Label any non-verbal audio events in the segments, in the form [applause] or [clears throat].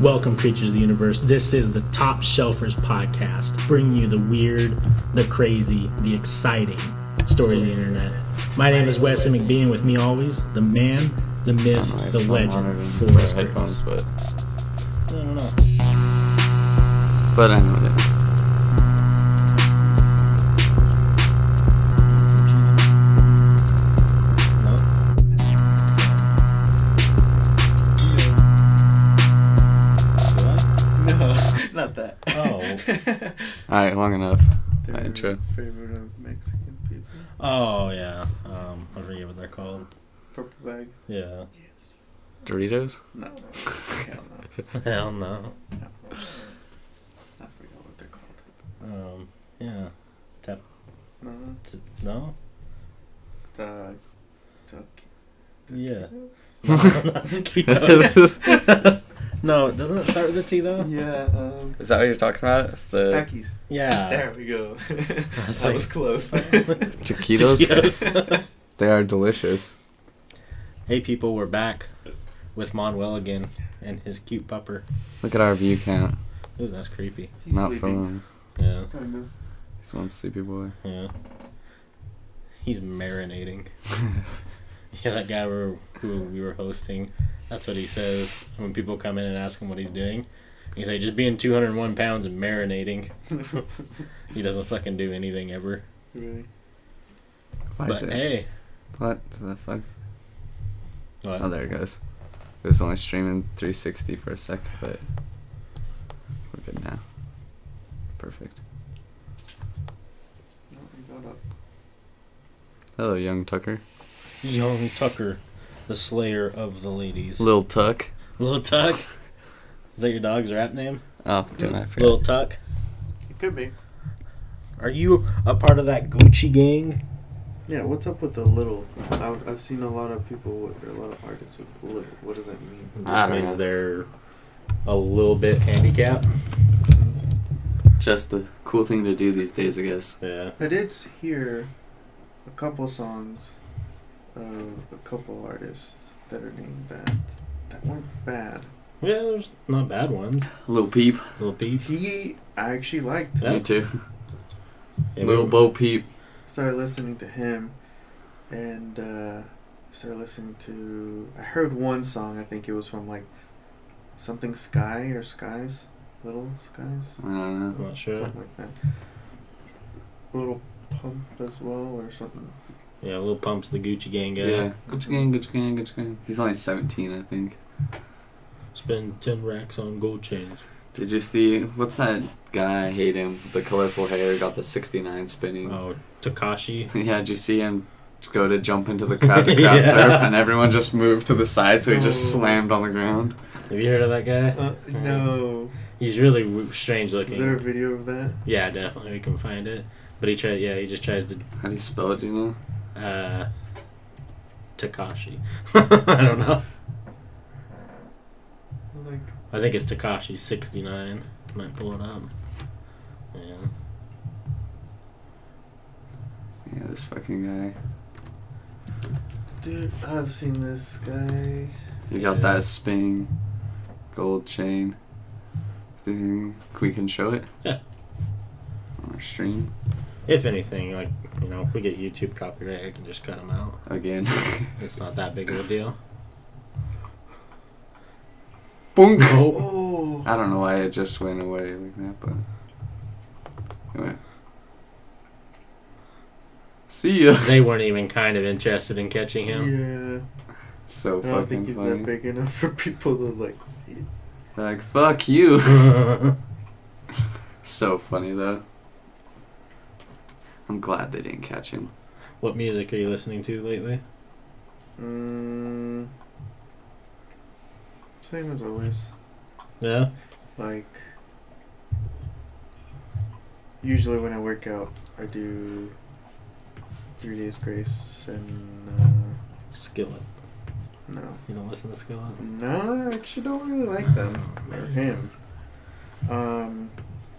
Welcome, creatures of the universe. This is the Top Shelfers podcast, bringing you the weird, the crazy, the exciting stories of the internet. My name is Wesley McBee, and with me always, the man, the myth, the legend, Forrest Griffin. but I don't know. but I know All right, long enough. Their That intro. favorite of Mexican people. Oh, yeah. Um, I forget what they're called. Purple bag. Yeah. Yes. Doritos. No. [laughs] Hell no. Hell no. no. I forgot what they're called. Um, yeah. Tap. No. T- no? Duck. Duck. Yeah. taquitos? [laughs] [laughs] Not taquitos. no, doesn't it start with a T though? Yeah. Um. Is that what you're talking about? It's the Takis. Yeah. There we go. was [laughs] [laughs] that like- was close. [laughs] taquitos. Taquitos. they are delicious. hey people, we're back with Manuel again and his cute pupper. Look at our view count. Ooh, that's creepy. He's Not sleeping. for long. Yeah, Kind of. He's one sleepy boy. yeah. He's marinating. [laughs] Yeah, that guy who, who we were hosting, that's what he says when people come in and ask him what he's doing. He's like, just being 201 pounds and marinating. [laughs] he doesn't fucking do anything ever. really? Why but is it? hey, What the fuck? what? Oh, there it goes. It was only streaming 360 for a sec, but we're good now. Perfect. No, you got up. Hello, young Tucker. Young Tucker, the slayer of the ladies. Lil Tuck. Lil Tuck? Is that your dog's rap name? Oh, dude, I forgot. Lil Tuck? It could be. Are you a part of that Gucci gang? Yeah, what's up with the little? I, I've seen a lot of people, with, or a lot of artists with little. What does that mean? I don't means know. they're a little bit handicapped. Just the cool thing to do these days, I guess. Yeah. I did hear a couple songs of a couple artists that are named that that weren't bad. Yeah, there's not bad ones. Little Peep. Little Peep. He I actually liked. Yeah. Me too. Yeah, Lil we- Bo Peep. Started listening to him, and uh, started listening to. I heard one song. I think it was from like something Sky or Skies, Little Skies, I don't know. I'm not sure. something like that. Little Pump as well, or something. Yeah, Lil Pump's the Gucci gang guy. Yeah. Gucci gang, Gucci gang, Gucci gang. He's only 17, I think. Spend 10 racks on gold chains. Did you see, what's that guy, I hate him, the colorful hair, got the 69 spinning. Oh, Tekashi. [laughs] Yeah, did you see him go to jump into the crowd to [laughs] crowd Yeah. surf and everyone just moved to the side so he just Oh. slammed on the ground? Have you heard of that guy? Uh, no. He's really w- strange looking. Is there a video of that? Yeah, definitely we can find it. But he try, yeah, he just tries to How do you spell it, do you know? Uh Tekashi. [laughs] I don't know. Like, I think it's Tekashi sixty nine. Might pull it up. Yeah. Yeah, this fucking guy. dude, I've seen this guy. He got Yeah. that Sping gold chain. Thing. We can show it? Yeah. On our stream. If anything, like you know, if we get YouTube copyright, I can just cut them out. Again. [laughs] It's not that big of a deal. Boom! Oh. oh, I don't know why it just went away like that, but. Anyway. See ya! [laughs] They weren't even kind of interested in catching him. yeah. It's so I don't think he's funny. that big enough for people to like. Like, fuck you! [laughs] so funny though. I'm glad they didn't catch him. what music are you listening to lately? Mm, same as always. Yeah. Like, usually when I work out, I do Three Days Grace and uh, Skillet. no, You don't listen to Skillet? no, I actually don't really like them or him. Um,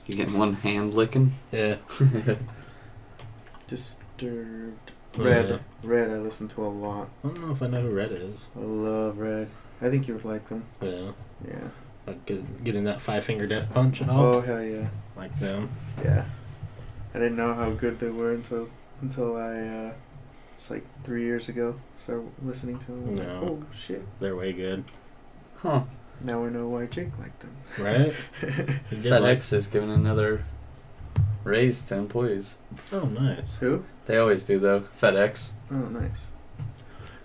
You getting one hand licking? Yeah. [laughs] Disturbed. Oh, Red, yeah. Red. I listen to a lot. I don't know if I know who Red is. I love Red. I think you would like them. Yeah. Yeah. Like getting that five finger death punch and all. Oh hell yeah, Like them. yeah. I didn't know how good they were until until I. Uh, it's like three years ago. Started listening to them. No. Oh shit! They're way good. Huh. Now we know why Jake liked them. Right? [laughs] He did like- is giving another raise to employees. oh, nice. Who? They always do though. FedEx. Oh nice.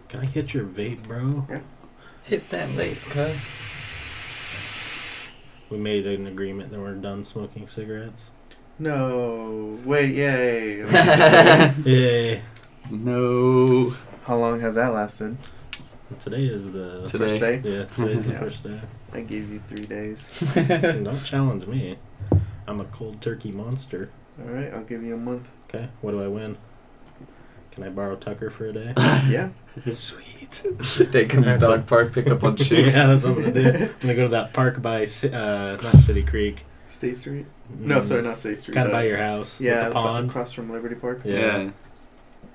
Can I hit your vape, bro? Yeah. Hit that vape, cuz. We made an agreement that we're done smoking cigarettes. No. Wait. Yay. Yay. [laughs] no. how long has that lasted? Today is the Today. First day. yeah. Today's the [laughs] Yeah. first day. I gave you three days. [laughs] Don't challenge me. I'm a cold turkey monster. All right. I'll give you a month. Okay. What do I win? Can I borrow Tucker for a day? [laughs] Yeah. Sweet. [laughs] Take him to That's dog a- park, pick up on [laughs] chicks. yeah, that's what I'm gonna do. I'm gonna go to that park by uh, not City Creek. State Street. No, sorry, not State Street. Kind of by your house. Yeah, With the bu- pond. across from Liberty Park. Yeah. yeah.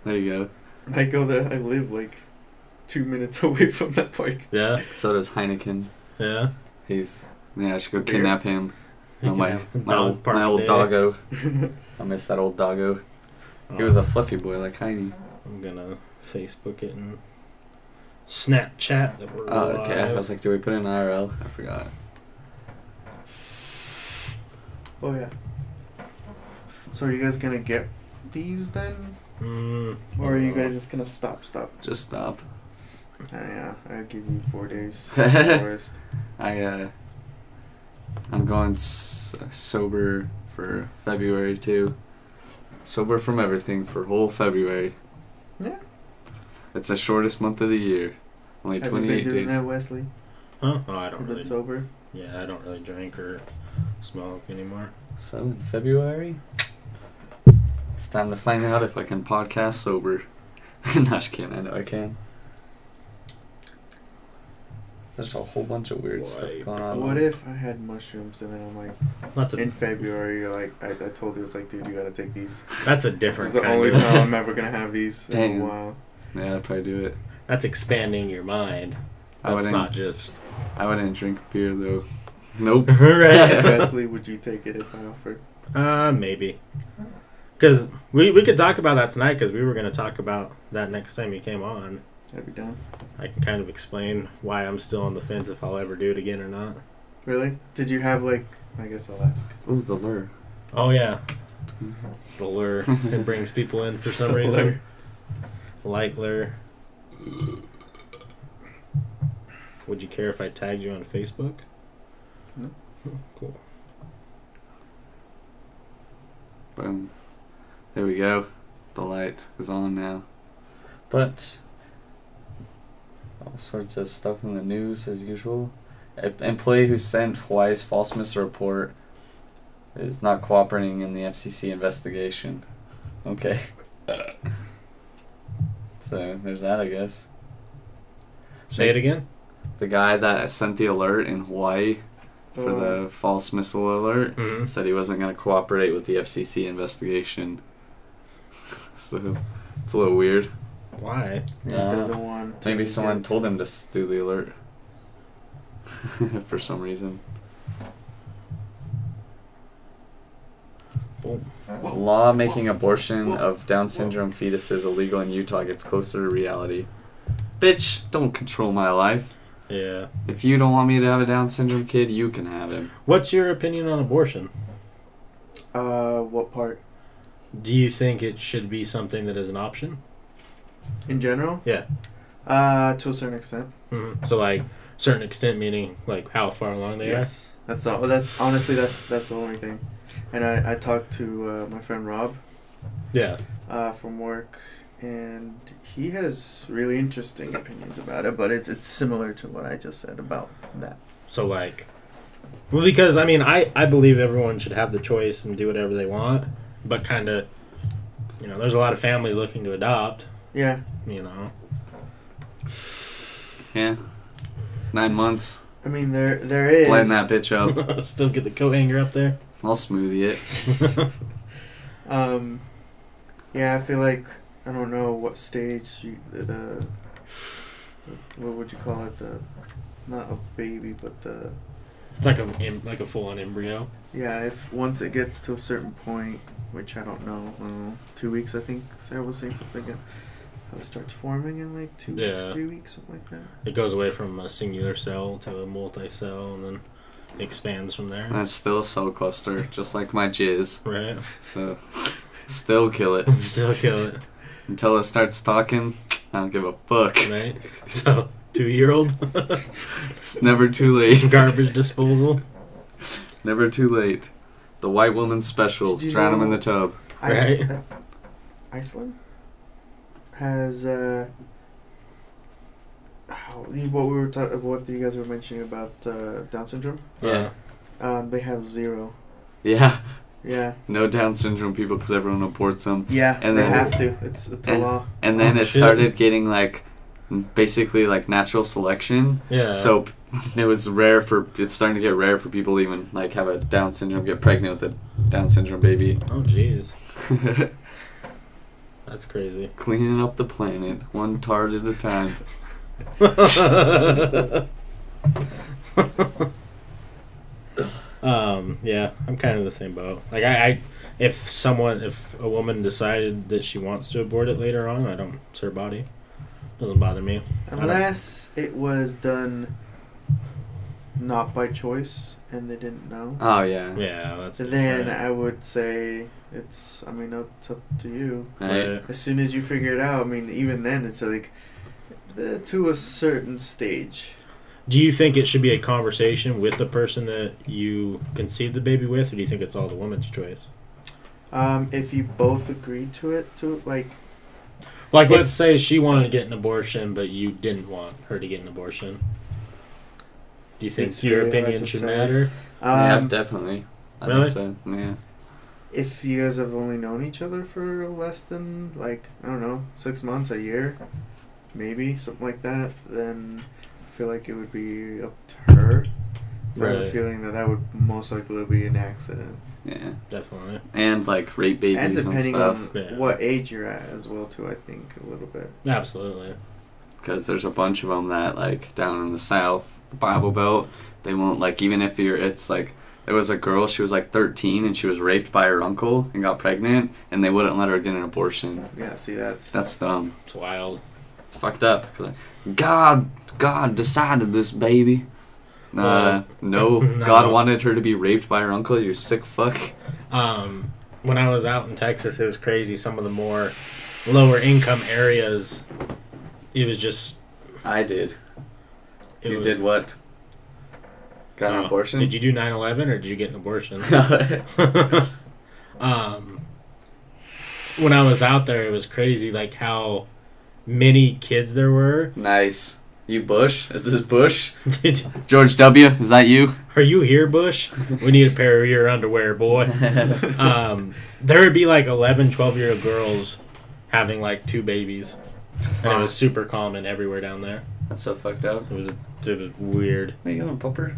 There you go. I go there. I live like two minutes away from that park. Yeah. So does Heineken. Yeah. He's yeah. I should go Beer? kidnap him. You can my my old, my old doggo. I miss that old doggo. He was a fluffy boy like Heine. I'm gonna Facebook it and Snapchat that we're Oh, okay. I was like, do we put in IRL? I forgot. Oh yeah. So are you guys gonna get these then, Mm, or are you guys just gonna stop? Stop. Just stop. Uh, yeah, I'll give you four days. [laughs] I uh, I'm going s- sober for February too. Sober from everything for whole February. Yeah. It's the shortest month of the year. Only Have you 28 been doing days. that, Wesley? Huh? Oh, I don't You've been really. sober. Yeah, I don't really drink or smoke anymore. So in February, it's time to find out if I can podcast sober. [laughs] no, just kidding. I know I can. There's a whole bunch of weird stuff going on. What if I had mushrooms and then I'm like, That's a in February, you're like, I, I told you, it's like, dude, you gotta take these. that's a This different is the kind only of. time I'm [laughs] ever gonna have these in Dang. a while. Yeah, I'd probably do it. That's expanding your mind. I That's wouldn't. not just. I wouldn't drink beer though. Nope. [laughs] right. [laughs] Wesley, would you take it if I offered? Uh, maybe. Because we, we could talk about that tonight because we were going to talk about that next time you came on. I'd be down. I can kind of explain why I'm still on the fence if I'll ever do it again or not. Really? Did you have like? I guess I'll ask. Ooh, the lure. Oh, yeah. It's the lure. [laughs] it brings people in for some The reason. lure. Light lure. Would you care if I tagged you on Facebook? No. Oh, cool. Boom. There we go. The light is on now. But all sorts of stuff in the news as usual. A employee who sent Hawaii's false miss report is not cooperating in the FCC investigation. Okay. [laughs] so there's that, I guess. Say it again. The guy that sent the alert in Hawaii for the false missile alert Mm-hmm. said he wasn't going to cooperate with the FCC investigation. [laughs] so it's a little weird. Why? He Uh, doesn't want. to Maybe someone told him to do the alert [laughs] for some reason. Boom. Law making abortion of Down syndrome fetuses illegal in Utah gets closer to reality. Bitch, don't control my life. Yeah. If you don't want me to have a Down syndrome kid, you can have him. What's your opinion on abortion? Uh, what part? Do you think it should be something that is an option? In general? Yeah. Uh, to a certain extent. Mm-hmm. So, like, certain extent meaning like how far along they are? yes. That's the. Well, that's honestly that's that's the only thing. And I I talked to uh, my friend Rob. Yeah. uh, from work, and he has really interesting opinions about it. But it's it's similar to what I just said about that. So like, well, because I mean, I I believe everyone should have the choice and do whatever they want, but kind of, you know, there's a lot of families looking to adopt. Yeah. You know. Yeah. Nine months. I mean there there is. Blend that bitch up. [laughs] Still get the coat hanger up there. I'll smoothie it. [laughs] Um, yeah, I feel like I don't know what stage you, the, the what would you call it the not a baby but the It's like a like a full on embryo. Yeah, if once it gets to a certain point, which I don't know, I don't know two weeks I think Sarah was saying something. How it starts forming in like two weeks, three weeks, something like that. It goes away from a singular cell to a multi cell, and then expands from there. That's still a cell cluster, just like my jizz. Right. So, still kill it. [laughs] Still kill it. Until it starts talking, I don't give a fuck. Right. So two year old [laughs] It's never too late. [laughs] garbage disposal. Never too late. The white woman special. Did you Drown him in the tub. Ice- Right. uh, Iceland has uh, how, what we were ta- what you guys were mentioning about uh, Down syndrome. Yeah. Um, they have zero. Yeah. Yeah, [laughs] No Down syndrome people because everyone reports them. yeah, And they then- have to. It's it's a law. And then Oh, it shit. started getting like basically like natural selection. Yeah. So p- [laughs] it was rare for it's starting to get rare for people to even like have a Down syndrome get pregnant with a Down syndrome baby. Oh jeez, [laughs] that's crazy. Cleaning up the planet one tart at a time. um. Yeah, I'm kind of the same boat. Like I, I, if someone, if a woman decided that she wants to abort it later on, I don't. It's her body. Doesn't bother me. Unless it was done not by choice and they didn't know. Oh yeah. Yeah, that's. then different. I would say it's. I mean, it's up to you. Right. Right. As soon as you figure it out, I mean, even then, it's like uh, to a certain stage. Do you think it should be a conversation with the person that you conceived the baby with, or do you think it's all the woman's choice? Um, if you both agree to it, to like, Like, If- let's say she wanted to get an abortion, but you didn't want her to get an abortion. Do you think your really opinion should say. matter? yeah, um, definitely. I Really? think so. Yeah. If you guys have only known each other for less than like I don't know six months, a year, maybe something like that, then I feel like it would be up to her. So I have a Right. feeling that that would most likely be an accident, Yeah. Definitely. And like rape and babies and, depending stuff. on Yeah. what age you're at as well too. I think a little bit. Absolutely. because there's a bunch of them that like down in the south the bible belt they won't like even if you're it's like there was a girl she was like 13 and she was raped by her uncle and got pregnant and they wouldn't let her get an abortion Yeah, see that's that's dumb It's wild. it's fucked up. god god decided this baby uh, Well, no, [laughs] no. God wanted her to be raped by her uncle. You sick fuck. Um, when I was out in Texas, it was crazy. Some of the more lower income areas, it was just. I did. It you was, did what? Got an Oh, abortion? Did you do 9 11 or did you get an abortion? [laughs] um, when I was out there, it was crazy, like how many kids there were. nice. You Bush? Is this Bush? Did, [laughs] George W. Is that you? are you here, Bush? We need a pair of your underwear, boy. [laughs] Um, there would be like 11, 12 year old girls having like two babies. And it was super common everywhere down there. That's so fucked up. It was it was weird. Are you doing, Pupper?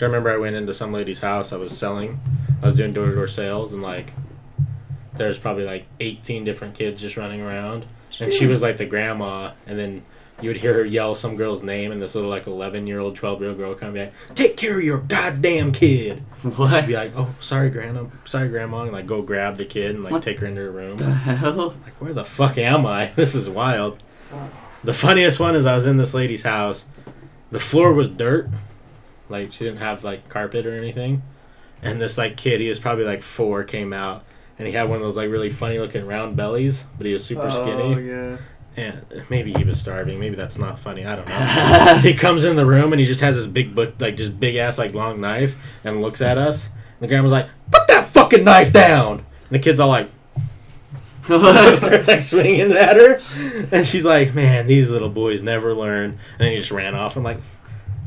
I remember I went into some lady's house. I was selling. I was doing door to door sales, and like, there's probably like 18 different kids just running around, and she was like the grandma. And then you would hear her yell some girl's name, and this little like 11 year old, 12 year old girl come back, "Take care of your goddamn kid." And [laughs] What She'd be like, "Oh, sorry, grandma. Sorry, grandma," and like go grab the kid and like What take her into her room. the hell? Like, where the fuck am I? [laughs] This is wild. The funniest one is I was in this lady's house. The floor was dirt. Like she didn't have like carpet or anything. And this like kid, he was probably like four, came out and he had one of those like really funny looking round bellies, but he was super Oh skinny. yeah. And maybe he was starving. Maybe that's not funny. I don't know. [laughs] he comes in the room and he just has this big book, like just big ass like long knife, and looks at us. And the grandma's like, "Put that fucking knife down!" And the kid's all like, [laughs] [laughs] starts like swinging at her, and she's like, "Man, these little boys never learn." And then he just ran off. I'm like,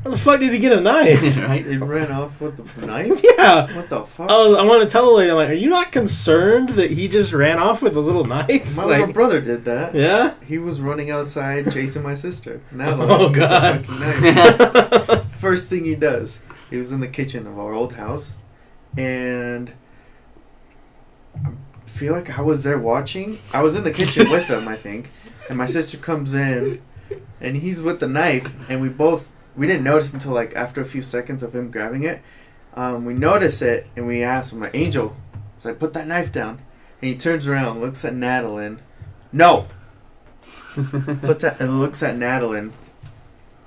"Where the fuck did he get a knife?" [laughs] right? They ran off with the knife. [laughs] yeah. What the fuck? I was. I want to tell the lady, I'm like, "Are you not concerned that he just ran off with a little knife?" My [laughs] like, little brother did that. yeah. He was running outside chasing my sister. Now Oh, God. the fucking knife. First thing he does, he was in the kitchen of our old house, and I feel like I was there watching. I was in the kitchen with him, I think, and my sister comes in, and he's with the knife, and we both we didn't notice until like after a few seconds of him grabbing it. Um, we notice it and we ask him, like, Angel, so I put that knife down. And he turns around, looks at Nadeline. No! [laughs] puts at, and looks at Nadeline.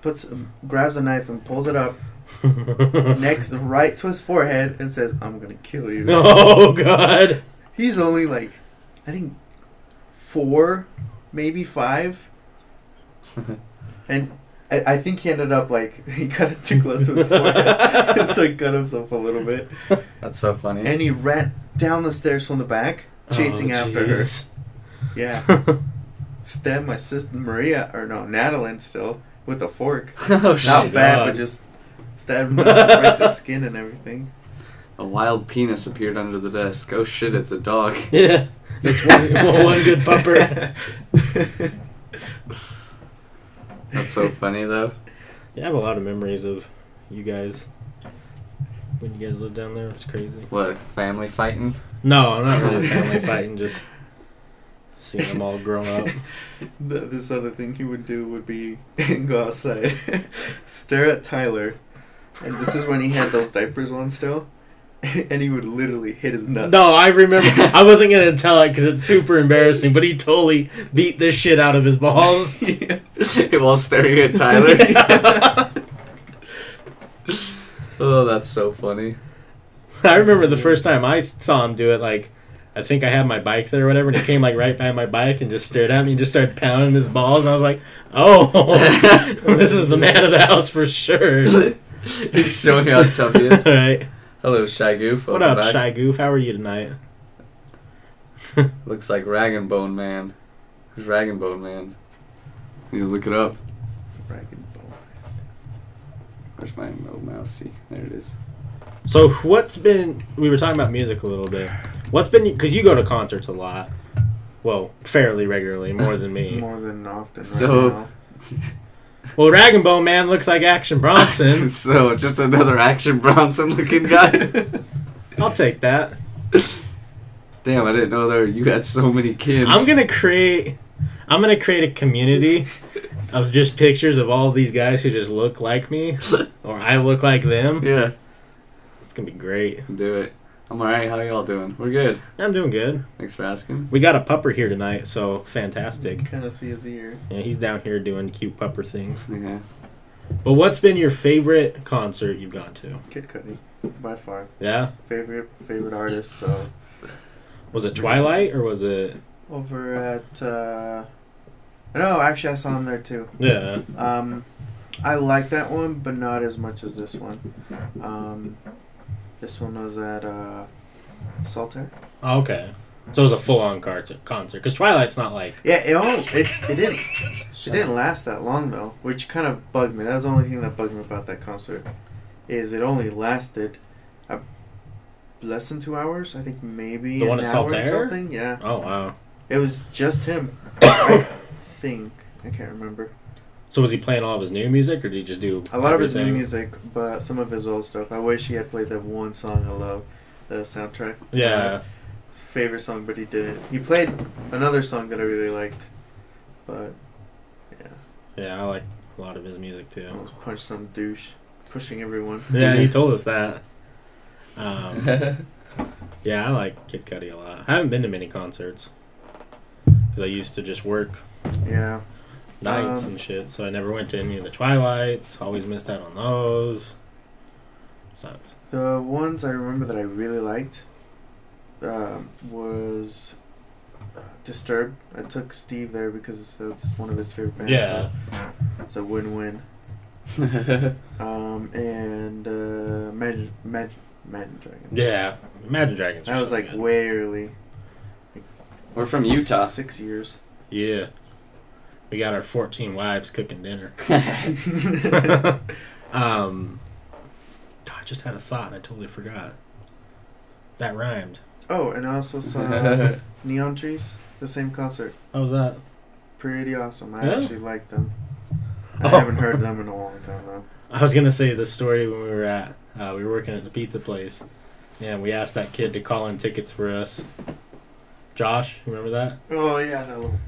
Puts, grabs a knife and pulls it up [laughs] next, right to his forehead, and says, "I'm gonna kill you." [laughs] Oh God. He's only like, I think, four, maybe five, and I, I think he ended up like [laughs] he got it too close to his forehead, [laughs] so he cut himself a little bit, [laughs] That's so funny. and he ran down the stairs from the back, oh, chasing Oh, after her. Yeah, stabbed my sister Maria, or no, Nadeline still with a fork. oh shit. Not shit! bad, God. but just stabbed him right the skin and everything. A wild penis appeared under the desk. Oh shit! It's a dog. yeah. It's one, one good pupper. That's so funny though. Yeah, I have a lot of memories of you guys when you guys lived down there. It's crazy. What family fighting? No, not really [laughs] family fighting. Just seeing them all grown up. [laughs] The, this other thing he would do would be [laughs] go outside, stare at Tyler, and this is when he had those diapers on still, [laughs] and he would literally hit his nuts. No, I remember. [laughs] I wasn't gonna tell it because it's super embarrassing. But he totally beat the shit out of his balls. [laughs] Yeah. While staring at Tyler. oh, that's so funny. I remember the first time I saw him do it. Like, I think I had my bike there or whatever, and he came like right by my bike and just stared at me and just started pounding his balls. And I was like, "Oh, this is the man of the house for sure." He's showing you how tough he is. All right. Hello, Shy Goof. What up, back. Shy Goof? How are you tonight? [laughs] Looks like Rag and Bone Man. Who's Rag and Bone Man? You look it up. Rag and bone. Where's my little mousey? There it is. So, what's been? We were talking about music a little bit. What's been? Because you go to concerts a lot. Well, fairly regularly, more than me. [laughs] More than often. Right So- now. [laughs] Well, Rag and Bone Man looks like Action Bronson. [laughs] so, just another Action Bronson looking guy. [laughs] I'll take that. Damn, I didn't know there you had so many Kims. I'm gonna create. I'm gonna create a community of just pictures of all these guys who just look like me, [laughs] or I look like them. Yeah, It's gonna be great. do it. I'm alright. How y'all doing? We're good. I'm doing good. Thanks for asking. We got a pupper here tonight, so fantastic. kind of see his ear. Yeah, he's down here doing cute pupper things. Yeah. But what's been your favorite concert you've gone to? Kid Cudi, by far Yeah, favorite favorite artist. So was it Twilight or was it? over at uh, no, actually I saw him there too. Yeah. Um, I like that one, but not as much as this one. Um, this one was at uh, Saltair. Oh, okay. So it was a full-on concert. Concert because Twilight's not like. Yeah, it almost it, it didn't it didn't last that long though, which kind of bugged me. That was the only thing that bugged me about that concert. Is it only lasted a, less than two hours? I think maybe The one an at Saltair? something. Yeah, Oh wow. it was just him. I [coughs] think I can't remember. So was he playing all of his new music, or did he just do A lot of his new music, but some of his old stuff. I wish he had played that one song I love, the soundtrack. Yeah. my favorite song, but he didn't. He played another song that I really liked, but yeah, Yeah, I like a lot of his music too. almost punched some douche, pushing everyone. [laughs] Yeah, he [laughs] told us that. Um, [laughs] yeah, I like Kid Cudi a lot. I haven't been to many concerts because I used to just work Yeah, nights Um, and shit, so I never went to any of the Twilights. Always missed out on those. Sucks. the ones I remember that I really liked um, was uh, Disturbed. I took Steve there because that's one of his favorite bands. Yeah. so it's a win-win. [laughs] Um, and uh, Imagine, Imagine, Imagine Dragons. Yeah, Imagine Dragons. That was so like good. way early. We're from Utah. Six years. Yeah. We got our 14 wives cooking dinner. [laughs] [laughs] um, I just had a thought and I totally forgot. That rhymed. Oh, and I also saw [laughs] Neon Trees, the same concert. How was that? Pretty awesome. I Yeah? actually like them. I Oh. haven't heard them in a long time though. I was gonna say the story when we were at uh, we were working at the pizza place, and we asked that kid to call in tickets for us. Josh, remember that? Oh yeah, that little.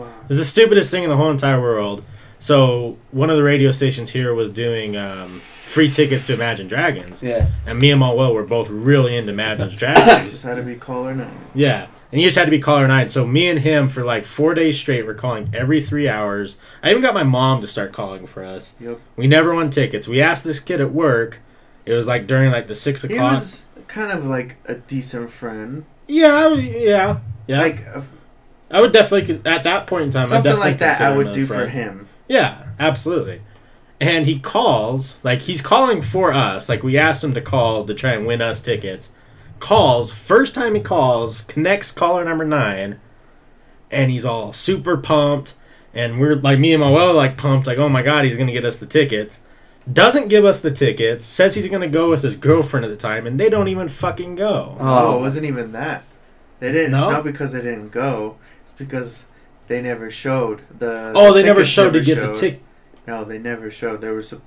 Fuck. It's the stupidest thing in the whole entire world. So one of the radio stations here was doing um, free tickets to Imagine Dragons, Yeah. and me and Manuel were both really into Imagine Dragons. Just Dragons. had to be caller nine. yeah, and you just had to be caller nine. So me and him for like four days straight were calling every three hours. I even got my mom to start calling for us. Yep. We never won tickets. We asked this kid at work. It was like during like the six o'clock. He o'clock. was kind of like a decent friend. Yeah, yeah, yeah. Like uh, I would definitely at that point in time. I something like that I would a do for him. Yeah, absolutely. And he calls, like he's calling for us. Like we asked him to call to try and win us tickets. Calls, first time he calls, connects caller number nine, and he's all super pumped. And we're like me and my well like pumped, like, oh my god, he's gonna get us the tickets. Doesn't give us the tickets, says he's gonna go with his girlfriend at the time, and they don't even fucking go. Oh, Oh, it wasn't even that. They didn't. No? It's not because they didn't go. Because they never showed the. oh, the they never showed to get showed. the ticket. No, they never showed. There was. sup-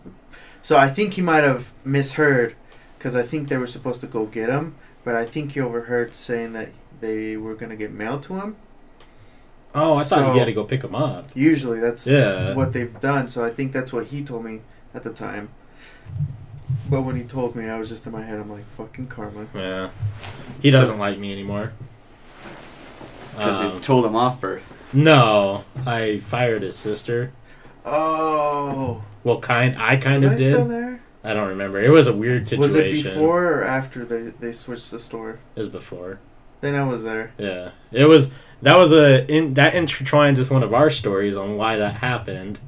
So I think he might have misheard, because I think they were supposed to go get him, but I think he overheard saying that they were gonna get mailed to him. Oh, I thought So- you had to go pick him up. Usually that's Yeah. what they've done. So I think that's what he told me at the time. But when he told me, I was just in my head. I'm like, fucking karma. Yeah. He So- doesn't like me anymore. Because Um, you told him off for. no, I fired his sister. Oh, Well, kind I kind was of I did. still there? I don't remember. It was a weird situation. Was it before or after they they switched the store? It was before. Then I was there. Yeah, it was. That was a in that intertwines with one of our stories on why that happened.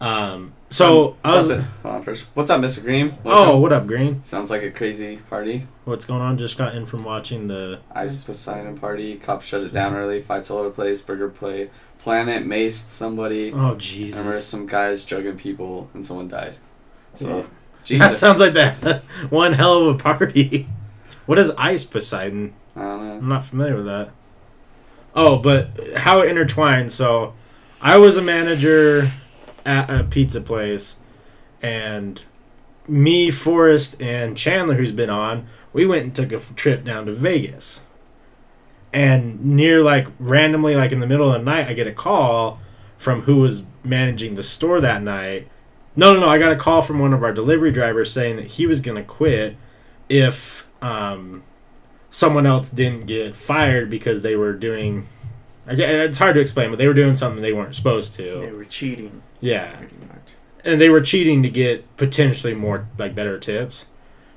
Um. So um, I What's was. up, hold on first. What's up, Mr. Green? Oh, what up, Green? Sounds like a crazy party. What's going on? Just got in from watching the. Ice Poseidon party. Cops shut it down early. Fights all over the place. Burger play. Planet maced somebody. Oh I Jesus! remember some guys jugging people and someone died. So, That Jesus. sounds like that [laughs] one hell of a party. [laughs] What is Ice Poseidon? I don't know. I'm not familiar with that. Oh, but how it intertwined. So, I was a manager at a pizza place, and me, Forrest, and Chandler, who's been on, we went and took a trip down to Vegas. And near, like, randomly, like in the middle of the night, I get a call from who was managing the store that night. No, no, no. I got a call from one of our delivery drivers saying that he was going to quit if um, someone else didn't get fired because they were doing. It's hard to explain, but they were doing something they weren't supposed to. They were cheating, Yeah, pretty much. and they were cheating to get potentially more like better tips.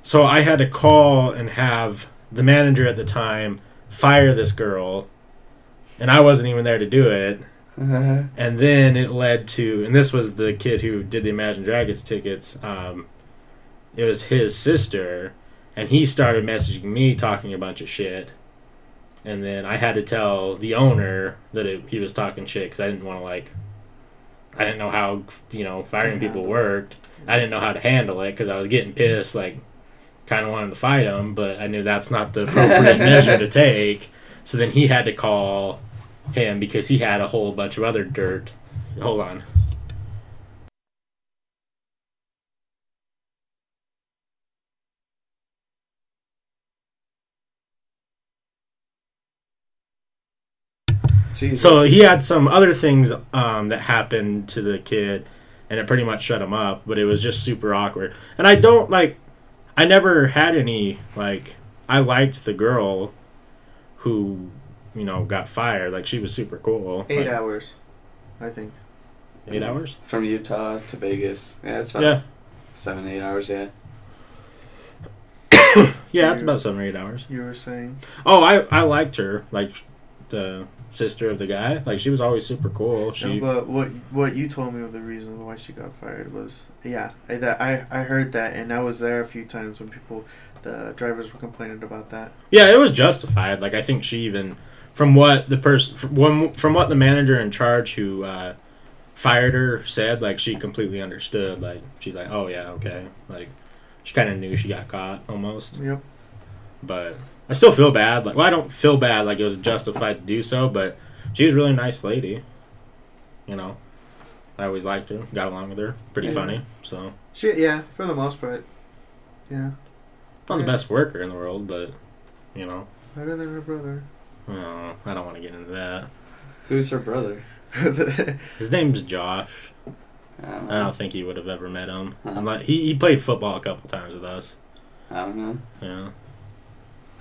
So I had to call and have the manager at the time fire this girl, and I wasn't even there to do it. And then it led to, and this was the kid who did the Imagine Dragons tickets. Um, it was his sister, and he started messaging me talking a bunch of shit. And then I had to tell the owner that it, he was talking shit because I didn't want to like. I didn't know how you know firing people worked. I didn't know how to handle it because I was getting pissed, like kind of wanted to fight him, but I knew that's not the [laughs] appropriate measure to take. So then he had to call him because he had a whole bunch of other dirt. Hold on. Jesus. So he had some other things um, that happened to the kid, and it pretty much shut him up. But it was just super awkward. And I don't like. I never had any like. I liked the girl, who, you know, got fired. Like she was super cool. Eight Like, hours, I think. Eight hours. From Utah to Vegas. Yeah, it's about Yeah. seven, eight hours, yeah. [coughs] Yeah, that's about seven or eight hours. You were saying. Oh, I I liked her. Like the sister of the guy. Like she was always super cool. She. No, but what what you told me of the reason why she got fired was yeah I, that I I heard that and I was there a few times when people the drivers were complaining about that. Yeah, it was justified. Like I think she even, from what the person, from, from what the manager in charge who uh, fired her said, like she completely understood. Like she's like, oh yeah, okay. Like she kind of knew she got caught almost. Yep. But I still feel bad. Like well, I don't feel bad. Like it was justified to do so. But she was a really nice lady. You know, I always liked her. Got along with her. Pretty Yeah. funny. So She yeah for the most part. Yeah, not the best worker in the world, but you know, better than her brother. oh, I don't want to get into that. Who's her brother? [laughs] His name's Josh. I don't I don't think he would have ever met him. Huh. I'm like, he he played football a couple times with us. I don't know. Yeah.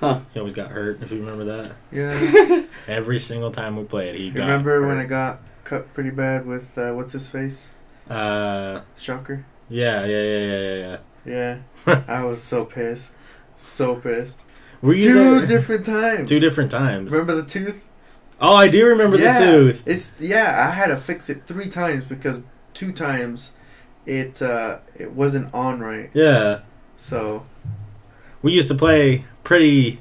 Huh. He always got hurt. If you remember that, Yeah. [laughs] every single time we played, he You got. remember when I got cut pretty bad with uh, what's his face? Uh, Shocker. yeah, yeah, yeah, yeah, yeah, Yeah. yeah. [laughs] I was so pissed. So pissed. Were you Two there? different times. Two different times. Remember the tooth? Oh, I do remember yeah. the tooth. It's yeah. I had to fix it three times because two times it uh, it wasn't on right. Yeah, So we used to play pretty.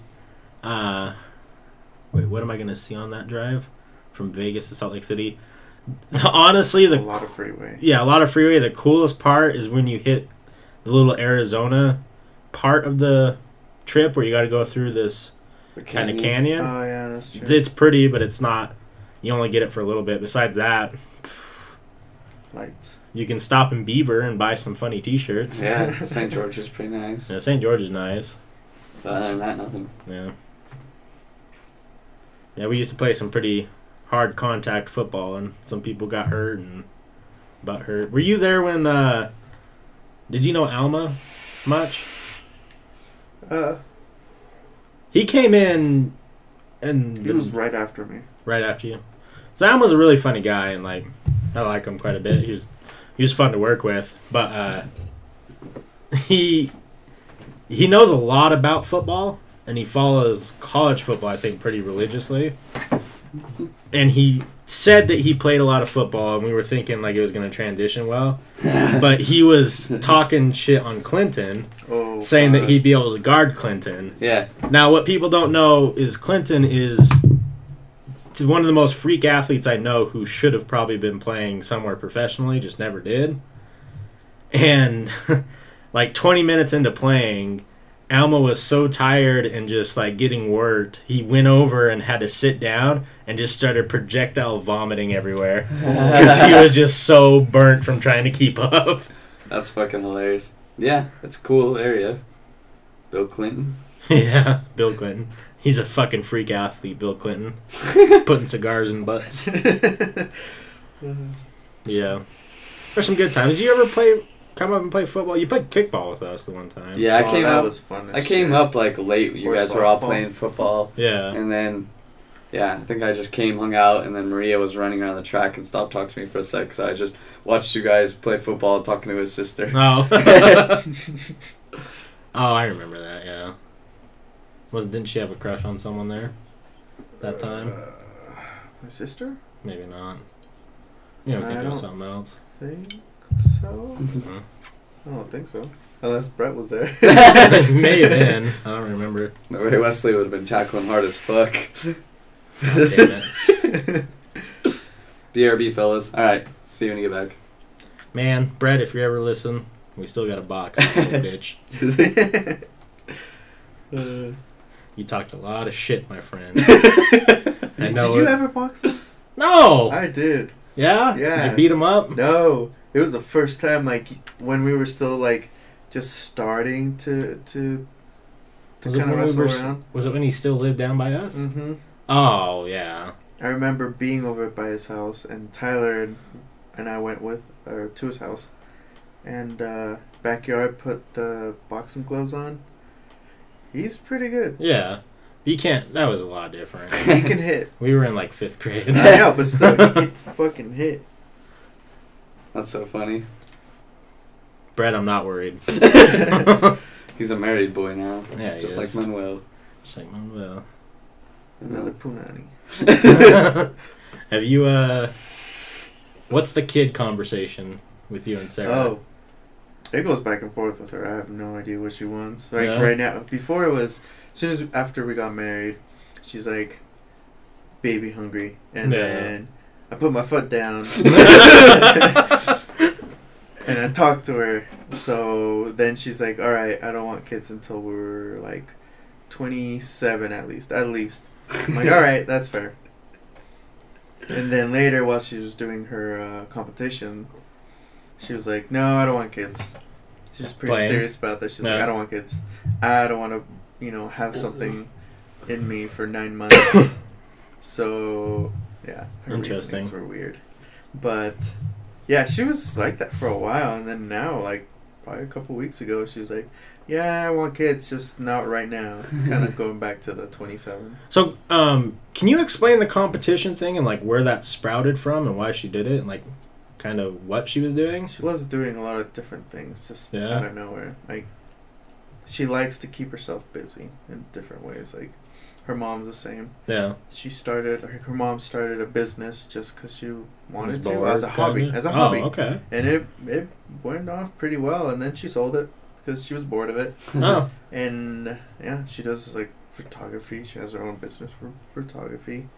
Uh, wait, what am I gonna see on that drive from Vegas to Salt Lake City? [laughs] Honestly, a lot of freeway. yeah, a lot of freeway. The coolest part is when you hit the little Arizona part of the trip where you got to go through this kind of canyon. canyon. Oh yeah, that's true. It's pretty, but it's not. You only get it for a little bit. Besides that, Lights. you can stop in Beaver and buy some funny T-shirts. Yeah, [laughs] St. George is pretty nice. Yeah, St. George is nice. But other than that, nothing. Yeah. Yeah, we used to play some pretty hard contact football, and some people got hurt and butt hurt. Were you there when? uh Did you know Alma much? Uh, He came in, and he was right after me. right after you. So Alma's a really funny guy, and like I like him quite a bit. He was he was fun to work with, but uh, [laughs] he he knows a lot about football, and he follows college football, I think, pretty religiously. And he said that he played a lot of football, and we were thinking like it was going to transition well. [laughs] But he was talking shit on Clinton, Oh, saying that he'd be able to guard Clinton. yeah. Now, what people don't know is Clinton is one of the most freak athletes I know who should have probably been playing somewhere professionally, just never did. And [laughs] like 20 minutes into playing, Alma was so tired and just like getting worked, he went over and had to sit down and just started projectile vomiting everywhere [laughs] because he was just so burnt from trying to keep up. That's fucking hilarious. Yeah, it's a cool area. Bill Clinton. [laughs] yeah, Bill Clinton. He's a fucking freak athlete, Bill Clinton. [laughs] Putting cigars in butts. Yeah. There's some good times. You ever play, come up and play football? You played kickball with us the one time. Yeah, I oh, came that up. was fun. as I came shit. up like late. You Or guys were all playing football, Yeah. and then yeah, I think I just came, hung out, and then Maria was running around the track and stopped talking to me for a sec. So I just watched you guys play football, talking to his sister. Oh. [laughs] oh, I remember that, yeah. Was didn't she have a crush on someone there? That time? Uh, my sister? Maybe not. You don't I think it was don't- something else? Think so? Mhm. I don't think so. Unless Brett was there. [laughs] May have [laughs] been. I don't remember. No way, Wesley would have been tackling hard as fuck. God damn it. [laughs] BRB, fellas. All right, see you when you get back. Man, Brett, if you ever listen, we still got a box, bitch. Uh, You talked a lot of shit, my friend. did I know you it. ever box him? No! I did. yeah? Yeah. Did you beat him up? No, it was the first time like when we were still like just starting to to to kind of when we wrestle were, around. was it when he still lived down by us? hmm Oh, yeah. I remember being over by his house, and Tyler and, and I went with or to his house, and uh, backyard put the boxing gloves on. He's pretty good. Yeah. You can't, that was a lot different. He can hit. [laughs] we were in like fifth grade. I know, but still, he [laughs] can fucking hit. That's so funny. Brett, I'm not worried. [laughs] [laughs] He's a married boy now, Yeah, he just is. like Manuel. Just like Manuel. Another punani. [laughs] Have you, uh, what's the kid conversation with you and Sarah? Oh, it goes back and forth with her. I have no idea what she wants. Like Yeah. right now, before it was as soon as after we got married, she's like baby hungry, and Yeah. then I put my foot down [laughs] and I talked to her. So then she's like, "All right, I don't want kids until we're like twenty-seven at least, at least." I'm like, "All right, that's fair." And then later, while she was doing her uh, competition, she was like, "No, I don't want kids." She's just pretty Playing? serious about this. She's like, "I don't want kids. I don't want to, you know, have something in me for nine months." [coughs] so, yeah, her Interesting. reasonings were weird, but Yeah, she was like that for a while, and then now, like probably a couple weeks ago, she's like, "Yeah, I want kids, just not right now." kind of [laughs] going back to the twenty-seven. So, um, can you explain the competition thing and like where that sprouted from and why she did it and like kind of what she was doing? She loves doing a lot of different things, just Yeah. out of nowhere. Like, she likes to keep herself busy in different ways. Like, her mom's the same. Yeah. She started, like, her mom started a business just because she wanted to as a hobby, kinda? as a Oh, hobby, okay. and it it went off pretty well. And then she sold it because she was bored of it. [laughs] Oh, and yeah, she does like photography. She has her own business for photography.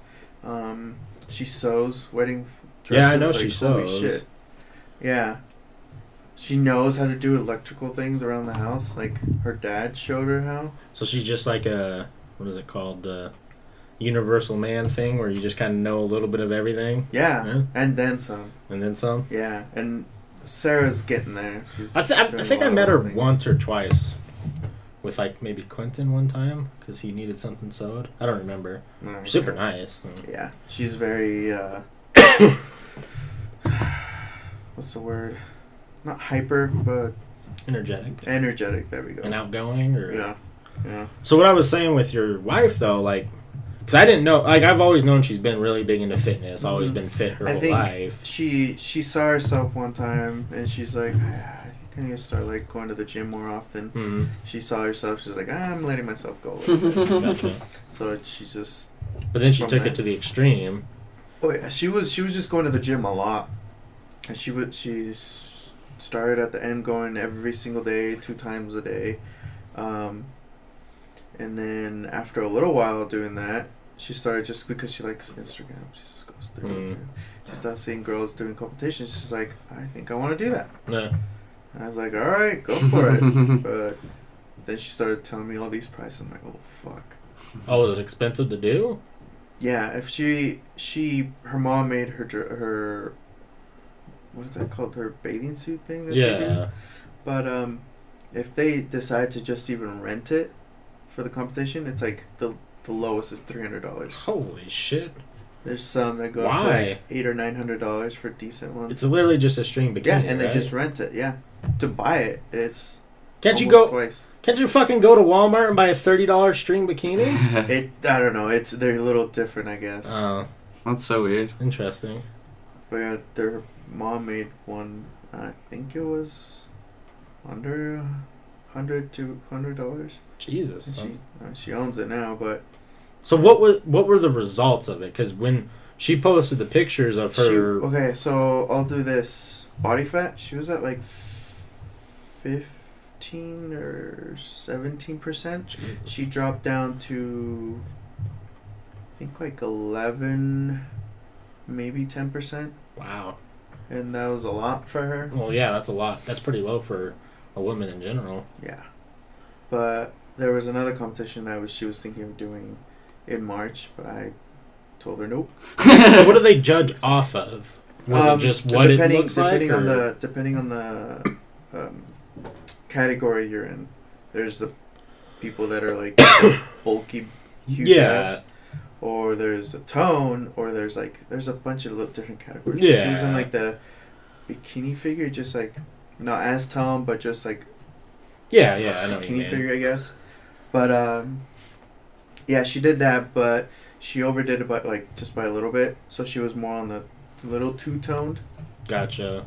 Um, she sews wedding dresses. Yeah, I know like, she holy sews. Shit. Yeah. She knows how to do electrical things around the house. Like her dad showed her how. so she's just like a what is it called the universal man thing where you just kind of know a little bit of everything Yeah, Yeah. and then some. and then some. Yeah, and Sarah's getting there. She's. I, th- I, doing I a think I met her things. once or twice with like maybe Clinton one time because he needed something sewed. I don't remember. No, Super nice. Yeah, she's very. uh [coughs] What's the word? Not hyper, but Energetic energetic. There we go. and outgoing, or Yeah, yeah. So what I was saying with your wife though, like, because I didn't know, like, I've always known she's been really big into fitness, always Mhm. been fit her I whole think- life. She she saw herself one time, and she's like, "Ah, I think I need to start like going to the gym more often. Hmm. She saw herself. She's like, ah, I'm letting myself go. a little. [laughs] Gotcha. so she just. But then she took that. it to the extreme. Oh yeah, she was she was just going to the gym a lot, and she would she started at the end going every single day, two times a day, um, and then after a little while doing that, she started just because she likes Instagram. She just goes through. Mm. it. She started seeing girls doing competitions. She's like, I think I want to do that. Yeah. And I was like, all right, go for it. [laughs] but then she started telling me all these prices. I'm like, oh fuck. Oh, was it expensive to do? Yeah, if she she her mom made her her what is that called her bathing suit thing that they do. Yeah. But um, if they decide to just even rent it for the competition, it's like the the lowest is three hundred dollars. Holy shit! There's some that go up to Why? like eight or nine hundred dollars for decent ones. It's literally just a string bikini. yeah, and they right? just rent it. Yeah, to buy it, it's can't you go? twice. Can't you fucking go to Walmart and buy a thirty dollars string bikini? [laughs] It I don't know. It's they're a little different, I guess. Oh, That's so weird. interesting. But yeah, their mom made one. I think it was under a hundred to hundred dollars. Jesus. And she uh, she owns it now, but So what was what were the results of it? Because when she posted the pictures of she, her, okay. So I'll do this. Body fat. She was at like fifteen or seventeen percent. She dropped down to I think like eleven, maybe ten percent, wow. and that was a lot for her. Well, yeah, that's a lot. That's pretty low for a woman in general. Yeah. But there was another competition that was she was thinking of doing in March, but I told her nope. [laughs] so what do they [laughs] judge off of? Was Um, it just what it depending, looks like? depending on or- the depending on the um, category you're in. There's the people that are like [coughs] bulky, huge Yeah. ass, or there's a tone, or there's like there's a bunch of little different categories. She was in like the bikini figure, just like not as tone, but just like yeah, yeah, I know what you bikini mean. figure, I guess. But um, yeah, she did that, but she overdid it by like just by a little bit, so she was more on the little two toned. Gotcha.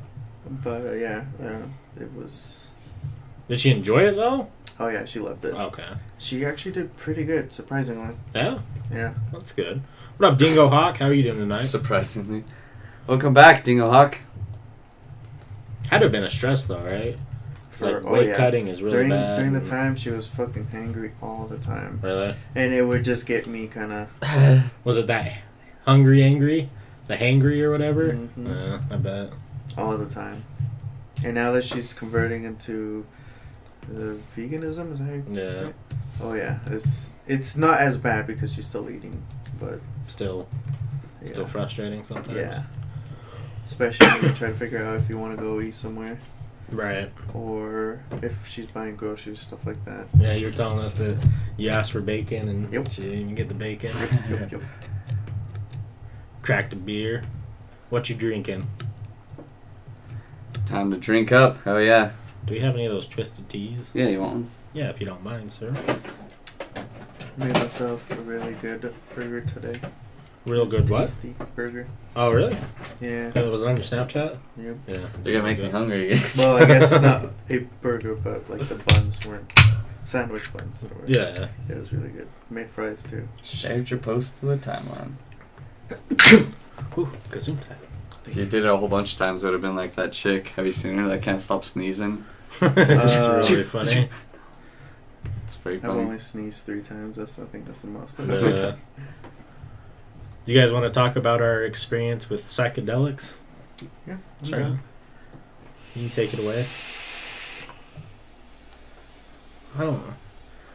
But uh, yeah, uh, it was. Did she enjoy it though? Oh yeah, she loved it. Okay. She actually did pretty good, surprisingly. Yeah, Yeah. that's good. What up, Dingo Hawk? How are you doing tonight? Surprisingly. Welcome back, Dingo Hawk. Had to have been a stress though, right? Like oh, weight yeah. cutting is really during bad. during the time, she was fucking hangry all the time, Really? and it would just get me kind of. [coughs] Was it that hungry, angry, the hangry or whatever? Mhm. Yeah, I bet. all the time. And now that she's converting into the veganism, is that how you Yeah. say it? Oh yeah, it's it's not as bad because she's still eating, but Still, yeah. still frustrating sometimes. Yeah. Especially when you try to figure out if you want to go eat somewhere Right. or if she's buying groceries, stuff like that. Yeah, you're telling us that you asked for bacon and Yep. she didn't even get the bacon. Yup, yup. [laughs] Cracked a beer. What you drinking? Time to drink up. Oh yeah. Do we have any of those twisted teas? Yeah, you want one? Yeah, if you don't mind, sir. Made myself a really good burger today. Real good what? tasty burger. Oh, really? Yeah. Yeah, was it on your Snapchat? Yep. Yeah. They're gonna make me hungry again. Well, I guess [laughs] not a burger, but like the buns weren't sandwich buns. That were, Yeah. Yeah, It was really good. Made fries too. Shared your post to the timeline. [coughs] Whew, kazoo time. If you did it a whole bunch of times, it would have been like that chick. Have you seen her that can't stop sneezing? [laughs] That's Uh, really funny. [laughs] It's very I've only sneezed three times. That's I think that's the most. I've ever done. Do you guys want to talk about our experience with psychedelics? Yeah. Sure. down. You can take it away. I don't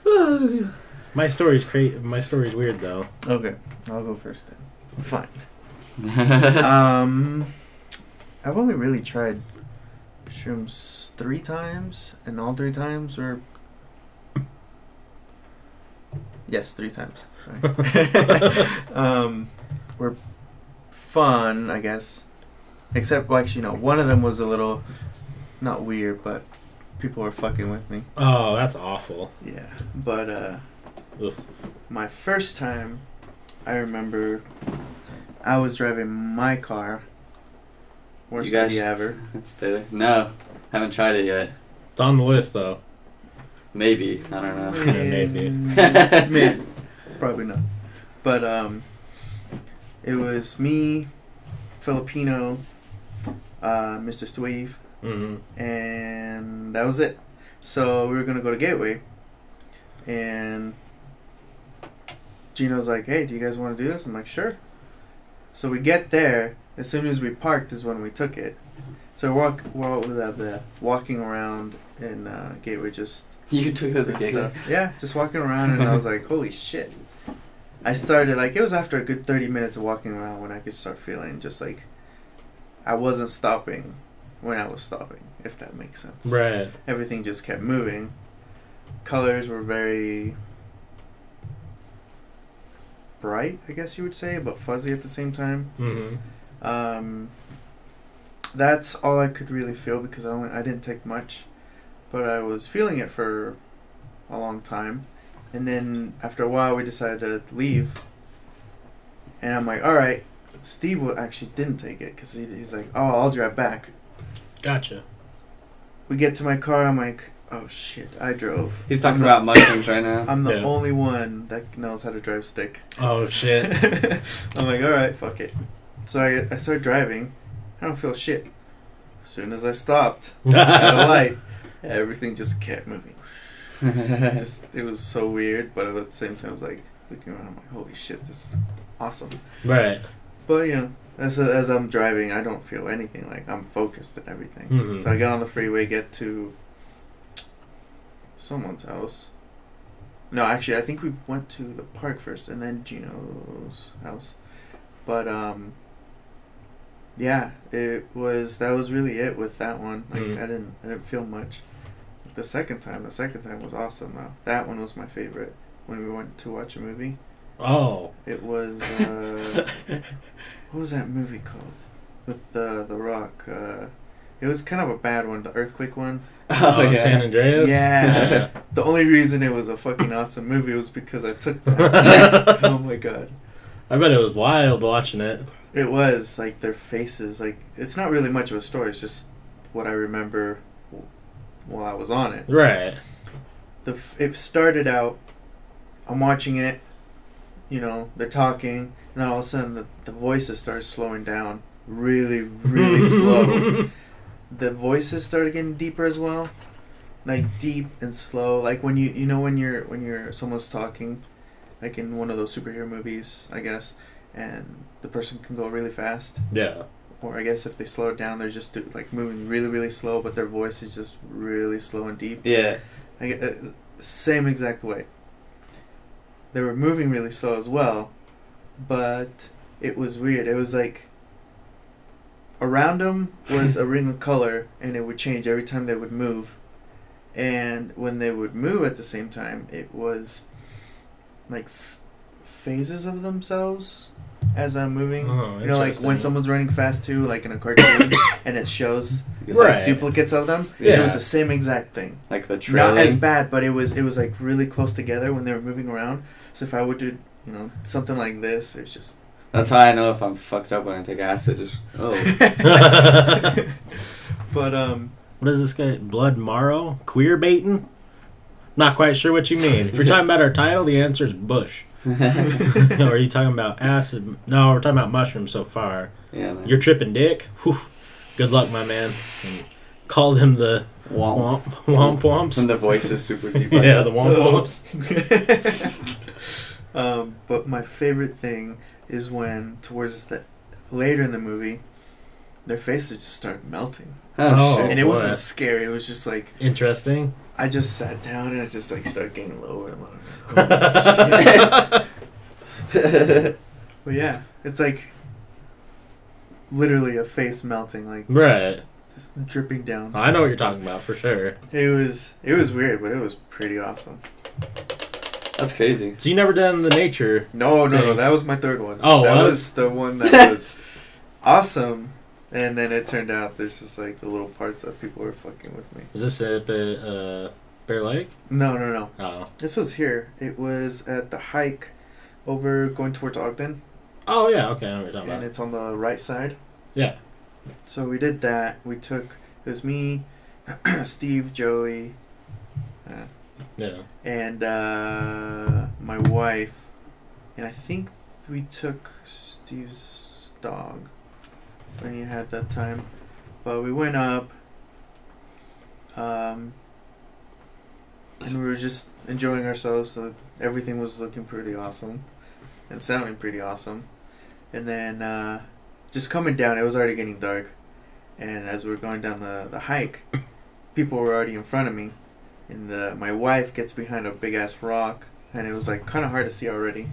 know. [sighs] My story's cra- My story's weird though. Okay, I'll go first then. Fine. [laughs] um, I've only really tried shrooms three times, and all three times were. Yes, three times. Sorry. [laughs] [laughs] um, were fun, I guess. Except, well, actually, no. One of them was a little, not weird, but people were fucking with me. Oh, that's awful. Yeah, but uh, Ugh. my first time, I remember I was driving my car. Worst You guys- idea ever. [laughs] it's Taylor. No, haven't tried it yet. It's on the list though. Maybe I don't know. Yeah, maybe. [laughs] Maybe. Probably not. But um, it was me, Filipino, uh, Mr. Steve, Mm-hmm. and that was it. So we were gonna go to Gateway, and Gino's like, "Hey, do you guys want to do this?" I'm like, "Sure." So we get there. As soon as we parked is when we took it. So we're walk, we're that, the walking around in uh, Gateway, just [laughs] You took it the and gig. stuff. Yeah, just walking around, and I was like, "Holy shit!" I started like it was after a good thirty minutes of walking around when I could start feeling just like I wasn't stopping when I was stopping, if that makes sense. Right. Everything just kept moving. Colors were very bright, I guess you would say, but fuzzy at the same time. Mm-hmm. Um, that's all I could really feel because I only I didn't take much, but I was feeling it for a long time, and then after a while we decided to leave. And I'm like, all right. Steve actually didn't take it because he, he's like, oh, I'll drive back. Gotcha. We get to my car. I'm like, oh shit, I drove. He's talking I'm the- about mushrooms right now. I'm the Yeah. only one that knows how to drive stick. Oh shit. [laughs] I'm like, all right, fuck it. So I I started driving. I don't feel shit. As soon as I stopped at a [laughs] light, everything just kept moving. [laughs] just it was so weird, but at the same time, I was like looking around. I'm like, holy shit, this is awesome. right. But yeah, as as I'm driving, I don't feel anything. Like I'm focused and everything. Mhm. So I get on the freeway, get to someone's house. No, actually, I think we went to the park first, and then Gino's house. But um, yeah, it was that was really it with that one. Like Mhm. I didn't I didn't feel much. The second time, the second time was awesome. Though that one was my favorite when we went to watch a movie. Oh. It was uh, [laughs] what was that movie called with the the Rock? Uh, it was kind of a bad one, the earthquake one. [laughs] Oh, San Andreas. Yeah. [laughs] The only reason it was a fucking awesome movie was because I took that. oh my god. I bet it was wild watching it. It was like their faces. Like it's not really much of a story. It's just what I remember w- while I was on it. Right. The it started out. I'm watching it. You know they're talking, and then all of a sudden the, the voices start slowing down, really, really slow. [laughs] The voices started getting deeper as well, like deep and slow. Like when you you know when you're when you're someone's talking, like in one of those superhero movies, I guess, and the person can go really fast. Yeah. Or I guess if they slow it down, they're just do, like moving really, really slow, but their voice is just really slow and deep. Yeah. I get, uh, same exact way. They were moving really slow as well, but it was weird. It was like around them was a [laughs] ring of color, and it would change every time they would move. And when they would move at the same time, it was like f- phases of themselves as I'm moving. Oh, you know, like when someone's running fast too, like in a cartoon, [coughs] and it shows It's Right. like duplicates of them. Yeah. It was the same exact thing. Like the trailing. Not as bad, but it was it was like really close together when they were moving around. So if I would do, you know, something like this, it's just. That's how I know if I'm fucked up when I take acid. Oh. [laughs] [laughs] but um, What is this guy? Blood Morrow? Queer baiting? Not quite sure what you mean. If you're [laughs] talking about our title, the answer is Bush. [laughs] or are you talking about acid? No, we're talking about mushrooms so far. yeah, man. You're tripping dick? Whew. Good luck, my man. And called him the Womp. womp womp womps. When the voice is super [laughs] deep. yeah, that. the womp womps. [laughs] um, but my favorite thing is when towards the later in the movie, their faces just start melting, Oh, Oh. shit. and it boy. wasn't scary. It was just like Interesting. I just sat down and I just like started getting lower and lower. Holy. [laughs] But yeah, it's like literally a face melting, like right. just dripping down. I know what you're talking about for sure. It was it was weird, but it was pretty awesome. That's crazy. So you never done the nature? No, no, no, that was my third one. Oh, that what? was the one that was [laughs] awesome. And then it turned out there's just like the little parts that people were fucking with me. Was this at the uh, Bear Lake? No, no, no. Oh. This was here. It was at the hike over going towards Ogden, Oh yeah. Okay, I know what you're talking and about. it's on the right side. Yeah. So we did that. We took it was me, [clears throat] Steve, Joey, uh, Yeah. and uh, my wife, and I think we took Steve's dog when he had that time. But we went up, um, and we were just enjoying ourselves. So everything was looking pretty awesome, and sounding pretty awesome. And then uh, just coming down, it was already getting dark, and as we were going down the the hike, [coughs] people were already in front of me and the, my wife gets behind a big ass rock and it was like kind of hard to see already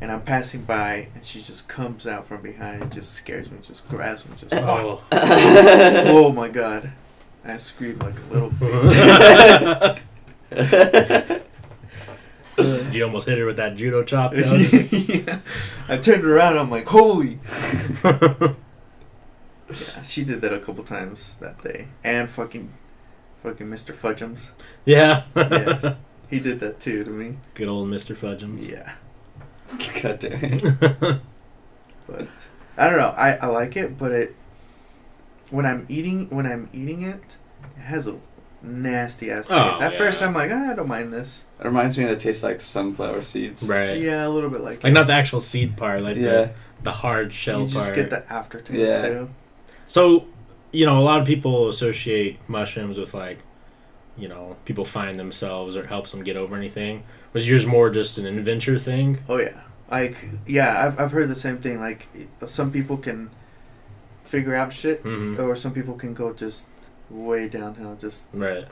and i'm passing by and she just comes out from behind and just scares me just grabs me just oh, [laughs] Oh. my god i screamed like a little bitch Did you almost hit her with that judo chop? [laughs] though? Just yeah. i turned around i'm like holy [laughs] yeah she did that a couple times that day and fucking fucking mr fudgems yeah. yes he did that too to me Good old Mr. Fudgems. yeah [laughs] God damn it. but I don't know. I, I like it, but it when I'm eating when I'm eating it, it has a nasty ass taste. Oh, At first. I'm like, ah, I don't mind this. It reminds me that it tastes like sunflower seeds. right. Yeah, a little bit like Like not the actual seed part, like Yeah. the, the hard shell you just part. get the aftertaste Yeah. too. So, you know, a lot of people associate mushrooms with like, you know, people find themselves or helps them get over anything. Was yours more just an adventure thing? Oh yeah, like yeah, I've I've heard the same thing. Like some people can figure out shit, Mm-hmm. or some people can go just way downhill, just Right.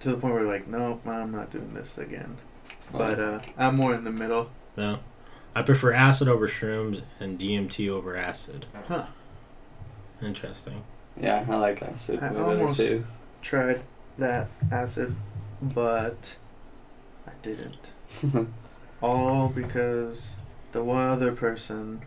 to the point where like, no, I'm not doing this again. But uh, I'm more in the middle. No. I prefer acid over shrooms and DMT over acid. Huh. Interesting. Yeah, I like acid I way better almost- too. Tried that acid, but I didn't. [laughs] All because the one other person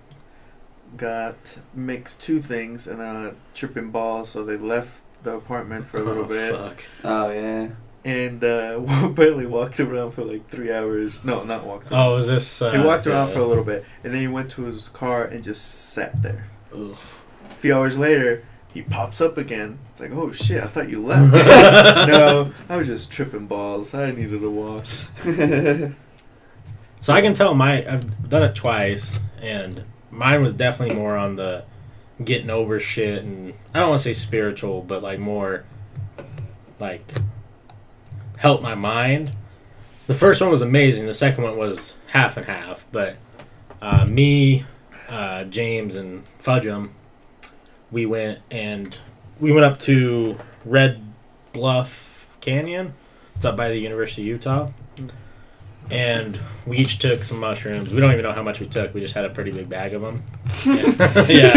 got mixed two things and then a tripping balls, so they left the apartment for a little Oh, bit Fuck. oh yeah. and uh, [laughs] barely walked around for like three hours. No, not walked around. Oh, is this? Uh, he walked around the- for a little bit and then he went to his car and just sat there. Ugh. A few hours later, he pops up again. It's like, oh shit, I thought you [laughs] left. no, I was just tripping balls. I needed a wash. [laughs] So I can tell my I've done it twice, and mine was definitely more on the getting over shit, and I don't want to say spiritual, but like more like help my mind. The first one was amazing. The second one was half and half, but uh, me, uh, James, and Fudgem, we went and we went up to Red Butte Canyon. It's up by the University of Utah and we each took some mushrooms. We don't even know how much we took. We just had a pretty big bag of them. [laughs] Yeah,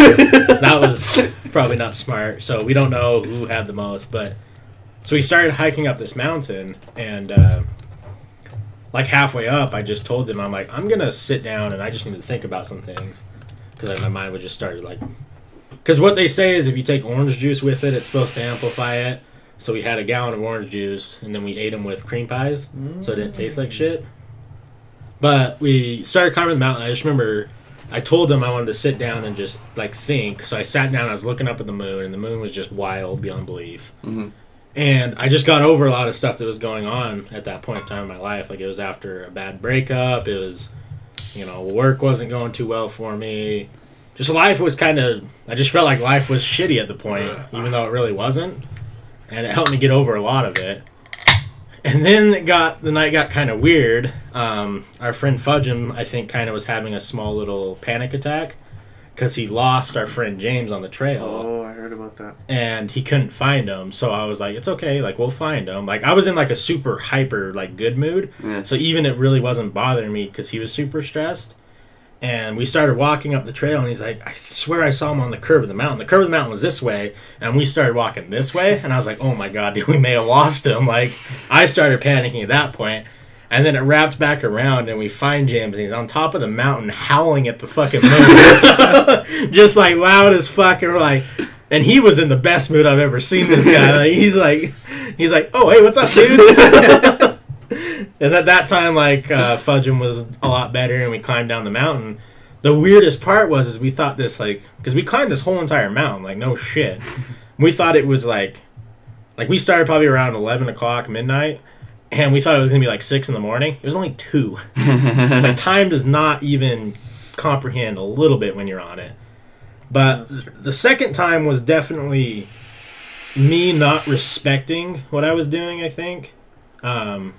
that was probably not smart. So we don't know who had the most, but so we started hiking up this mountain, and uh, like halfway up, I just told them I'm like I'm gonna sit down and I just need to think about some things because like, my mind would just start like because what they say is if you take orange juice with it, it's supposed to amplify it. So we had a gallon of orange juice and then we ate them with cream pies, so it didn't taste like shit. But we started climbing the mountain. I just remember I told them I wanted to sit down and just like think. So I sat down. I was looking up at the moon, and the moon was just wild beyond belief. hmm And I just got over a lot of stuff that was going on at that point in time in my life. Like it was after a bad breakup. It was, you know, work wasn't going too well for me. Just life was kind of. I just felt like life was shitty at the point, even though it really wasn't. And it helped me get over a lot of it. And then it got the night got kind of weird. Um, our friend Fudgeum, I think, kind of was having a small little panic attack because he lost our friend James on the trail Oh, I heard about that. and he couldn't find him. So I was like, it's okay, like we'll find him. Like I was in like a super hyper like good mood. Yeah. So even it really wasn't bothering me because he was super stressed. And we started walking up the trail, and he's like, I swear I saw him on the curve of the mountain. The curve of the mountain was this way, and we started walking this way, and I was like, oh my god, [laughs] dude, we may have lost him. Like, I started panicking at that. And then it wrapped back around, and we find James, and he's on top of the mountain howling at the fucking moon. [laughs] Just like loud as fuck, and we're like, and he was in the best mood I've ever seen this guy. Like, he's like, he's like, oh, hey, what's up, dude? [laughs] And at that time, like uh, Fudgeum was a lot better, and we climbed down the mountain. The weirdest part was is we thought this like because we climbed this whole entire mountain, like no shit. [laughs] we thought it was like like we started probably around eleven o'clock midnight, and we thought it was gonna be like six in the morning. It was only two. [laughs] like time does not even comprehend a little bit when you're on it. But the second time was definitely me not respecting what I was doing. I think. Um,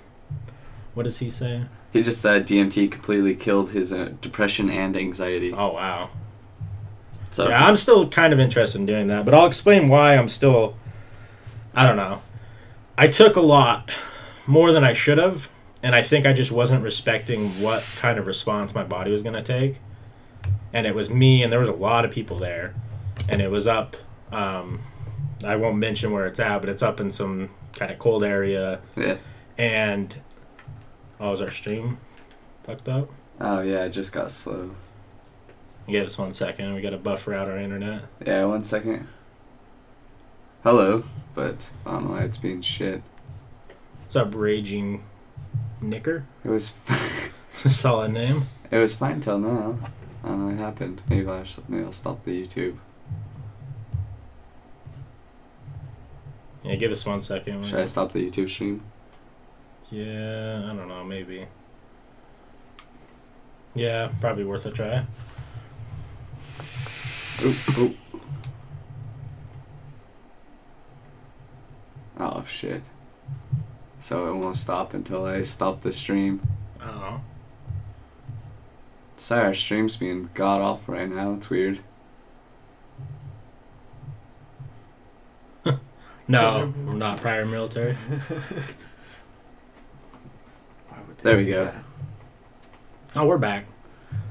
what does he say? He just said DMT completely killed his uh, depression and anxiety. Oh wow. So Yeah, I'm still kind of interested in doing that, but I'll explain why I'm still. I don't know. I took a lot more than I should have, and I think I just wasn't respecting what kind of response my body was going to take. And it was me, and there was a lot of people there, and it was up. Um, I won't mention where it's at, but it's up in some kind of cold area, yeah. and oh, is our stream fucked up? Oh yeah, it just got slow. Give us one second. We got to buffer out our internet. Yeah, one second. Hello, but I don't know why it's being shit. What's up, raging knicker? It was [laughs] [laughs] a Solid name. it was fine till now. I don't know what happened. Maybe I should, maybe I'll stop the YouTube. Yeah, give us one second. Should I stop the YouTube stream? Yeah, I don't know, maybe. Yeah, probably worth a try. Oop, oop. Oh shit. So it won't stop until I stop the stream. Oh. Sorry, our stream's being god awful right now. It's weird. [laughs] No, I'm not prior military. [laughs] Why would they There we go. Oh, we're back.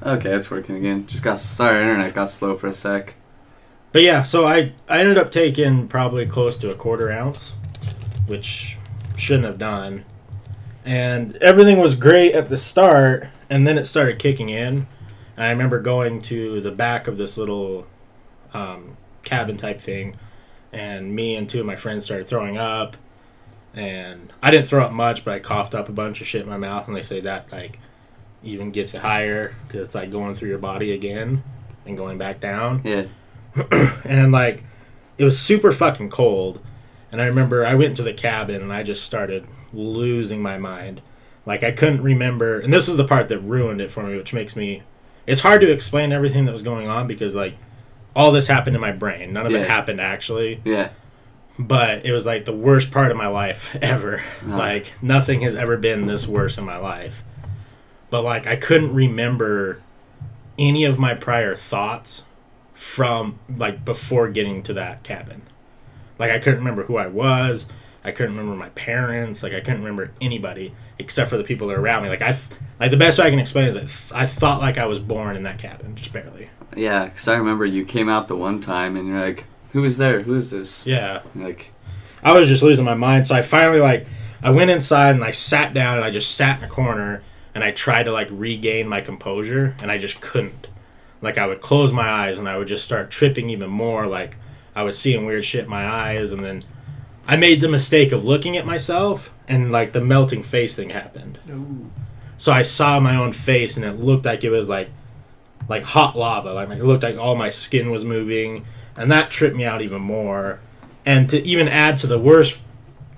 Okay, it's working again. Just got sorry, internet got slow for a sec. But yeah, so I, I ended up taking probably close to a quarter ounce, which shouldn't have done. And everything was great at the start, and then it started kicking in. And I remember going to the back of this little um, cabin type thing, and me and two of my friends started throwing up. And I didn't throw up much, but I coughed up a bunch of shit in my mouth, and they say that like even gets it higher because it's like going through your body again and going back down Yeah. [clears throat] and like it was super fucking cold and i remember i went to the cabin and i just started losing my mind like i couldn't remember and this is the part that ruined it for me which makes me it's hard to explain everything that was going on because like all this happened in my brain none of Yeah. it happened actually Yeah. But it was like the worst part of my life [laughs] ever. Like nothing has ever been this worse in my life. But like i couldn't remember any of my prior thoughts from like before getting to that cabin. Like i couldn't remember who i was. I couldn't remember my parents. Like i couldn't remember anybody except for the people that are around me. Like i th- like the best way i can explain is that th- i thought like i was born in that cabin just barely. Yeah, because I remember you came out the one time and you're like, who is there? Who is this? yeah Like, I was just losing my mind. So I finally like I went inside and I sat down and I just sat in a corner and I tried to like regain my composure and I just couldn't. Like I would close my eyes and I would just start tripping even more. Like I was seeing weird shit in my eyes and then I made the mistake of looking at myself and like the melting face thing happened. Ooh. So I saw my own face and it looked like it was like like hot lava. Like it looked like all my skin was moving and that tripped me out even more. And to even add to the worst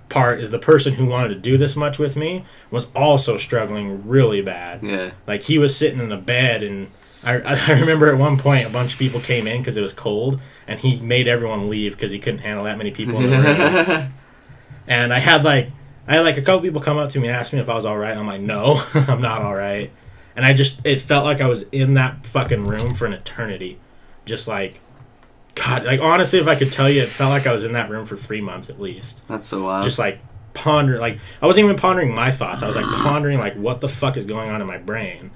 part is the person who wanted to do this much with me was also struggling really bad. Yeah. Like he was sitting in a bed, and I, [laughs] I remember at one point a bunch of people came in because it was cold, and he made everyone leave because he couldn't handle that many people in the room. [laughs] And I had like I had like a couple people come up to me and ask me if I was all right. and I'm like, no, [laughs] I'm not all right. And I just it felt like I was in that fucking room for an eternity, just like. God, like honestly, if I could tell you, it felt like I was in that room for three months at least That's so wild. just like ponder like I wasn't even pondering my thoughts. I was like pondering like what the fuck is going on in my brain.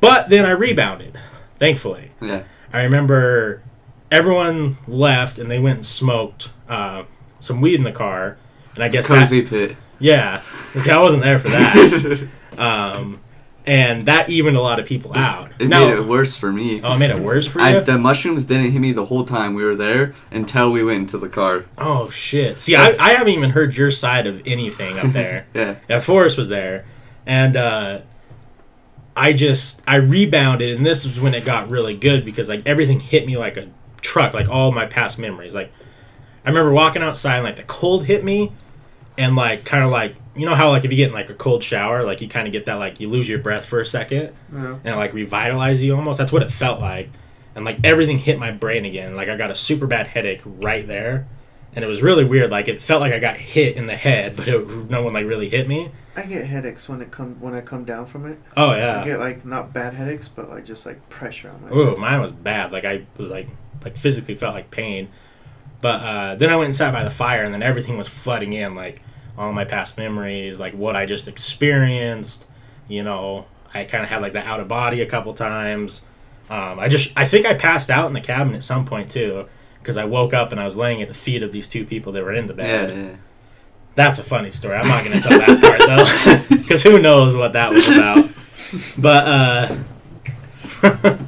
But then I rebounded, thankfully. yeah. I remember everyone left and they went and smoked uh, some weed in the car, and I guess that, Cozy pit. yeah. See, I wasn't there for that. [laughs] um, and that evened a lot of people out. It Now- made it worse for me. oh, it made it worse for you. I, the mushrooms didn't hit me the whole time we were there until we went into the car. oh shit! See, I, I haven't even heard your side of anything up there. [laughs] Yeah. Yeah, Forrest was there, and uh, I just I rebounded, and this is when it got really good because like everything hit me like a truck, like all my past memories. Like I remember walking outside, and like the cold hit me, and like kind of like you know how like if you get in like a cold shower, like you kind of get that like you lose your breath for a second, Yeah. and it, like revitalize you almost. That's what it felt like, and like everything hit my brain again. Like I got a super bad headache right there. And it was really weird. Like it felt like I got hit in the head, but it, no one like really hit me. I get headaches when it come when I come down from it. Oh yeah, I get like not bad headaches, but like just like pressure on my. Ooh, mine was bad. Like I was like like physically felt like pain. But uh, then I went sat by the fire, and then everything was flooding in, like all my past memories, like what I just experienced. You know, I kind of had like the out of body a couple times. Um, I just I think I passed out in the cabin at some point too, because I woke up and I was laying at the feet of these two people that were in the Yeah, bed. yeah. That's a funny story. I'm not going to tell that part though, [laughs] because who knows what that was about. But uh,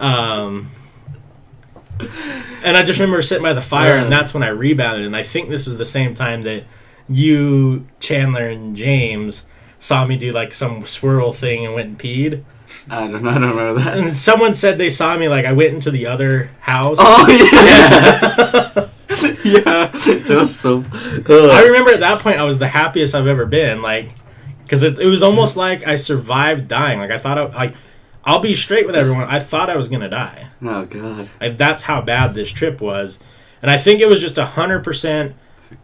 [laughs] um, and I just remember sitting by the fire, and that's when I rebounded. And I think this was the same time that you, Chandler, and James saw me do like some swirl thing and went and peed. I don't know. I don't remember that. And someone said they saw me like I went into the other house. Oh Yeah. [laughs] yeah. [laughs] yeah. That was so. I remember at that point I was the happiest I've ever been, like, because it, it was almost like I survived dying. Like I thought, I, like, I'll be straight with everyone. I thought I was gonna die. Oh god. Like, that's how bad this trip was, and I think it was just a hundred percent.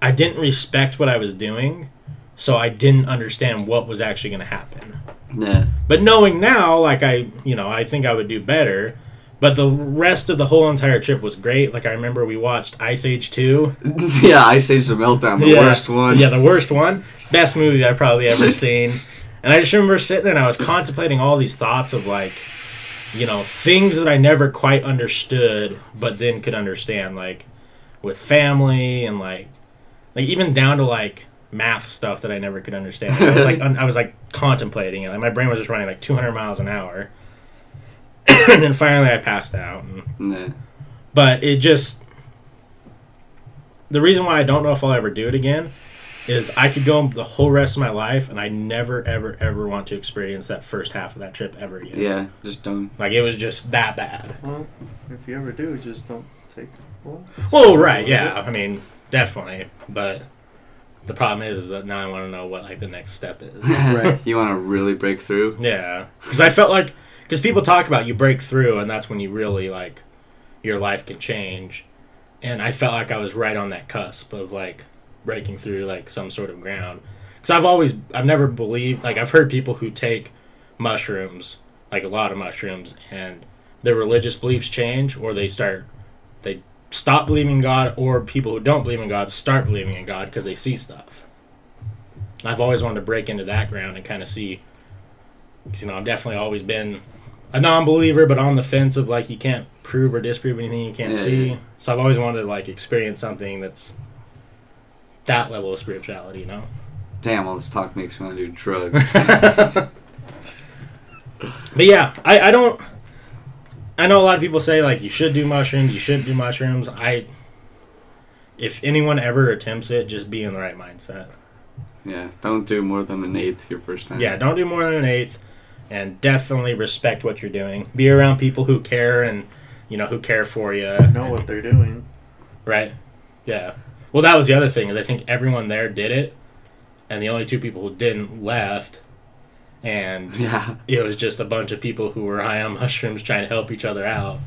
I didn't respect what I was doing, so I didn't understand what was actually gonna happen. Yeah. But knowing now, like I, you know, I think I would do better. But the rest of the whole entire trip was great. Like I remember we watched Ice Age two. [laughs] yeah. Ice Age: The Meltdown, the Yeah. worst one. Yeah, the worst one. Best movie I've probably ever [laughs] seen. And I just remember sitting there and I was contemplating all these thoughts of like, you know, things that I never quite understood, but then could understand, like with family and like, like even down to like math stuff that I never could understand. I was like, [laughs] un- I was like contemplating it. Like my brain was just running like 200 miles an hour. [coughs] and then finally I passed out. And Yeah. but it just the reason why I don't know if I'll ever do it again is I could go the whole rest of my life and I never ever ever want to experience that first half of that trip ever again. Yeah. Just don't. Like it was just that bad. Well, if you ever do, just don't take. Well, Well, right, yeah. I mean, definitely, but the problem is, is that now I want to know what like the next step is. [laughs] Right. you want to really break through? Yeah, because I felt like because people talk about you break through and that's when you really like your life can change, and I felt like I was right on that cusp of like breaking through like some sort of ground. Because I've always I've never believed like I've heard people who take mushrooms like a lot of mushrooms and their religious beliefs change or they start they stop believing in God or people who don't believe in God start believing in God because they see stuff. And I've always wanted to break into that ground and kind of see 'cause, you know, I've definitely always been a non-believer, but on the fence of like you can't prove or disprove anything you can't Yeah, see. So I've always wanted to like experience something that's that level of spirituality, you know. Damn, all this talk makes me want to do drugs. [laughs] [laughs] But yeah, I, I don't. I know a lot of people say like you should do mushrooms, you shouldn't do mushrooms. I, if anyone ever attempts it, just be in the right mindset. yeah, don't do more than an eighth your first time. Yeah, don't do more than an eighth, and definitely respect what you're doing. Be around people who care and you know who care for you. Know what they're doing. Right. Yeah. Well, that was the other thing is I think everyone there did it, and the only two people who didn't left, and [laughs] Yeah. it was just a bunch of people who were high on [laughs] mushrooms trying to help each other out.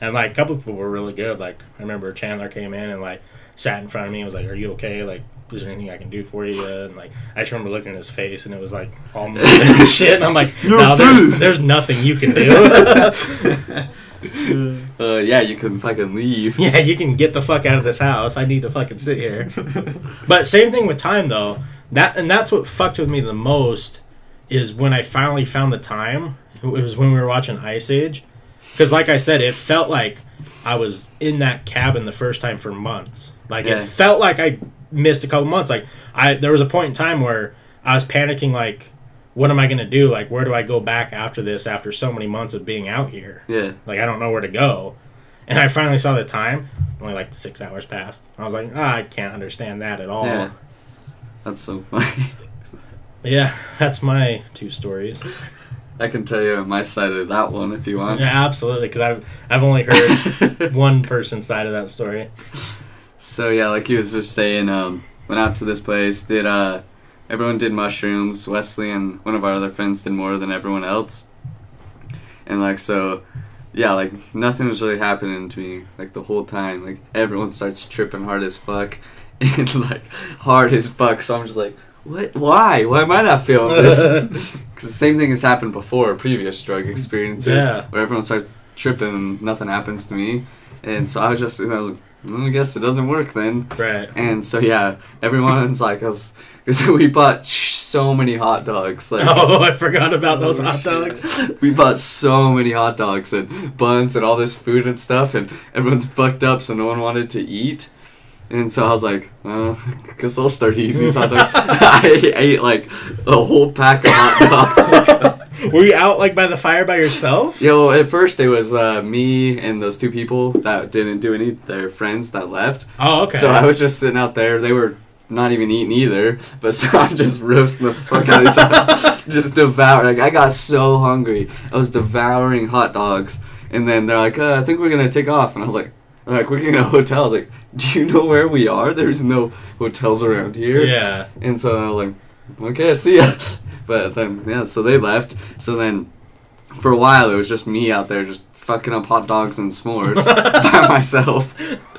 And like a couple of people were really good. Like I remember Chandler came in and like sat in front of me and was like, "Are you okay? Like, is there anything I can do for you?" And like I just remember looking at his face and it was like all moving [laughs] shit. And I'm like, "No, there's, there's nothing you can do." [laughs] Uh, yeah, you can fucking leave. [laughs] yeah, you can get the fuck out of this house. I need to fucking sit here. [laughs] But same thing with time though. That and that's what fucked with me the most is when I finally found the time. It was when we were watching Ice Age. Because like I said, it felt like I was in that cabin the first time for months. Like Yeah. it felt like I missed a couple months. Like I there was a point in time where I was panicking like what am I going to do? Like where do I go back after this after so many months of being out here? Yeah. Like I don't know where to go. And I finally saw the time. Only like six hours passed. I was like, ah, I can't understand that at all. Yeah. That's so funny. [laughs] Yeah, that's my two stories. I can tell you my side of that one if you want. Yeah, absolutely, because I've I've only heard [laughs] one person's side of that story. So yeah, like he was just saying, um, went out to this place. Did uh, everyone did mushrooms. Wesley and one of our other friends did more than everyone else. And like so, yeah, like nothing was really happening to me like the whole time. Like everyone starts tripping hard as fuck, [laughs] and like hard as fuck. So I'm just like, what? Why? Why am I not feeling this? [laughs] [laughs] Because the same thing has happened before, previous drug experiences, Yeah. where everyone starts tripping and nothing happens to me. And so I was just, I was like, "Mm, I guess it doesn't work then. Right. And so yeah, everyone's like us. [laughs] So we bought so many hot dogs. Like [laughs] Oh, I forgot about those Oh, hot shit. dogs. [laughs] we bought so many hot dogs and buns and all this food and stuff, and everyone's fucked up, so no one wanted to eat. And so I was like, well, I guess I'll start eating these hot dogs. I ate like a whole pack of hot dogs. Were you out like by the fire by yourself? Yeah, well, at first it was uh, me and those two people that didn't do any. Their friends that left. Oh, okay. So I was just sitting out there. They were not even eating either. But so [laughs] I'm just roasting the fuck out of these. [laughs] Just devouring. Like, I got so hungry. I was devouring hot dogs. And then they're like, uh, I think we're going to take off. And I was like, like, we're getting a hotel. I was like, do you know where we are? There's no hotels around here. Yeah. And so I was like, okay, see ya. [laughs] But then, yeah, so they left. So then, for a while, it was just me out there just fucking up hot dogs and s'mores by myself.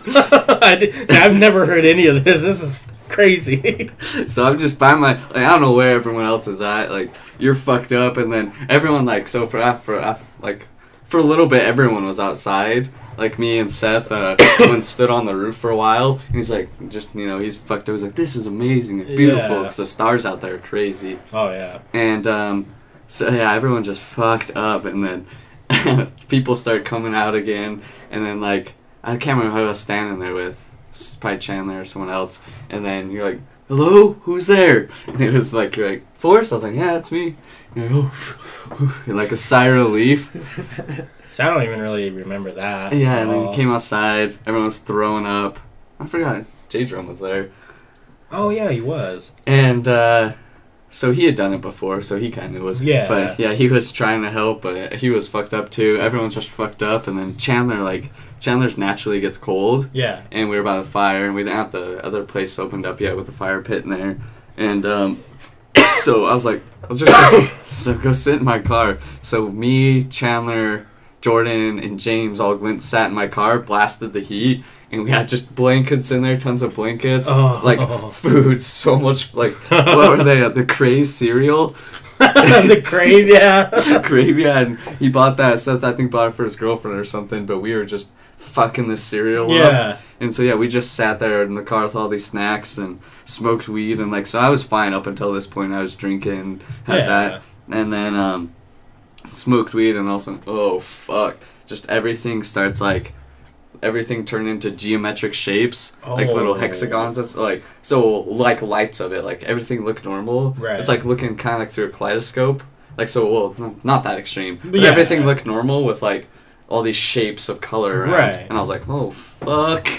I've never heard any of this. This is [laughs] crazy. [laughs] So I'm just by my, like, I don't know where everyone else is at. Like, you're fucked up, and then everyone, like, so for, for like, for a little bit, everyone was outside. Like me and Seth, uh, [coughs] went stood on the roof for a while. And he's like, just you know, he's fucked up. He's like, this is amazing, and beautiful, Yeah. because the stars out there are crazy. Oh yeah. And um, so yeah, everyone just fucked up, and then [laughs] people start coming out again, and then like I can't remember who I was standing there with, it's probably Chandler or someone else, and then you're like, "Hello, who's there?" And it was like you're like Forrest. I was like, "Yeah, it's me." You're like, "Oh," [laughs] like a sigh of relief. So I don't even really remember that. Yeah, and then you came outside. Everyone was throwing up. I forgot J Drum was there. Oh yeah, he was. And uh, so he had done it before, so he kind of was. Yeah. But yeah, he was trying to help, but he was fucked up too. Everyone's just fucked up, and then Chandler like Chandler's naturally gets cold, Yeah. and we were by the fire, and we didn't have the other place opened up yet with the fire pit in there, and um, [coughs] so I was like, let's just [coughs] so go sit in my car. So me, Chandler. Jordan and James all went sat in my car, blasted the heat, and we had just blankets in there, tons of blankets, Oh. like food, so much like what were they? Uh, the Craze cereal, [laughs] the crave, yeah. [laughs] gravy, and he bought that. Seth, I think, bought it for his girlfriend or something. But we were just fucking this cereal up, Yeah. and so yeah, we just sat there in the car with all these snacks and smoked weed, and like so I was fine up until this point. I was drinking, had Yeah. that, and then um, smoked weed, and also oh fuck, just everything starts like everything turned into geometric shapes, like little Oh. hexagons. It's like so like lights of it, like everything looked normal. Right. It's like looking kind of like through a kaleidoscope. Like so, well, not that extreme, but Yeah. everything looked normal with like all these shapes of color around. Right. And I was like, oh fuck. [laughs]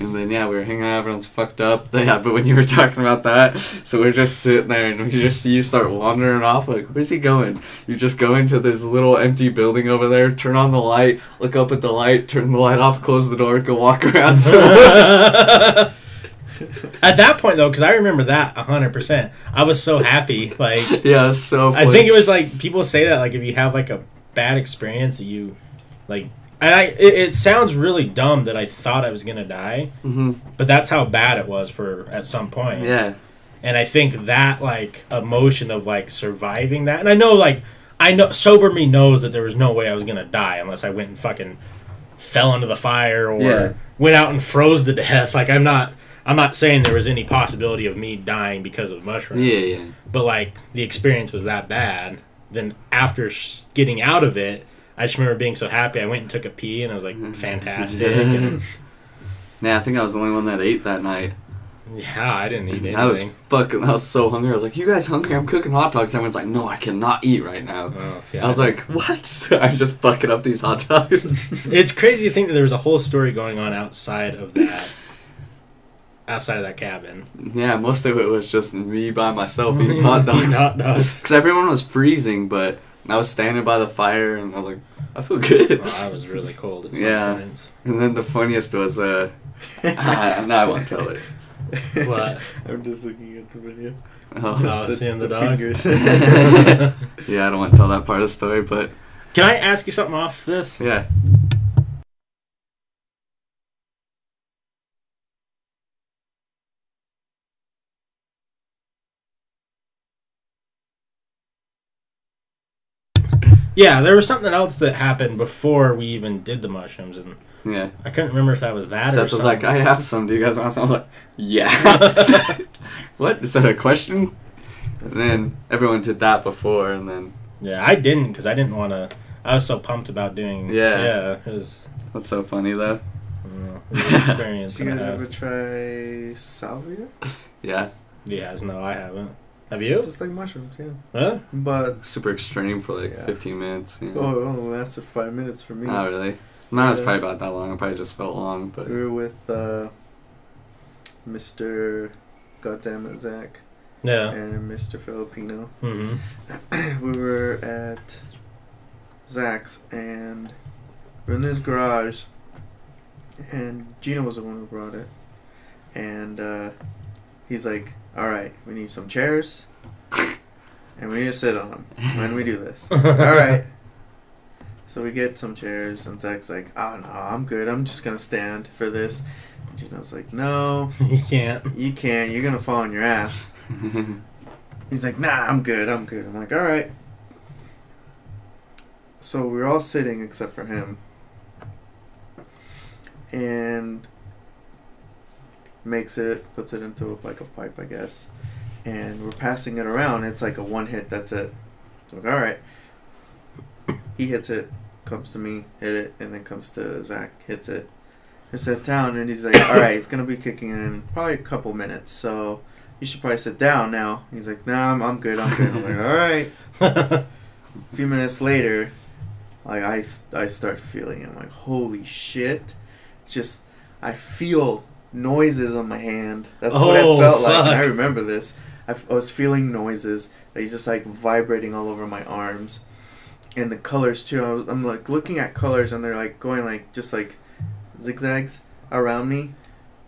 And then yeah, we were hanging out. Everyone's fucked up. [laughs] Yeah, but when you were talking about that, so we're just sitting there, and we just see you start wandering off. Like, where's he going? You just go into this little empty building over there. Turn on the light. Look up at the light. Turn the light off. Close the door. Go walk around. So [laughs] At that point, though, because I remember that hundred percent, I was so happy. Like, [laughs] yeah, so. I think it was like people say that like if you have like a bad experience that you like, and I it, it sounds really dumb that I thought I was gonna die, hmm but that's how bad it was for at some point. Yeah. and I think that like emotion of like surviving that, and I know like I know sober me knows that there was no way I was gonna die unless I went and fucking fell into the fire or Yeah. went out and froze to death. Like I'm not. I'm not saying there was any possibility of me dying because of mushrooms Yeah. Yeah. but like the experience was that bad. Then after getting out of it, I just remember being so happy. I went and took a pee, and I was like, mm-hmm. fantastic. and, [laughs] Yeah, I think I was the only one that ate that night. yeah, I didn't eat anything. I was fucking. I was so hungry. I was like, "You guys hungry? I'm cooking hot dogs." Everyone's like, "No, I cannot eat right now." Oh, I was like, "What?" [laughs] I'm just fucking up these hot dogs. [laughs] it's crazy to think that there was a whole story going on outside of that, outside of that cabin. yeah, most of it was just me by myself eating hot dogs. Eating hot dogs. Because everyone was freezing, but I was standing by the fire and I was like, I feel good. Well, I was really cold at some Yeah. points. And then the funniest was, uh, [laughs] I, no, I won't tell it. What? [laughs] I'm just looking at the video. Oh. Oh, seeing the, dog. fingers. [laughs] yeah, I don't want to tell that part of the story, but Can I ask you something off this? yeah. Yeah, there was something else that happened before we even did the mushrooms, and Yeah. I couldn't remember if that was that or Seth was like, I have some. Do you guys want some? I was like, yeah. [laughs] what? Is that a question? And then everyone did that before, and then Yeah, I didn't because I didn't want to. I was so pumped about doing. Yeah. yeah, it was, that's so funny though. I don't know, it was an experience. [laughs] Did you guys I ever try salvia? Yeah, Yes, no, I haven't. Have you? Just like mushrooms, yeah. Huh? But super extreme for like Yeah. 15 minutes. You know? oh, it only lasted five minutes for me. Not really. No, it was probably about that long. It probably just felt long, but We were with uh, Mr. Goddamn Zach Yeah. and Mr. Filipino. Mm-hmm. [clears throat] we were at Zach's and we're in his garage, and Gino was the one who brought it. And uh, he's like, "All right, we need some chairs, [laughs] and we need to sit on them when we do this." [laughs] All right. So we get some chairs, and Zach's like, "Oh no, I'm good. I'm just gonna stand for this." And Gino's like, "No, [laughs] you can't. you can't. You're gonna fall on your ass." He's like, nah, I'm good, I'm good. I'm like, all right. So we're all sitting except for him. And makes it, puts it into like a pipe, I guess. And we're passing it around. It's like a one hit, that's it. So like, all right. He hits it, comes to me, hit it, and then comes to Zach, hits it. I sit down, and he's like, all right, it's to be kicking in probably a couple minutes. So you should probably sit down now. He's like, nah, I'm, I'm good, I'm good. I'm like, all right. [laughs] A few minutes later, like I, I start feeling it. I'm like, holy shit. Just, I feel noises on my hand. That's what it Oh, felt like. And I remember this. I, f- I was feeling noises. They just like vibrating all over my arms. And the colors too. I was, I'm like looking at colors and they're like going like, just like zigzags around me.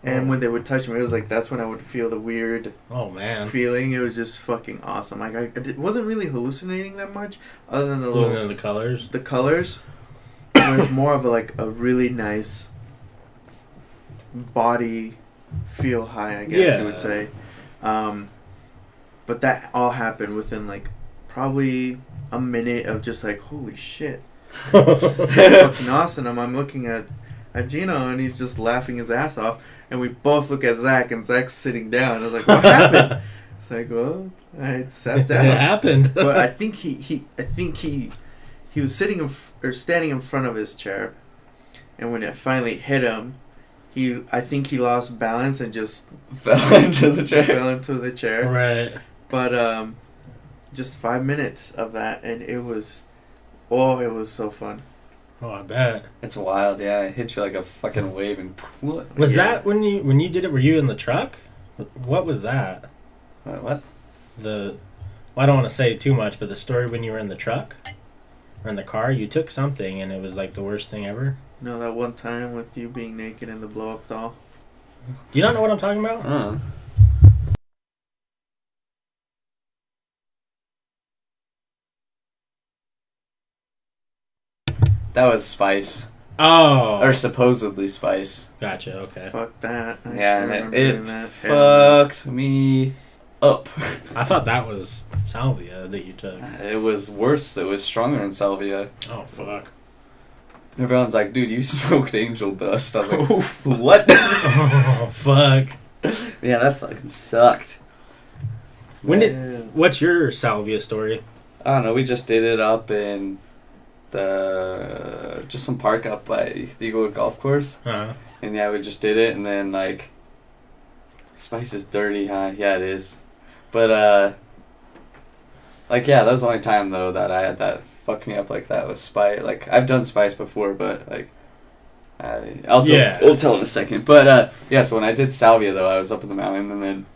And Oh. when they would touch me, it was like that's when I would feel the weird oh man. feeling. It was just fucking awesome. Like I, I wasn't really hallucinating that much, other than the little at the colors. the colors. It was more of a, like a really nice body feel high, I guess you would say. Um, but that all happened within like probably a minute of just like holy shit, [laughs] fucking awesome. I'm, I'm looking at at Gino and he's just laughing his ass off, and we both look at Zach and Zach's sitting down. I was like, what happened? [laughs] It's like, well, I sat down. it happened. [laughs] but I think he, he I think he he was sitting in f- or standing in front of his chair, and when it finally hit him, he I think he lost balance and just [laughs] Fell into the [laughs] chair. fell into the chair. Right. But um, just five minutes of that, and it was, oh, it was so fun. Oh, I bet. It's wild, yeah. It hit you like a fucking wave and what? Was Yeah. that when you when you did it? Were you in the truck? What was that? What? what? The well, I don't want to say too much, but the story when you were in the truck or in the car, you took something and it was like the worst thing ever. You know that one time with you being naked in the blow up doll? You don't know what I'm talking about? Uh. That was Spice. Oh, Or supposedly Spice. gotcha. Okay, Fuck that. I, Yeah, and it, it that. Hell fucked me up. [laughs] I thought that was salvia that you took. it was worse. It was stronger than salvia. Oh fuck. Everyone's like, dude, you [laughs] smoked angel dust. I was like, no. what? [laughs] oh fuck. yeah, that fucking sucked. When did- What's your salvia story? I don't know. We just did it up in the just some park up by the Eaglewood Golf Course, Uh, and yeah, we just did it, and then like, Spice is dirty, huh? Yeah, it is, but uh, like yeah, that was the only time though that I had that fuck me up like that with Spice. Like I've done Spice before, but like. I, I'll tell. Yeah. I'll tell in a second. But uh, yeah, so when I did salvia though, I was up in the mountain, and then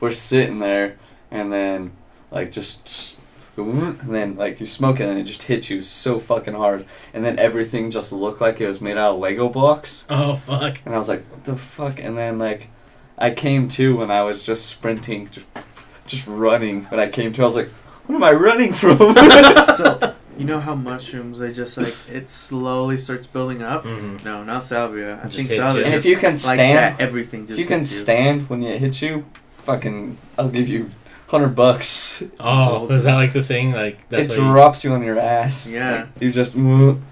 we're sitting there, and then like just and then like you smoke it and it just hits you so fucking hard and then everything just looked like it was made out of lego blocks oh fuck. and i was like what the fuck and then like i came to when i was just sprinting just, just running when i came to i was like what am i running from [laughs] so, you know how mushrooms, they just like, it slowly starts building up? hmm No, not salvia. I Just think salvia you. and if you can like stand that, everything if just you can hits stand when it hits you fucking i'll give you 100 bucks Oh, is that like the thing? Like that's it what you- drops you on your ass Yeah. Like, you just and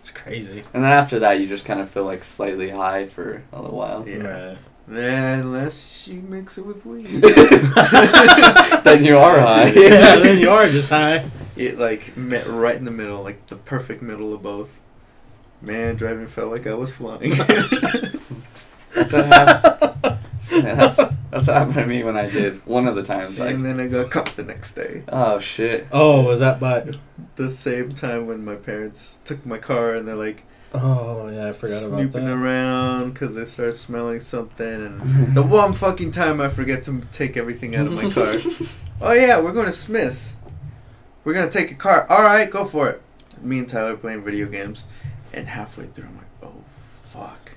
it's crazy. And then after that you just kind of feel like slightly high for a little while Yeah. Right. Then, unless you mix it with weed. [laughs] then you are high. [laughs] yeah, then you are just high. It like met right in the middle, like the perfect middle of both. Man, driving felt like I was flying. That's what happened. that's that's what happened to me when I did one of the times. Like, and then I got caught the next day. oh shit. Oh, was that by? The same time when my parents took my car and they're like Oh yeah, I forgot about snooping that. around because they start smelling something. And [laughs] the one fucking time I forget to take everything out of my [laughs] car. oh yeah, we're going to Smith's. We're gonna take a car. All right, go for it. Me and Tyler playing video games, and halfway through, I'm like, oh fuck.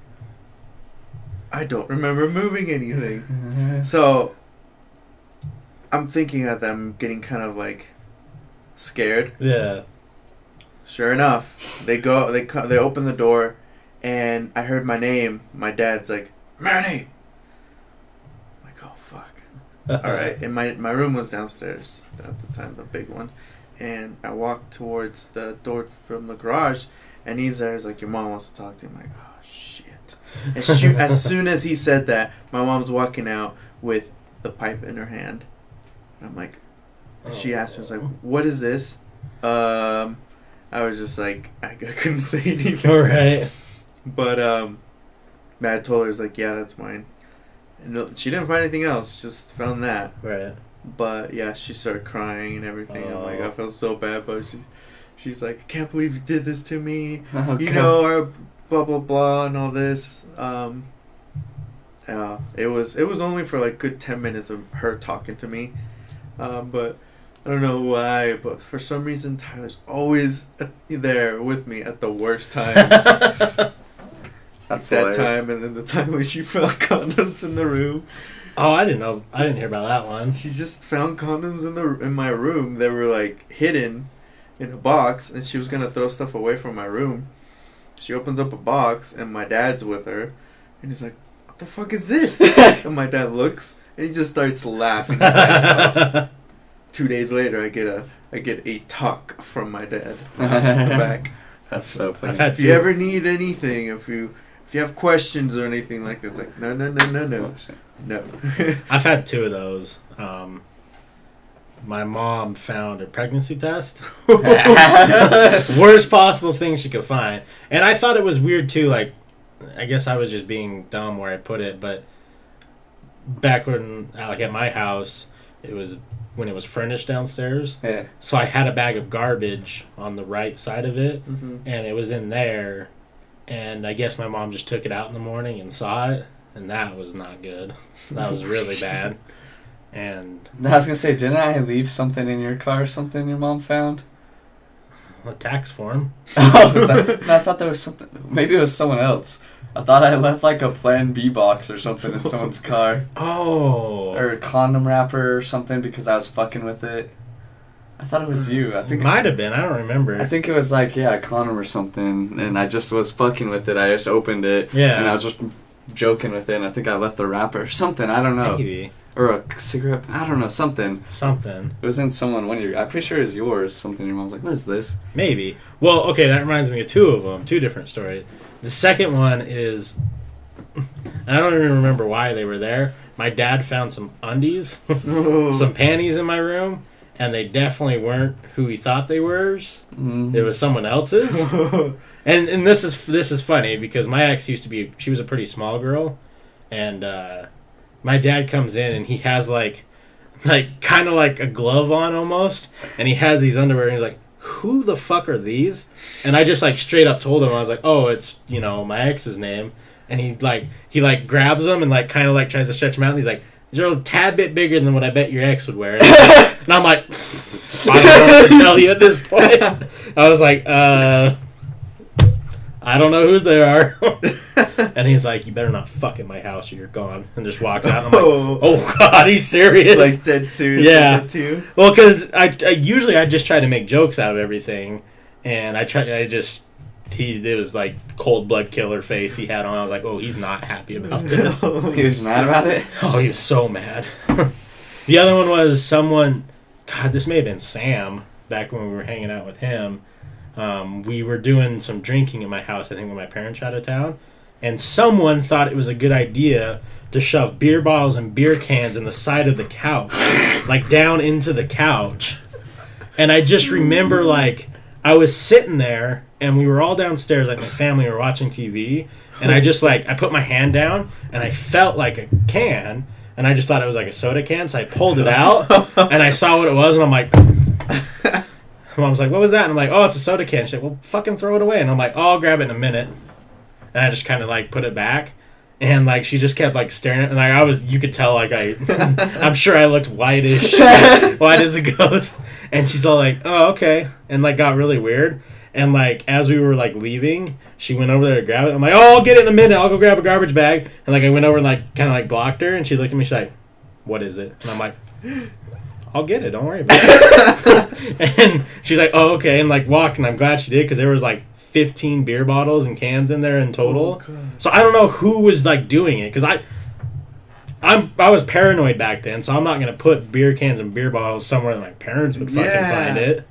I don't remember moving anything. [laughs] So I'm thinking that I'm getting kind of like scared. Yeah. Sure enough, they go, they co- they open the door, and I heard my name. My dad's like, Manny. I'm like, oh fuck. [laughs] All right, and my my room was downstairs at the time, the big one, and I walked towards the door from the garage, and he's there. He's like, your mom wants to talk to you. I'm like, oh shit. And shoot, [laughs] as soon as he said that, my mom's walking out with the pipe in her hand, and I'm like, she asked me, "Was like, what is this?" Um, I was just like, [laughs] I, couldn't say anything. All right. But um, Matt told her, "Is like, yeah, that's mine." And she didn't find anything else; just found that. Right. But yeah, she started crying and everything. I'm like, Oh. I felt so bad, but she, she's like, I can't believe you did this to me. [laughs] Oh, you God. know, our blah blah blah and all this. Um, yeah, it was it was only for like good ten minutes of her talking to me, um, but I don't know why, but for some reason Tyler's always [laughs] there with me at the worst times. [laughs] That's that hilarious. time and then the time when she found condoms in the room. Oh, I didn't know. I didn't hear about that one. She just found condoms in the in my room. They were like hidden in a box, and she was gonna throw stuff away from my room. She opens up a box, and my dad's with her, and he's like, "What the fuck is this?" [laughs] and my dad looks, and he just starts laughing his ass off. [laughs] Two days later, I get a I get a talk from my dad [laughs] back. That's so funny. If you ever need anything, if you if you have questions or anything like this, like no no no no no no. [laughs] I've had two of those. Um, my mom found a pregnancy test. [laughs] Worst possible thing she could find. And I thought it was weird too, like I guess I was just being dumb where I put it, but back when like at my house, it was when it was furnished downstairs. yeah. So I had a bag of garbage on the right side of it Mm-hmm. and it was in there and I guess my mom just took it out in the morning and saw it and that was not good. That was really [laughs] bad. And I was gonna say, didn't I leave something in your car? Something your mom found? a tax form. [laughs] [laughs] oh, that, no, I thought there was something. Maybe it was someone else. I thought I left like a Plan B box or something in someone's car, Oh. or a condom wrapper or something because I was fucking with it. I thought it was you. I think might have been. I don't remember. I think it was like yeah, a condom or something, and I just was fucking with it. I just opened it, Yeah. and I was just joking with it. and I think I left the wrapper or something. I don't know, Maybe or a cigarette. I don't know something. something. It was in someone one of your. I'm pretty sure it was yours. Something your mom's like, what is this? Maybe. Well, okay, that reminds me of two of them, two different stories. The second one is [laughs] I don't even remember why they were there. My dad found some undies, [laughs] [laughs] some panties in my room, and they definitely weren't who he thought they were. Mm. It was someone else's. [laughs] and and this is this is funny because my ex used to be she was a pretty small girl, and uh, my dad comes in and he has like like kind of like a glove on almost, and he has these underwear and he's like, "Who the fuck are these?" And I just like straight up told him I was like, "Oh, it's you know my ex's name," and he like he like grabs them and like kind of like tries to stretch them out. And he's like. These are a tad bit bigger than what I bet your ex would wear. [laughs] And I'm like, I don't know what to tell you at this point. [laughs] I was like, uh, I don't know whose they are. [laughs] and he's like, you better not fuck in my house or you're gone. And just walks out. And I'm like, oh, oh god, he's serious. like dead serious. Yeah. Yeah. Too. well, because I, I usually I just try to make jokes out of everything, and I try I just he it was like cold blood killer face he had on. I was like, oh, he's not happy about [laughs] this. He was mad about it. [laughs] Oh, he was so mad. the other one was someone. God, this may have been Sam back when we were hanging out with him. Um, we were doing some drinking in my house. I think when my parents were out of town, and someone thought it was a good idea to shove beer bottles and beer cans in the side of the couch, like down into the couch. And I just remember like I was sitting there and we were all downstairs, like my family were watching TV, and I just like I put my hand down and I felt like a can, and I just thought it was like a soda can, so I pulled it out [laughs] and I saw what it was, and I'm like. [laughs] Mom's like, "What was that?" And I'm like, "Oh, it's a soda can." She's like, "Well, fucking throw it away." And I'm like, "Oh, I'll grab it in a minute." And I just kind of like put it back, and like she just kept like staring at, and like I was, you could tell like I, [laughs] I'm sure I looked white as [laughs] shit, white as a ghost. And she's all like, "Oh, okay," and like got really weird. And like as we were like leaving, she went over there to grab it. I'm like, "Oh, I'll get it in a minute. I'll go grab a garbage bag." And like I went over and like kind of like blocked her, and she looked at me. She's like, "What is it?" And I'm like. I'll get it. Don't worry about it. [laughs] and she's like, "Oh, okay," and like walked, and I'm glad she did because there was like 15 beer bottles and cans in there in total. Oh, so I don't know who was like doing it because I, I'm I was paranoid back then, so I'm not gonna put beer cans and beer bottles somewhere that my parents would fucking Yeah. find it.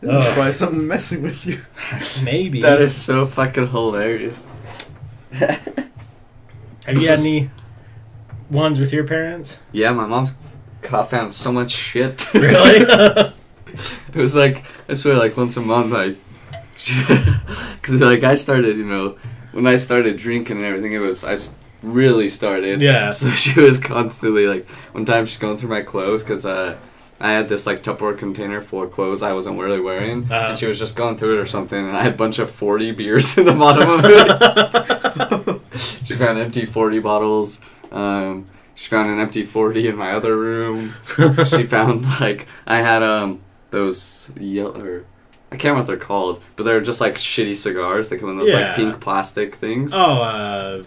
That's Ugh. why someone messing with you. [laughs] Maybe. That is so fucking hilarious. [laughs] Have you had any ones with your parents? Yeah, my mom's God, found so much shit. Really? [laughs] it was like I swear, like once a month, like [laughs] because like I started, you know, when I started drinking and everything, it was I really started. yeah. [laughs] So she was constantly like, one time she's going through my clothes because uh, I had this like Tupperware container full of clothes I wasn't really wearing, Uh-huh. and she was just going through it or something, and I had a bunch of forty beers in the bottom of it. [laughs] she found empty forty bottles. Um, she found an empty forty in my other room. she found like I had um those yellow. I can't remember what they're called, but they're just like shitty cigars. They come in those Yeah. like pink plastic things. oh, uh.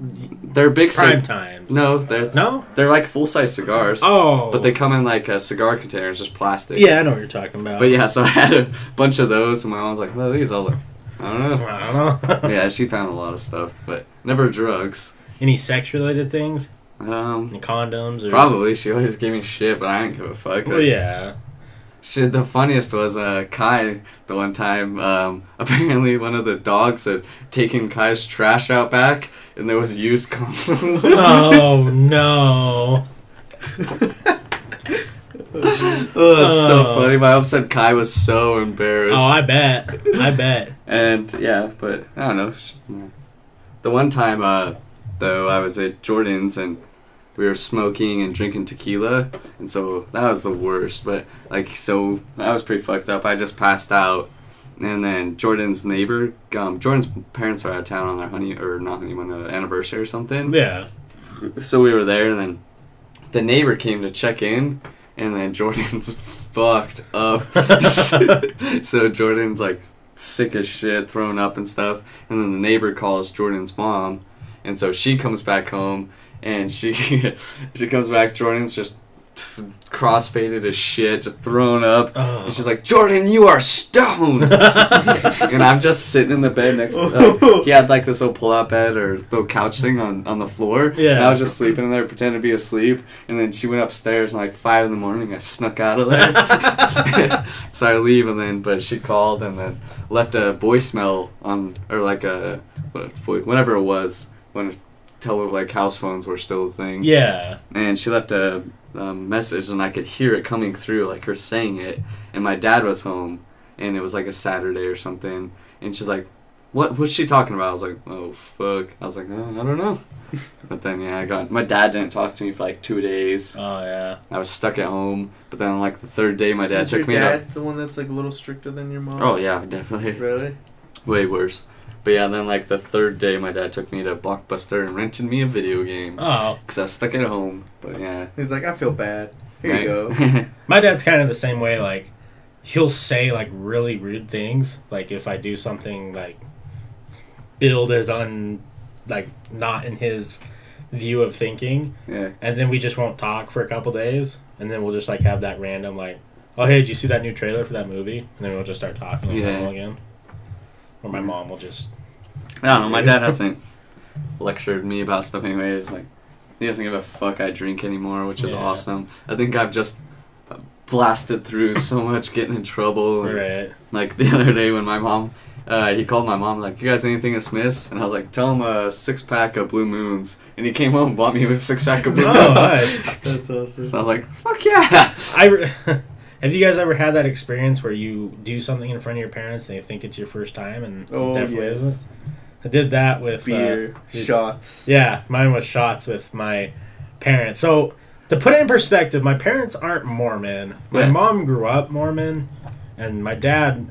They're big prime cig- times. No, they're No. they're like full size cigars. Oh. But they come in like a cigar container, it's just plastic. Yeah, I know what you're talking about. But yeah, so [laughs] I had a bunch of those, and my mom was like, "Well, these." I was like, "I don't know." I don't know. [laughs] yeah, she found a lot of stuff, but never drugs. Any sex related things? Um, Any condoms? Or... probably she always gave me shit, but I didn't give a fuck. Well, yeah. Shit, the funniest was uh, Kai. The one time, um, [laughs] apparently one of the dogs had taken Kai's trash out back, and there was used condoms. [laughs] oh [laughs] no. Oh, it's so Oh. funny. My mom said Kai was so embarrassed. Oh, I bet. I bet. And yeah, but I don't know. The one time, uh, though, I was at Jordan's and we were smoking and drinking tequila, and so that was the worst. But like, so I was pretty fucked up. I just passed out, and then Jordan's neighbor, um, Jordan's parents are out of town on their honey or not honeymoon, uh, anniversary or something. Yeah. So we were there, and then the neighbor came to check in, and then Jordan's [laughs] fucked up. [laughs] so Jordan's like sick as shit, thrown up and stuff, and then the neighbor calls Jordan's mom, and so she comes back home, and she [laughs] she comes back. Jordan's just crossfaded as shit, just thrown up. Oh. And she's like, Jordan, you are stoned. [laughs] and I'm just sitting in the bed next to uh, [laughs] He had like this little pull out bed or little couch thing on, on the floor. Yeah. And I was just sleeping in there, pretending to be asleep. And then she went upstairs and like five in the morning, I snuck out of there. so I leave and then, but she called and then left a voicemail on, or like a, whatever it was, when tele, like house phones were still a thing. Yeah. and she left a um, message and i could hear it coming through like her saying it. And my dad was home and it was like a saturday or something. And she's like what what's she talking about? I was like oh fuck. I was like oh, i don't know. [laughs] But then yeah i got my dad didn't talk to me for like two days. Oh yeah. i was stuck at home. But then like the third day my dad Is took your me dad the one that's like a little stricter than your mom? oh yeah definitely. Really? way worse but yeah then like the third day my dad took me to blockbuster and rented me a video game Oh, because i was stuck at home but yeah He's like, I feel bad. Here right? you go. [laughs] my dad's kind of the same way. Like, he'll say like really rude things. Like if I do something like build as un like not in his view of thinking, yeah and then we just won't talk for a couple days, and then we'll just like have that random like, oh hey, did you see that new trailer for that movie? And then we'll just start talking like Yeah. normal again. Or my mom will just I don't know. My dad [laughs] hasn't lectured me about stuff anyways. Like, he doesn't give a fuck I drink anymore, which is Yeah. awesome. I think I've just blasted through so [laughs] much getting in trouble. and, right. Like the [laughs] other day when my mom, uh, he called my mom like, "You guys anything at Smith's?" And I was like, "Tell him a six pack of Blue Moons." And he came home and bought me a six pack of Blue Oh, Moons. nice. That's awesome. So I was like, "Fuck yeah!" I re- have you guys ever had that experience where you do something in front of your parents and they think it's your first time and it oh, definitely yes. isn't? I did that with uh, Beer, it- shots. yeah, mine was shots with my parents. So to put it in perspective, my parents aren't Mormon. My Yeah. mom grew up Mormon, and my dad.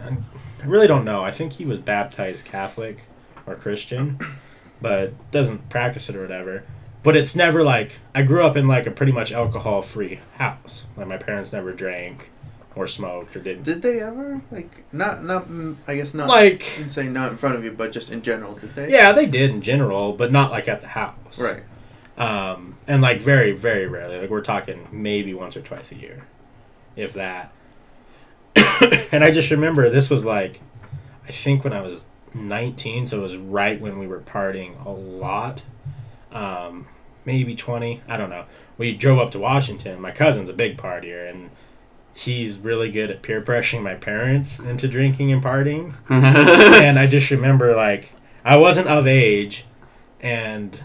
I really don't know. I think he was baptized Catholic or Christian, [clears throat] but doesn't practice it or whatever. But it's never like I grew up in like a pretty much alcohol free house. Like my parents never drank or smoked or did Did they ever like not not mm, I guess not like I'm saying not in front of you, but just in general, did they? yeah they did in general, but not like at the house. Right. um, and like very very rarely like we're talking maybe once or twice a year if that [coughs] and i just remember this was like i think when i was 19 so it was right when we were partying a lot um, maybe 20 i don't know we drove up to washington my cousin's a big partier and he's really good at peer pressuring my parents into drinking and partying [laughs] and I just remember like I wasn't of age, and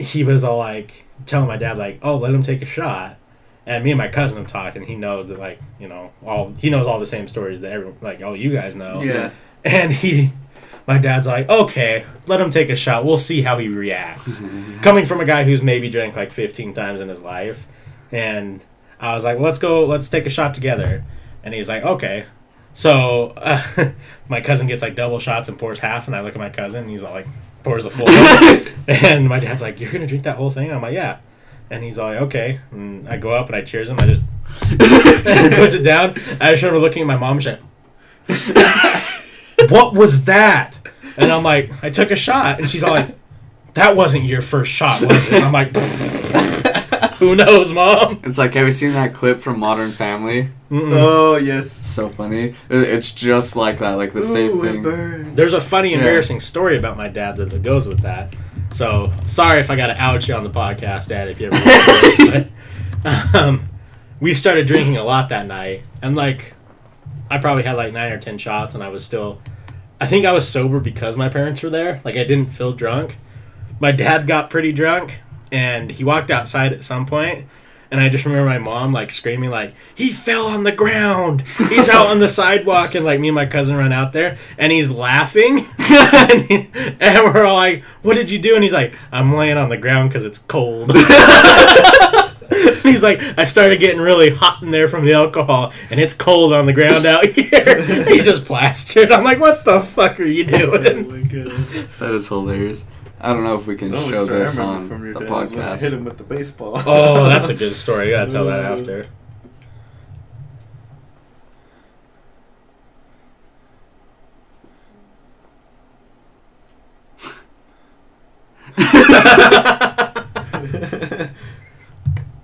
he was all like telling my dad like, "Oh, let him take a shot." And me and my cousin have talked, and he knows that like you know all he knows all the same stories that everyone like all you guys know. Yeah. And he, my dad's like, "Okay, let him take a shot. We'll see how he reacts." [laughs] Coming from a guy who's maybe drank like 15 times in his life, and I was like, "Let's go. Let's take a shot together." And he's like, "Okay." So uh, [laughs] my cousin gets like double shots and pours half, and I look at my cousin, and he's all like pours a full, [laughs] and my dad's like, "You're gonna drink that whole thing?" I'm like, "Yeah," and he's all like, "Okay." And I go up and I cheers him. I just [laughs] puts it down. I just remember looking at my mom, she's like, "What was that?" And I'm like, "I took a shot," and she's all like, "That wasn't your first shot, was it?" And I'm like, [laughs] "Who knows, mom?" It's like, have you seen that clip from Modern Family? Mm-mm. Oh It's yes. so funny. It's just like that, like the same Ooh, it thing. There's a funny, Yeah. embarrassing story about my dad that goes with that. So sorry if I got to out you on the podcast, Dad. If you ever [laughs] listen this, but um, we started drinking a lot that night, and like I probably had like nine or ten shots, and I was still. I think I was sober because my parents were there. Like I didn't feel drunk. My dad got pretty drunk, and he walked outside at some point, And I just remember my mom like screaming like he fell on the ground. He's out on the [laughs] sidewalk and like me and my cousin run out there and he's laughing [laughs] and, he- and we're all like, "What did you do?" And he's like, "I'm laying on the ground because it's cold." [laughs] he's like, "I started getting really hot in there from the alcohol and it's cold on the ground out here." he's just plastered. I'm like, "What the fuck are you oh doing?" my god. That is hilarious. I don't know if we can The show this on the podcast. I hit him with the baseball. Oh, that's a [laughs] good story. You gotta tell that after.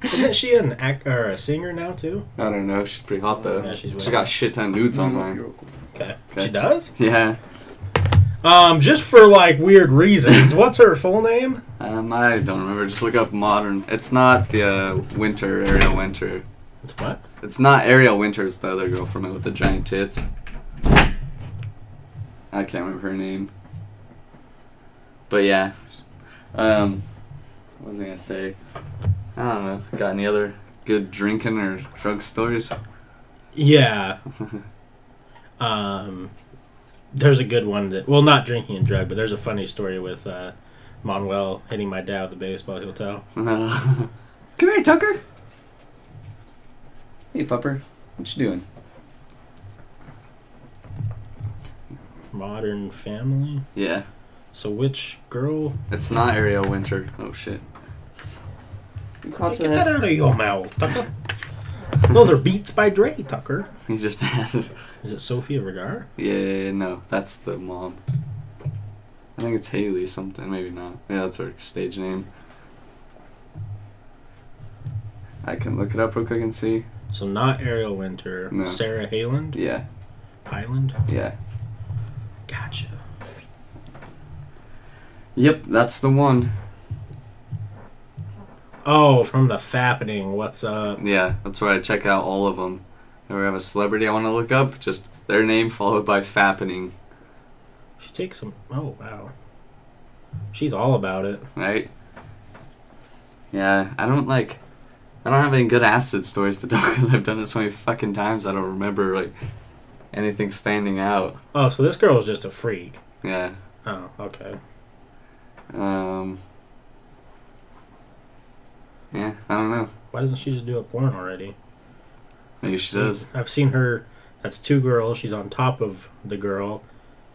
Isn't she an act or a singer now too? I don't know. She's pretty hot though. Yeah, she's she got shit ton nudes online. Okay. Okay. She does? Yeah. Um, just for like weird reasons. [laughs] What's her full name? Um, I don't remember. Just look up modern. It's not the uh, Winter Ariel Winter. It's what? It's not Ariel Winter. It's the other girl from it with the giant tits. I can't remember her name. But yeah. Um, what was I gonna say? I don't know. Got any other good drinking or drug stories? Yeah. [laughs] Um, there's a good one that well, not drinking and drug, but there's a funny story with uh, Manuel hitting my dad with a baseball. He'll tell. [laughs] Come here, Tucker. Hey, pupper. What you doing? Modern Family. Yeah. So which girl? It's not Ariel Winter. Oh shit. You caught Get that that? out of your mouth, Tucker. Those are Beats by Dre, Tucker. He just [laughs] has. Is it Sofia Vergara? Yeah, no, that's the mom. I think it's Haley something, maybe not. Yeah, that's her stage name. I can look it up real quick and see. So not Ariel Winter. No. Sarah Hyland. Yeah, Hyland. yeah. Gotcha. Yep, that's the one. Oh, from the Fappening. What's up? Yeah, that's where I check out all of them. If I have a celebrity I want to look up, just their name followed by fappening, She takes some. Oh wow. She's all about it. right? Yeah, I don't like. I don't have any good acid stories to [laughs] tell because I've done it so many fucking times. I don't remember like anything standing out. Oh, so this girl is just a freak. Yeah. Oh, okay. Um. Yeah, I don't know. Why doesn't she just do a porn already? Maybe she does. I've seen her. That's two girls. She's on top of the girl,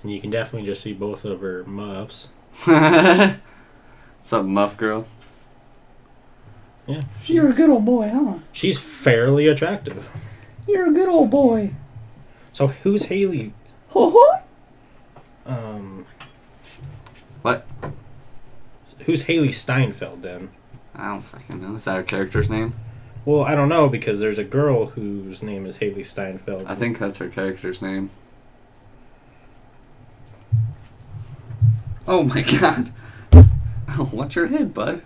and you can definitely just see both of her muffs. [laughs] What's up, Muff Girl? Yeah, You're a good old boy, huh? she's fairly attractive. You're a good old boy. So who's Haley? Ho ho! Um, What? who's Hailee Steinfeld then? I don't fucking know. Is that her character's name? Well, I don't know because there's a girl whose name is Hailee Steinfeld. I think that's her character's name. Oh my [laughs] god. Oh, watch your head, bud.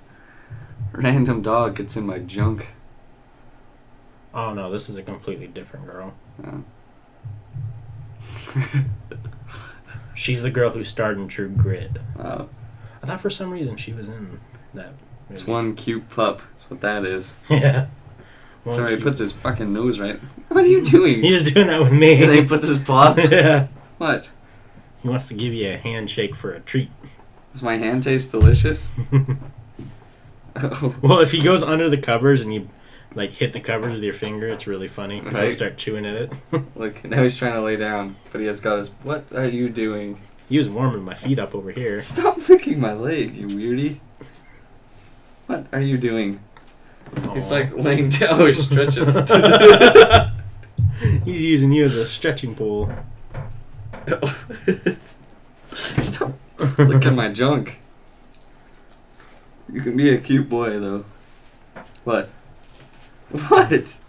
Random dog gets in my junk. Oh no, this is a completely different girl. Oh. [laughs] She's the girl who starred in True Grit. Oh, I thought for some reason she was in that. It's one cute pup. That's what that is. [laughs] Yeah. One Sorry, he puts his fucking nose right. [laughs] What are you doing? He's doing that with me. and then he puts his paw. up. [laughs] yeah. What? He wants to give you a handshake for a treat. Does my hand taste delicious? Oh. Well, if he goes under the covers and you like hit the covers with your finger, it's really funny because he'll Right. start chewing at it. Look, now he's trying to lay down, but he has got his. What are you doing? he was warming my feet up over here. Stop licking my leg, you weirdie. What are you doing? He's like laying down. Oh, he's stretching. [laughs] He's using you as a stretching pole. [laughs] Stop at my junk. You can be a cute boy, though. What? What?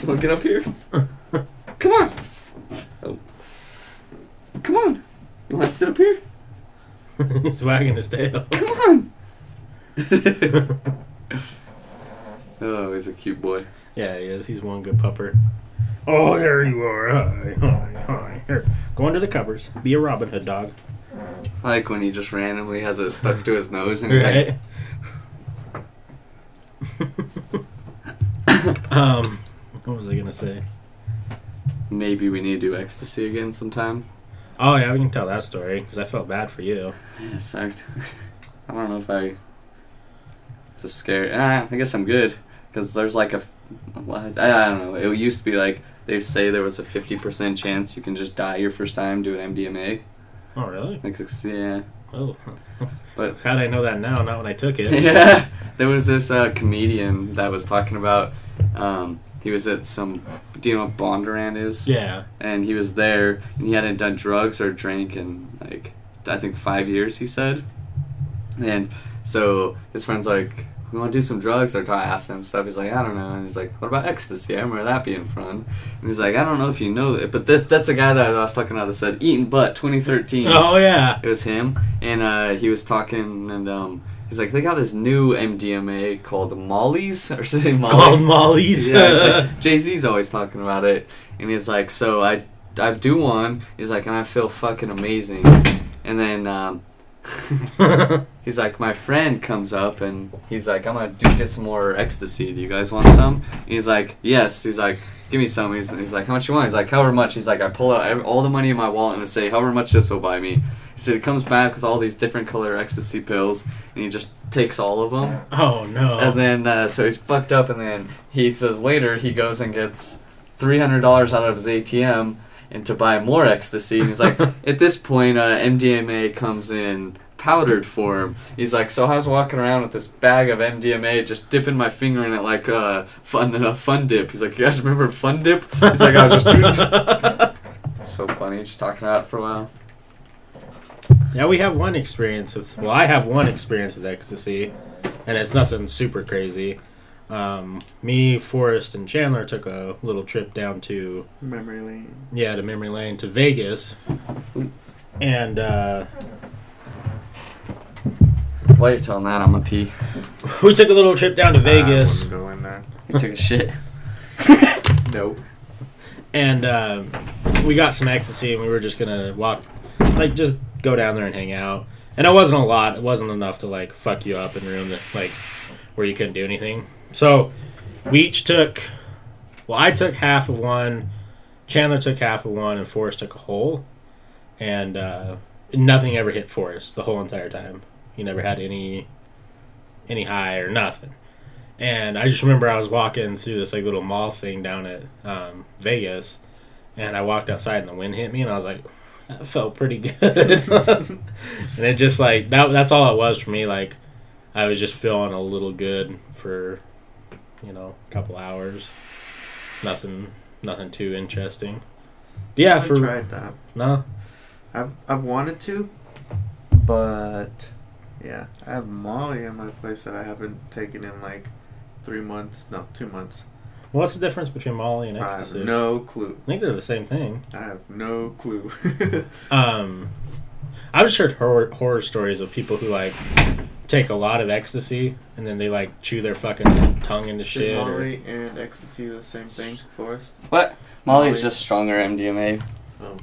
You want to get up here? Come on. Oh. Come on. You want to sit up here? [laughs] He's wagging his tail. Come on. [laughs] oh, he's a cute boy. Yeah, he is. He's one good pupper. Oh, there you are. Hi, hi, hi. Here, go under the covers. Be a Robin Hood dog. I like when he just randomly has it stuck to his nose and he's like, [laughs] Um, what was I gonna say? Maybe we need to do ecstasy again sometime. Oh yeah, we can tell that story because I felt bad for you. Yeah, sucked. [laughs] I don't know if I. It's a scary. Ah, I guess I'm good because there's like a. I, I don't know. It used to be like they say there was a fifty percent chance you can just die your first time doing MDMA. Oh really? Like yeah, Oh, [laughs] but how did I know that now? Not when I took it. [laughs] yeah, there was this uh, comedian that was talking about. Um, he was at some. Do you know what Bondurant is? Yeah. and he was there and he hadn't done drugs or drank in like I think five years he said and so his friend's like we want to do some drugs or try acid and stuff. He's like I don't know. And he's like what about ecstasy? I remember that being fun and he's like I don't know if you know that but this that's a guy that I was talking about that said eating butt 2013 Oh yeah. it was him. And uh, he was talking and um, he's like they got this new MDMA called Molly's [laughs] or something Molly. Called Molly's. yeah, like, [laughs] Jay Z's always talking about it, and he's like, so I I do one. He's like, and I feel fucking amazing, and then um, [laughs] he's like, my friend comes up and he's like, I'm gonna do get some more ecstasy. Do you guys want some? And he's like, yes. He's like, give me some. He's, he's like, how much you want? He's like, however much. He's like, I pull out ev- all the money in my wallet and I say, however much this will buy me. He said it comes back with all these different color ecstasy pills, and he just takes all of them. oh no. And then, uh, so he's fucked up, and then he says later he goes and gets $300 out of his ATM and to buy more ecstasy. And he's like, [laughs] at this point, uh, MDMA comes in powdered form. He's like, so I was walking around with this bag of MDMA, just dipping my finger in it like uh, fun a fun dip. He's like, you guys remember fun dip? He's like, I was just [laughs] [laughs] so funny, just talking about it for a while. Yeah, we have one experience with. Well, I have one experience with ecstasy, and it's nothing super crazy. Um, me, Forrest, and Chandler took a little trip down to Memory lane. yeah to memory lane to Vegas, and uh, While you're telling that, I'm a pee. we took a little trip down to Vegas. I go in there. He took a shit. [laughs] Nope. and um, we got some ecstasy, and we were just gonna walk, like just go down there and hang out. And it wasn't a lot. It wasn't enough to like fuck you up in a room that like where you couldn't do anything. So we each took. Well, I took half of one. Chandler took half of one, and Forrest took a whole. And uh, nothing ever hit Forrest the whole entire time. He never had any any high or nothing. And I just remember I was walking through this like little mall thing down at um, Vegas, and I walked outside and the wind hit me, and I was like, that felt pretty [laughs] good. [laughs] and it just like that. That's all it was for me. Like I was just feeling a little good for you know a couple hours. Nothing, nothing too interesting. Yeah, I for tried that. no. I've I've wanted to, but yeah, I have Molly in my place that I haven't taken in like three months. No, two months. What's the difference between Molly and I ecstasy? have no clue. I think they're the same thing. I have no clue. [laughs] Um, I've just heard horror, horror stories of people who like take a lot of ecstasy and then they like chew their fucking tongue into Is shit. or- Molly and ecstasy the same thing, Forrest? What? Molly's Molly. just stronger MDMA. Oh,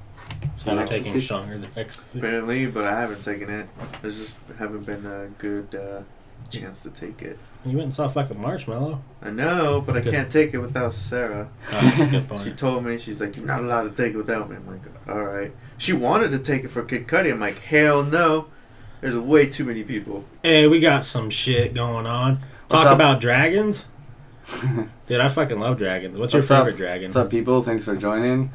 so you're Ecstasy? taking stronger than ecstasy. apparently, but I haven't taken it. There's just haven't been a good uh, chance to take it. You went and saw fucking Marshmello. I know, but I can't take it without Sarah. Oh, that's a good She told me, she's like, you're not allowed to take it without me. I'm like, all right. She wanted to take it for Kid Cudi. I'm like, hell no. There's way too many people. Hey, we got some shit going on. What's Talk up? about dragons. [laughs] Dude, I fucking love dragons. What's your What's up? favorite dragon? What's up, people? Thanks for joining.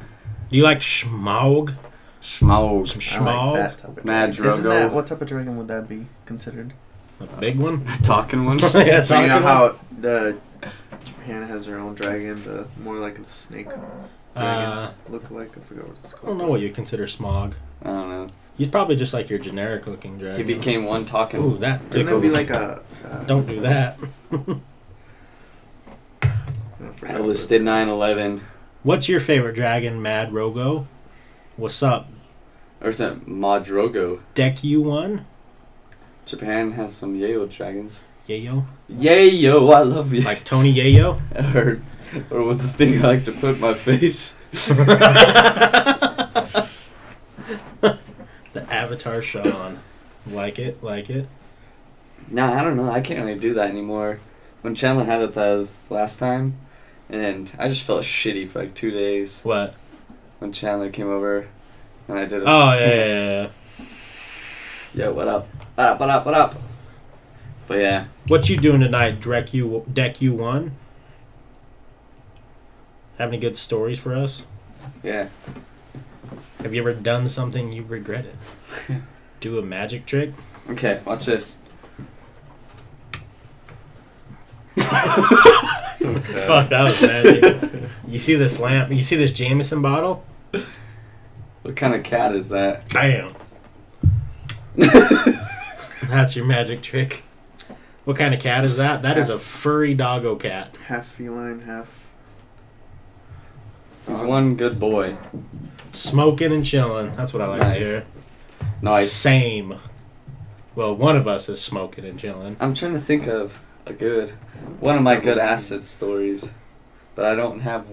Do you like Schmaug? Schmaug. Some I like that type of Mad dragon. Isn't Drogo. that, what type of dragon would that be considered? A big one? [laughs] Talking one. [laughs] yeah, So you talking know about- how the Japan has their own dragon, the more like the snake dragon Uh, look like. I forgot what it's called. I don't know what you consider Smaug. I don't know. He's probably just like your generic looking dragon. He became one talking. Ooh, that Wouldn't tickles. be like a? Uh, Don't do that. [laughs] I forgot what Elvis it's did called. 9 11. What's your favorite dragon, Mad Rogo? What's up? Or is it Madrogo? Deck you one? Japan has some Yayo dragons. Yayo? Yayo, I love you. Like Tony Yayo? [laughs] or, or with the thing I like to put in my face. [laughs] the Avatar Sean. Like it, like it. Nah, I don't know. I can't really do that anymore. When Chandler had it as last time, and I just felt shitty for like two days What? when Chandler came over, and I did. A Oh yeah, yeah, yeah. Yo, what up? What up? What up? What up? But yeah, What you doing tonight? Deck you deck you one. Have any good stories for us? yeah. Have you ever done something you regretted? [laughs] Do a magic trick? Okay, watch this. [laughs] Fuck, that was magic. you see this lamp? You see this Jameson bottle? What kind of cat is that? Bam. [laughs] That's your magic trick. What kind of cat is that? That is a furry doggo cat. Half feline, half. He's one good boy. Smoking and chilling. That's what I like Nice. to hear. Nice. Same. Well, one of us is smoking and chilling. I'm trying to think of a good, one of my good acid stories, but I don't have.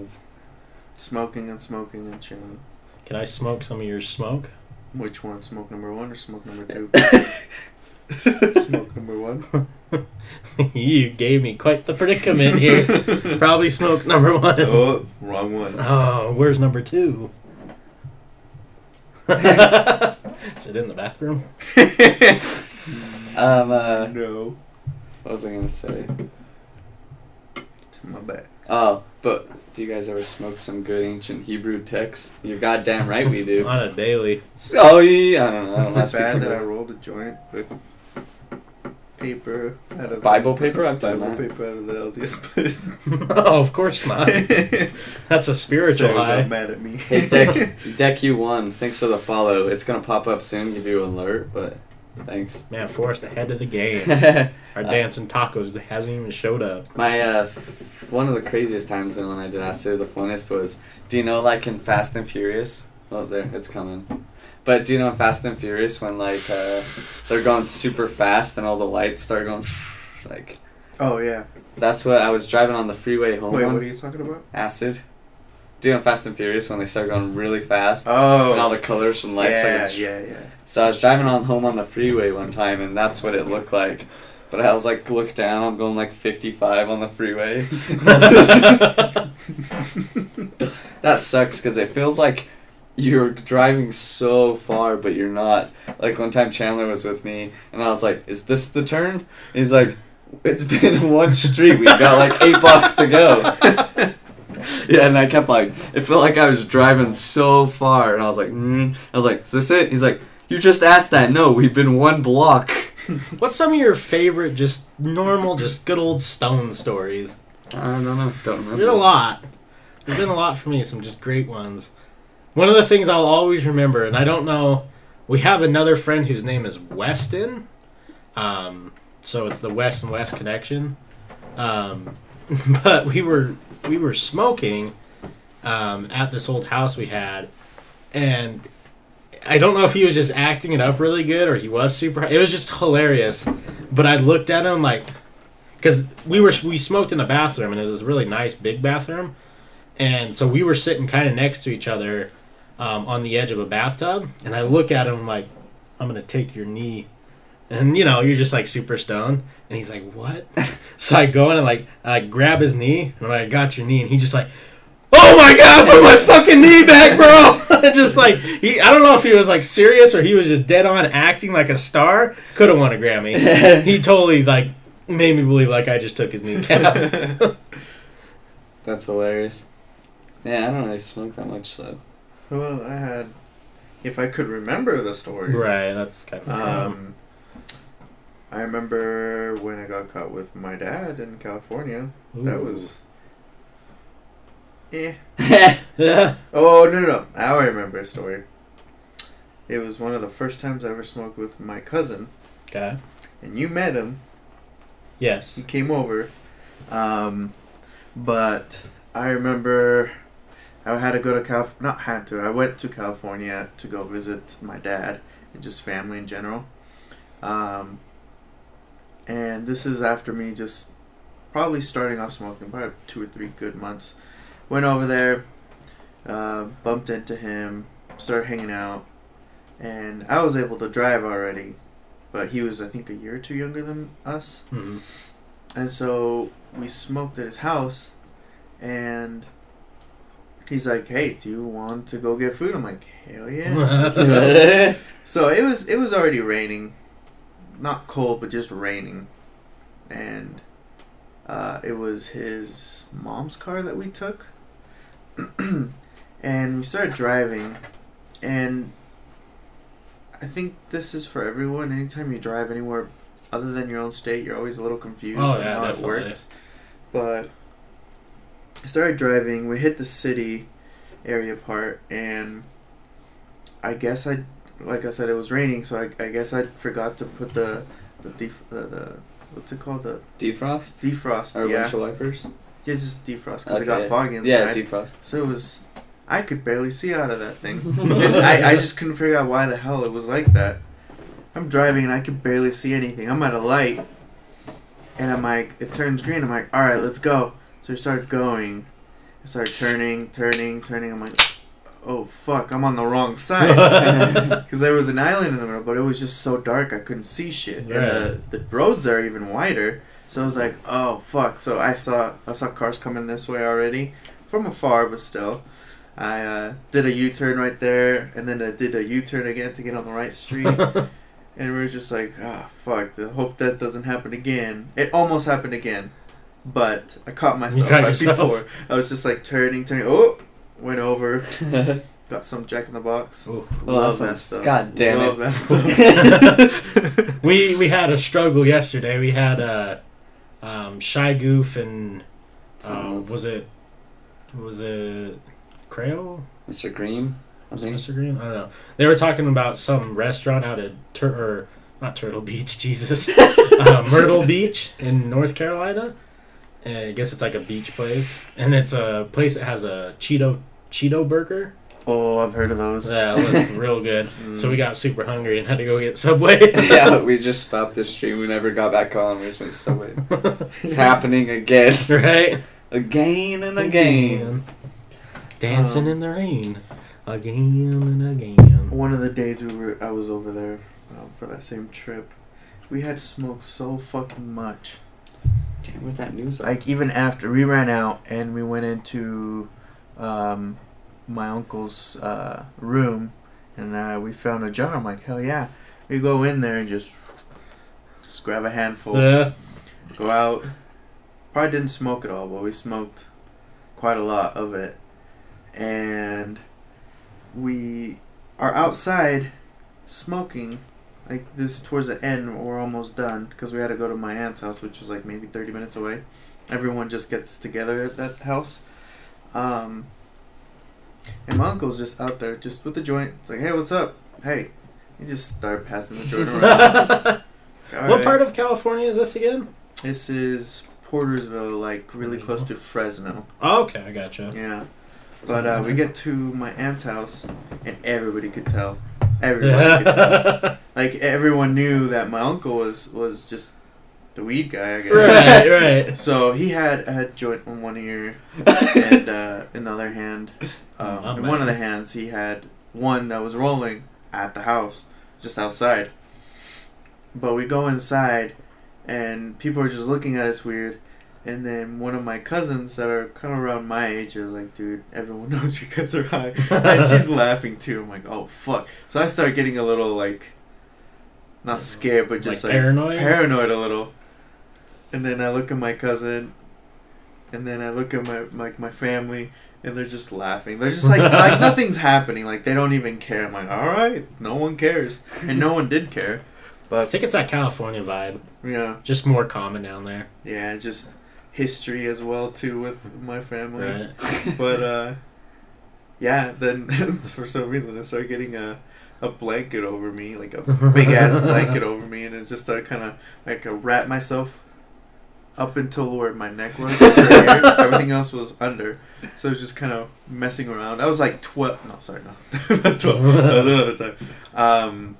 Smoking and smoking and chilling. Can I smoke some of your smoke? Which one? Smoke number one or smoke number two? [laughs] smoke number one. [laughs] you gave me quite the predicament here. [laughs] Probably smoke number one. Oh, wrong one. Oh, where's number two? [laughs] is it in the bathroom? [laughs] Um. Uh, no. what was I gonna say? To my back. Oh, but do you guys ever smoke some good ancient Hebrew texts? You're goddamn right we do. On a daily. Oh yeah, I don't know. I don't Is it bad that I rolled a joint with paper out of Bible paper? I've done Bible that. paper out of the LDS. [laughs] oh, of course not. [laughs] That's a spiritual Sarah high. mad at me. Hey, Deck, [laughs] Deck you one. Thanks for the follow. It's gonna pop up soon, give you an alert, but thanks. Man, Forrest ahead of the game. Our Uh, dancing tacos hasn't even showed up. My uh, f- one of the craziest times when I did Acid the Funnest was, do you know like in Fast and Furious? Oh, there, it's coming. But do you know in Fast and Furious when like uh, they're going super fast and all the lights start going, [laughs] like Oh yeah. that's what I was driving on the freeway home Wait, on what are you talking about? Acid. Do you know Fast and Furious when they start going really fast Oh. and all the colors from lights yeah, like yeah, yeah. So I was driving on home on the freeway one time, and that's what it looked like. But I was like, look down, I'm going like 55 on the freeway. [laughs] [laughs] that sucks because it feels like you're driving so far, but you're not. Like one time Chandler was with me, and I was like, is this the turn? And he's like, it's been [laughs] one street, we've got like eight blocks to go. [laughs] Yeah, and I kept like, it felt like I was driving so far, and I was like, mm. I was like, is this it? He's like, you just asked that. No, we've been one block. [laughs] What's some of your favorite, just normal, just good old stone stories? I don't know. Don't remember. There's a lot. There's been a lot for me. Some just great ones. One of the things I'll always remember, and I don't know, we have another friend whose name is Weston. Um, so it's the West and West connection. Um, [laughs] but we were we were smoking um, at this old house we had, and I don't know if he was just acting it up really good or he was super. It was just hilarious. But I looked at him like, because we were we smoked in a bathroom and it was this really nice big bathroom, and so we were sitting kind of next to each other um, on the edge of a bathtub, and I look at him like, I'm gonna take your knee. And you know, you're just like super stoned. And he's like, What? [laughs] so I go in and like I grab his knee and I'm like, I got your knee and he just like Oh my god, put my fucking knee back, bro! [laughs] just like he I don't know if he was like serious or he was just dead on acting like a star. Could have won a Grammy. [laughs] he totally like made me believe like I just took his kneecap. That's hilarious. Yeah, I don't really smoke that much, so. Well, I had. If I could remember the stories. right, that's kind of um, I remember when I got caught with my dad in California. That was. Eh. yeah. [laughs] Oh no no no! Now I remember a story. It was one of the first times I ever smoked with my cousin, Okay. and you met him. Yes. He came over, um, but I remember I had to go to Calif. Not had to. I went to California to go visit my dad and just family in general. Um, and this is after me just probably starting off smoking, probably two or three good months. Went over there, uh, bumped into him, started hanging out, and I was able to drive already, but he was I think a year or two younger than us. hmm And so we smoked at his house, and he's like, "Hey, do you want to go get food?" I'm like, "Hell yeah!" [laughs] so it was it was already raining, not cold, but just raining, and uh, it was his mom's car that we took, [clears throat] and we started driving, and I think this is for everyone. Anytime you drive anywhere other than your own state, you're always a little confused Oh, on yeah, how definitely. it works. But I started driving. We hit the city area part, and I guess I, like I said, it was raining, so I, I guess I forgot to put the the def- the, the what's it called the Defrost defrost. or yeah, windshield wipers. yeah, just defrost because it got Okay. foggy inside. Yeah, defrost. So it was, I could barely see out of that thing. [laughs] I, I just couldn't figure out why the hell it was like that. I'm driving and I could barely see anything. I'm at a light, and I'm like, it turns green. I'm like, all right, let's go. So I start going. I start [laughs] turning, turning, turning. I'm like, oh fuck, I'm on the wrong [laughs] side. [laughs] Because there was an island in the middle, but it was just so dark I couldn't see shit. And the, the roads there are even wider. So I was like, oh fuck. So I saw I saw cars coming this way already from afar, but still. I uh, did a U turn right there, and then I did a U turn again to get on the right street. and we were just like, ah, fuck. The hope that doesn't happen again. It almost happened again, but I caught myself caught right yourself. before. I was just like turning, turning. Oh, went over. [laughs] Got some Jack in the Box. Ooh. Love Awesome. that stuff. God damn Love it. that [laughs] stuff. [laughs] we we had a struggle yesterday. We had uh, um, Shy Goof and Someone um, was it was it Crayo? Mr. Green. I Was it think. Mr. Green? I don't know. They were talking about some restaurant out at Tur- or not Turtle Beach, Jesus, uh, Myrtle Beach in North Carolina. And I guess it's like a beach place, and it's a place that has a Cheeto Cheeto burger. oh, I've heard of those. Yeah, it [laughs] real good. Mm. So we got super hungry and had to go get Subway. [laughs] yeah, [laughs] we just stopped the stream. We never got back on. We just went Subway. It's happening again, right? again and again. Dancing Um, in the rain. Again and again. One of the days we were, I was over there um, for that same trip. We had smoked so fucking much. Damn, where'd that news? Like even after we ran out and we went into um, my uncle's uh, room and uh, we found a jar. I'm like, hell yeah! We go in there and just just grab a handful. Yeah. go out. Probably didn't smoke it all, but we smoked quite a lot of it. And we are outside smoking. Like this towards the end, we're almost done because we had to go to my aunt's house, which was like maybe thirty minutes away. Everyone just gets together at that house. Um, and my uncle's just out there, just with the joint. It's like, hey, what's up? Hey, he just started passing the joint around. [laughs] what part of California is this again? This is Portersville, like really close to Fresno. Oh, okay, I gotcha. Yeah. But uh, we get to my aunt's house, and everybody could tell. Everybody [laughs] could tell. Yeah. Like everyone knew that my uncle was was just the weed guy, I guess. right, [laughs] right. So he had a joint in one ear, [laughs] and uh, in the other hand, um, Oh, in one of the hands, he had one that was rolling at the house, just outside. But we go inside, and people are just looking at us weird. And then one of my cousins that are kind of around my age are like, dude, everyone [laughs] knows you guys are high. and she's [laughs] laughing too. I'm like, oh, fuck. So I start getting a little, like, not scared, but just Like like, paranoid? paranoid a little. And then I look at my cousin, and then I look at my like my family, and they're just laughing. They're just like like [laughs] nothing's happening. Like they don't even care. I'm like, all right, no one cares, and no one did care. But I think it's that California vibe. yeah, Just more common down there. yeah, just history as well too with my family. Right. [laughs] But uh, yeah, then [laughs] for some reason I started getting a a blanket over me, like a [laughs] big ass blanket over me, and it just started kind of like I wrap myself up until where my neck was. right. Everything else was under, so it was just kind of messing around. I was like twelve. No, sorry, no, not twelve. That was another time. Um,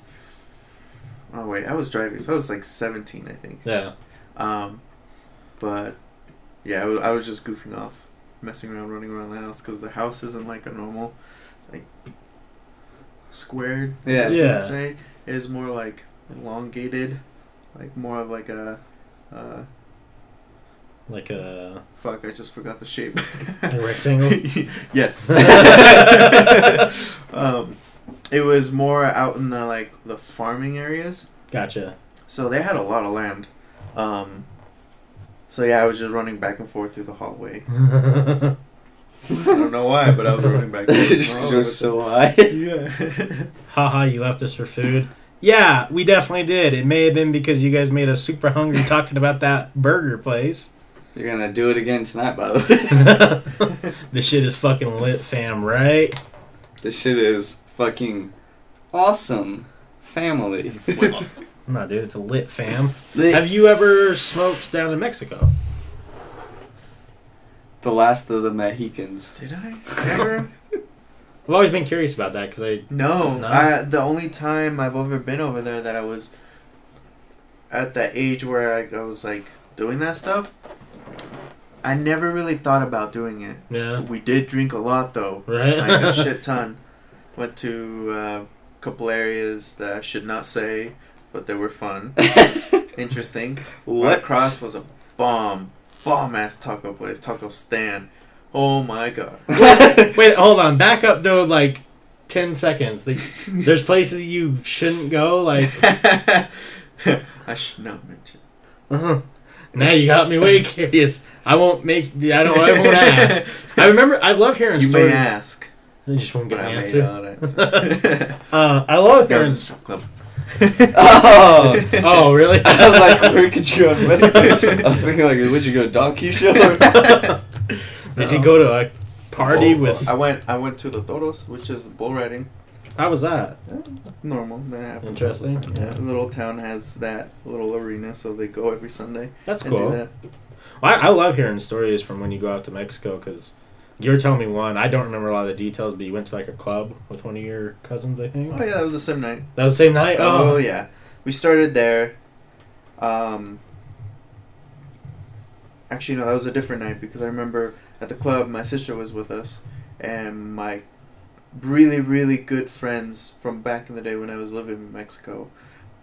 oh wait, I was driving, so I was like seventeen, I think. Yeah. Um, but yeah, I was, I was just goofing off, messing around, running around the house because the house isn't like a normal, like squared. Yeah. I would Yeah. say it is more like elongated, like more of like a. Uh, Like a, Fuck, I just forgot the shape. a rectangle. [laughs] yes. [laughs] [laughs] um, it was more out in the like the farming areas. Gotcha. So they had a lot of land. Um, so yeah, I was just running back and forth through the hallway. [laughs] I don't know why, but I was running back. and forth. [laughs] Just 'cause you're so high. [laughs] yeah. Haha, you left us for food. Yeah, we definitely did. It may have been because you guys made us super hungry talking about that burger place. You're gonna do it again tonight, by the way. this shit is fucking lit, fam, right? this shit is fucking awesome. Family. No, dude, it's a lit fam. Have you ever smoked down in Mexico? the last of the Mexicans. Did I [laughs] ever? I've always been curious about that because I No, No? I, the only time I've ever been over there that I was at that age where I, I was like doing that stuff, I never really thought about doing it. yeah We did drink a lot though, right. like [laughs] a shit ton. Went to uh, a couple areas that I should not say, but they were fun, [laughs] interesting. What? across was a bomb, bomb ass taco place, taco stand. Oh my god. [laughs] Wait, hold on. Back up though, like ten seconds. The, [laughs] there's places you shouldn't go. Like, I should not mention. Uh-huh. now you got me way curious. I won't make. I don't. I won't ask. I remember. I love hearing You stories. may ask, I just won't get an answer. answer. Uh, I love hearing. club. Oh! oh, really? [laughs] I was like, where could you go in Mexico? [laughs] I was thinking, like, would you go donkey show? [laughs] Did you go to a party Oh, with? I went. I went to the toros, which is bull riding. How was that? Normal. That happens all the Interesting, yeah. The little town has that little arena, so they go every Sunday That's and cool. do that. I, I love hearing stories from when you go out to Mexico because you were telling me one. I don't remember a lot of the details, but you went to like a club with one of your cousins, I think. Oh yeah, that was the same night. That was the same night. Oh, Oh, yeah, we started there. Um, actually, no, that was a different night because I remember at the club my sister was with us, and my really really good friends from back in the day when I was living in Mexico.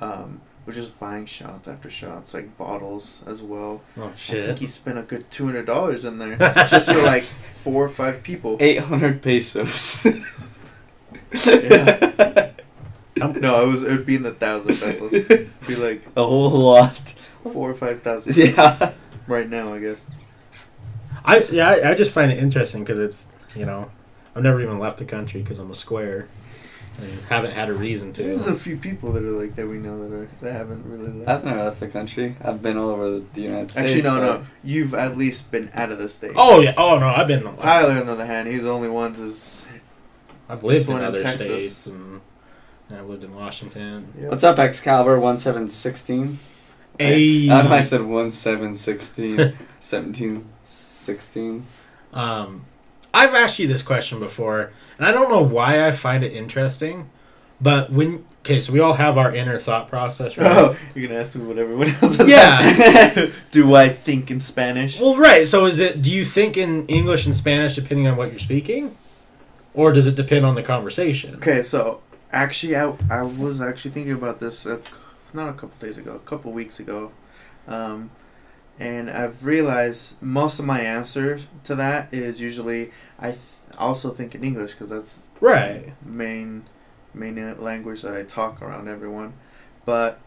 Um, were just buying shots after shots, like bottles as well. oh I think shit! he spent a good two hundred dollars in there [laughs] just for like four or five people. 800 pesos. Yeah. [laughs] No, it was it would be in the thousand pesos. It'd [laughs] be like A whole lot. four or five thousand Yeah. right now, I guess. I yeah, I, I just find it interesting because it's you know, I've never even left the country because I'm a square, and haven't had a reason to. There's a few people that are like that we know that are that haven't really left. I've never left the country. I've been all over the United States. Actually, no, no. You've at least been out of the state. Oh yeah! Oh no! I've been. Tyler, on the other hand, he's the only one is. I've lived in one in other Texas. states and, and I've lived in Washington. What's up, Excalibur 1716? Hey. I know I said 1716. 1716. [laughs] Um, I've asked you this question before, and I don't know why I find it interesting, but when okay, so we all have our inner thought process, right? Oh, you're gonna ask me what everyone else is Yeah. [laughs] Do I think in Spanish? Well, right. So is it? Do you think in English and Spanish depending on what you're speaking, or does it depend on the conversation? Okay, so actually, I, I was actually thinking about this a, not a couple days ago, a couple weeks ago, um, and I've realized most of my answer to that is usually I th- also think in English because that's Right. main main language that I talk around everyone. But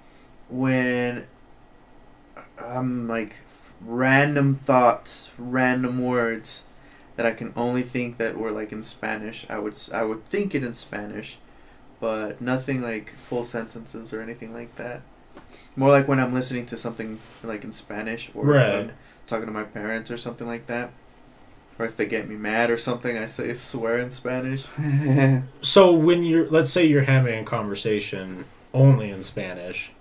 when I'm like random thoughts, random words that I can only think that were like in Spanish, I would I would think it in Spanish, but nothing like full sentences or anything like that. More like when I'm listening to something like in Spanish or Right. Talking to my parents or something like that. Or if they get me mad or something, I say swear in Spanish. [laughs] So when you're, let's say you're having a conversation only in Spanish,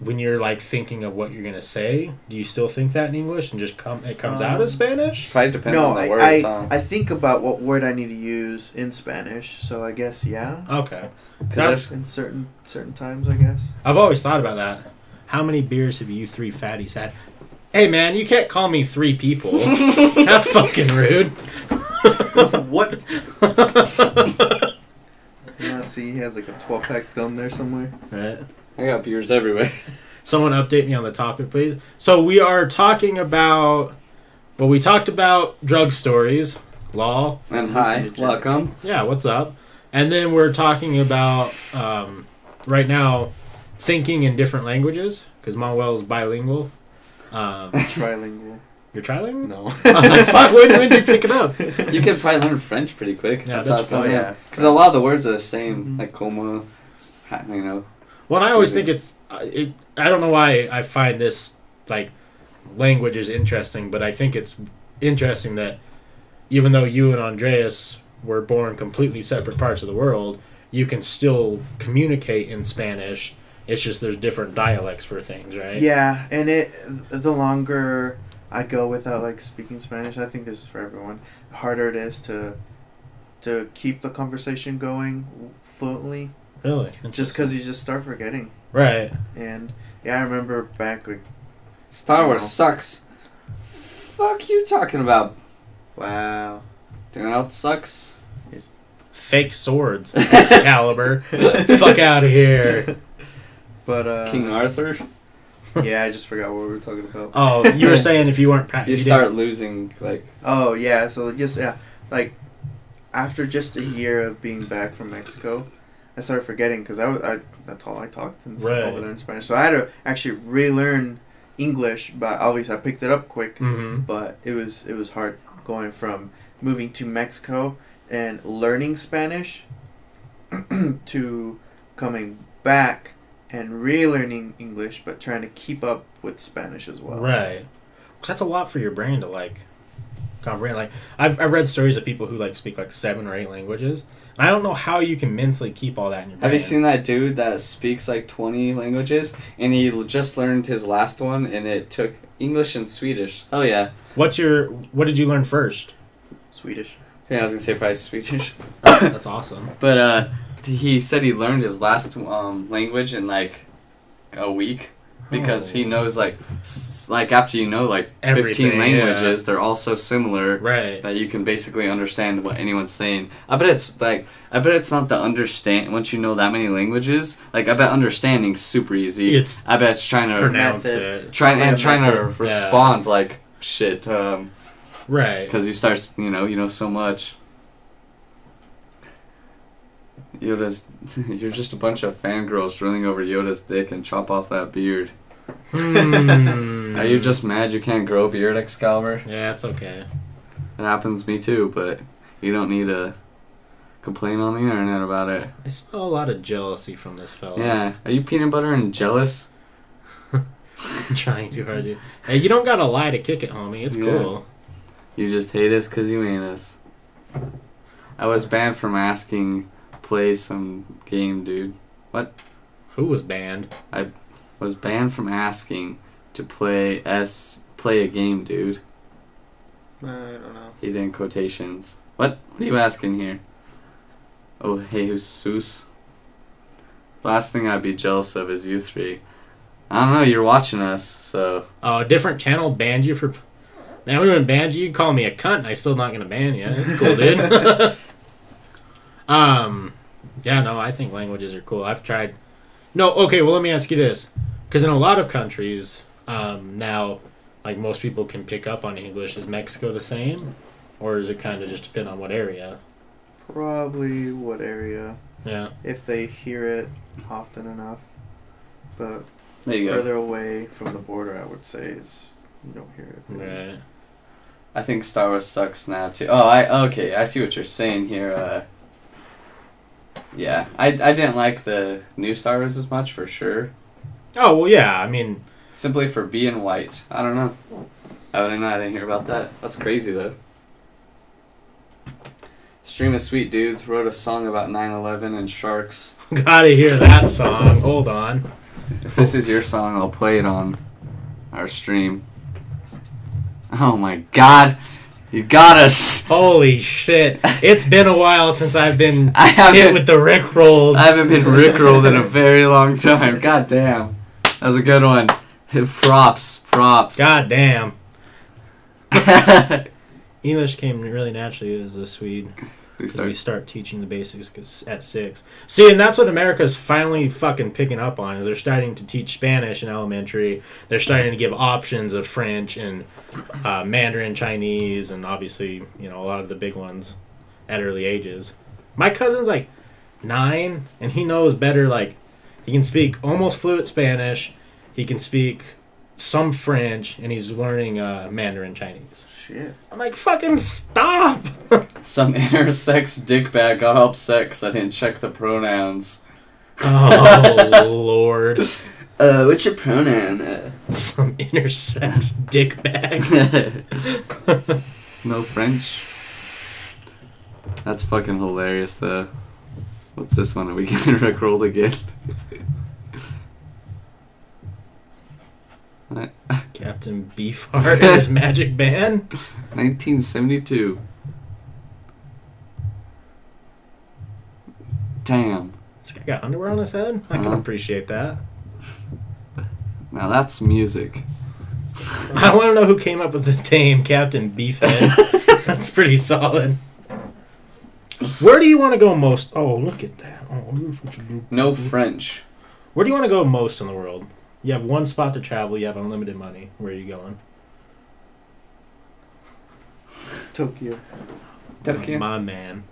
when you're like thinking of what you're gonna say, do you still think that in English and just come it comes out Um, as Spanish? Probably depends no, on the I, words. I, huh? I think about what word I need to use in Spanish, so I guess yeah. Okay. 'Cause That- there's- In certain certain times, I guess. I've always thought about that. How many beers have you three fatties had? Hey man, you can't call me three people. [laughs] That's fucking rude. what? [laughs] Yeah, see, he has like a 12 pack down there somewhere. Right. I got beers everywhere. [laughs] Someone update me on the topic, please. So we are talking about. Well, we talked about drug stories, law. And hi, Listen to Jim. welcome. Yeah, what's up? And then we're talking about um, right now thinking in different languages because Manuel is bilingual. Um, [laughs] Trilingual. you're trilingual. No. I was like, "Fuck! When, when did you pick it up?" You can probably learn French pretty quick. Yeah, That's that's- awesome. oh yeah. Because a lot of the words are the same, Mhm. like como, ha- you know. Well, I always think it's. uh, It, I don't know why I find this like language is interesting, but I think it's interesting that even though you and Andreas were born completely separate parts of the world, you can still communicate in Spanish. It's just there's different dialects for things, right? Yeah, and it the longer I go without like speaking Spanish, I think this is for everyone. The harder it is to to keep the conversation going fluently, Really? just because you just start forgetting. Right. And yeah, I remember back like Star Wars Wow. sucks. Fuck you talking about? wow. Do you know what sucks? Fake swords, Excalibur. [laughs] Fuck out of here. [laughs] But uh, King Arthur. [laughs] yeah, I just forgot what we were talking about. Oh, you were [laughs] saying if you weren't pa- You didn't- start losing like Oh yeah, so just yeah, like after just a year of being back from Mexico, I started forgetting because I, was- I that's all I talked in, Right. over there in Spanish. So I had to actually relearn English, but obviously I picked it up quick. Mhm. But it was it was hard going from moving to Mexico and learning Spanish [clears throat] to coming back and relearning English, but trying to keep up with Spanish as well. Right. Because that's a lot for your brain to like comprehend. Like I've I've read stories of people who like speak like seven or eight languages. I don't know how you can mentally keep all that in your brain. Have you seen that dude that speaks like 20 languages and he just learned his last one and it took English and Swedish? Oh yeah. What's your what did you learn first? Swedish. Yeah, I was gonna say probably Swedish. Oh, that's awesome. [laughs] But uh he said he learned his last um, language in like a week because he Oh. knows like like after you know like 15 Everything, languages they're all so similar Right. that you can basically understand what anyone's saying. I bet it's like I bet it's not the understand once you know that many languages. Like I bet understanding's super easy. It's I bet it's trying to pronounce it. trying Yeah, and trying to method. respond like shit um Right. because you start you know you know so much. Yoda's [laughs] you're just a bunch of fangirls drilling over Yoda's dick and chop off that beard. Hmm. Are you just mad you can't grow a beard, Excalibur? Yeah, it's okay. It happens to me too, but you don't need to complain on the internet about it. I smell a lot of jealousy from this fella. Yeah. Are you peanut butter and jealous? [laughs] trying too hard to. Hey, you don't gotta lie to kick it, homie. It's Yeah. cool. You just hate us because you ain't us. I was banned from asking play some game, dude. What? Who was banned? I was banned from asking to play s play a game, dude. I don't know. He did in quotations. What? What are you asking here? Oh, hey, who's Jesus. Last thing I'd be jealous of is you three. I don't know. You're watching us, so Oh, a different channel banned you for. Man, we wouldn't ban you. You call me a cunt, and I still not gonna ban you. It's cool, dude. [laughs] [laughs] um, yeah, no, I think languages are cool. I've tried. No, okay. Well, let me ask you this, because in a lot of countries, um, now, like most people can pick up on English. Is Mexico the same, or is it kind of just depend on what area? Probably what area Yeah. if they hear it often enough. But there you go. further away from the border, I would say it's you don't hear it. really. Right. I think Star Wars sucks now too. Oh, I okay. I see what you're saying here. Uh, yeah, I I didn't like the new Star Wars as much for sure. Oh well, yeah. I mean, Simply for being white. I don't know. I wouldn't know. I didn't hear about that. That's crazy though. Stream of Sweet Dudes wrote a song about 9/11 and sharks. [laughs] gotta hear that song. Hold on. If this is your song, I'll play it on our stream. Oh my God, you got us! Holy shit! It's been a while since I've been [laughs] I hit haven't. with the Rick rolled. I haven't been rickrolled in a very long time. God damn. That was a good one. It props. Props. God damn. [laughs] English came really naturally as a Swede. We 'Cause start. we start teaching the basics at six. See, and that's what America's finally fucking picking up on is they're starting to teach Spanish in elementary. They're starting to give options of French and uh, Mandarin Chinese, and obviously, you know, a lot of the big ones at early ages. My cousin's like nine, and he knows better. Like, he can speak almost fluent Spanish. He can speak some French, and he's learning uh, Mandarin Chinese. Shit. I'm like, fucking stop! [laughs] Some intersex dickbag got upset 'cause I didn't check the pronouns. Oh [laughs] lord. Uh, what's your pronoun? Uh, Some intersex dickbag. [laughs] no French. That's fucking hilarious, though. What's this one? Are we getting rickrolled again? [laughs] Captain Beefheart and his [laughs] magic band. 1972. Damn. This guy got underwear on his head? I can Uh-huh. appreciate that. Now that's music. I want to know who came up with the name Captain Beefhead. [laughs] That's pretty solid. Where do you want to go most? Oh, look at that. Oh, here's what you do. No French. Where do you want to go most in the world? You have one spot to travel. You have unlimited money. Where are you going? Tokyo. Tokyo. My man.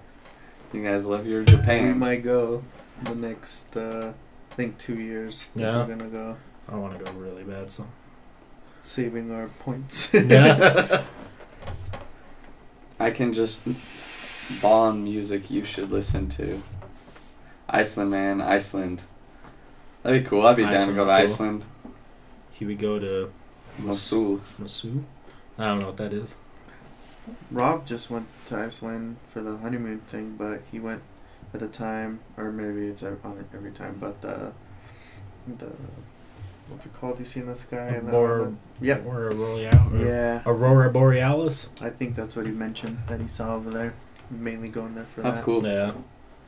You guys love your Japan. We Japan. might go the next, uh, I think, two years. Yeah. We're gonna go I want to go really bad. So. saving our points. Yeah. [laughs] I can just bomb music you should listen to. Iceland, man, Iceland. That'd be cool. I'd be down to Iceland go to would be. Iceland. he would go to Mosul. Masu. I don't know what that is. Rob just went to Iceland for the honeymoon thing, but he went at the time, or maybe it's on it every time, but the the what's it called? You seen this guy? in that Aurora, one? Aurora Borealis. Yeah, Aurora Borealis. I think that's what he mentioned that he saw over there. Mainly going there for That's that. That's cool. Yeah.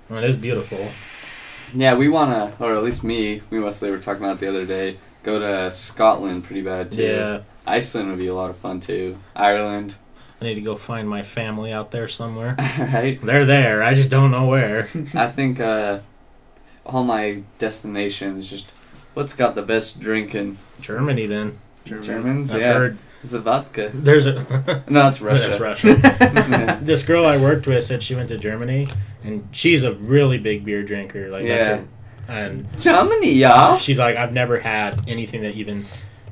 Well, it is beautiful. Yeah, we wanna, or at least me, me Wesley were talking about the other day. Go to Scotland, pretty bad too. Yeah. Iceland would be a lot of fun too. Ireland, I need to go find my family out there somewhere. [laughs] right? They're there. I just don't know where. [laughs] [laughs] I think uh, all my destinations just what's got the best drinking? Germany, then. Germany. Germans, I've yeah. heard Zavodka. there's a. [laughs] No, it's Russia. That's Russia. [laughs] this girl I worked with said she went to Germany, and she's a really big beer drinker. Like Yeah. that's her, and Germany, yeah. she's like, I've never had anything that even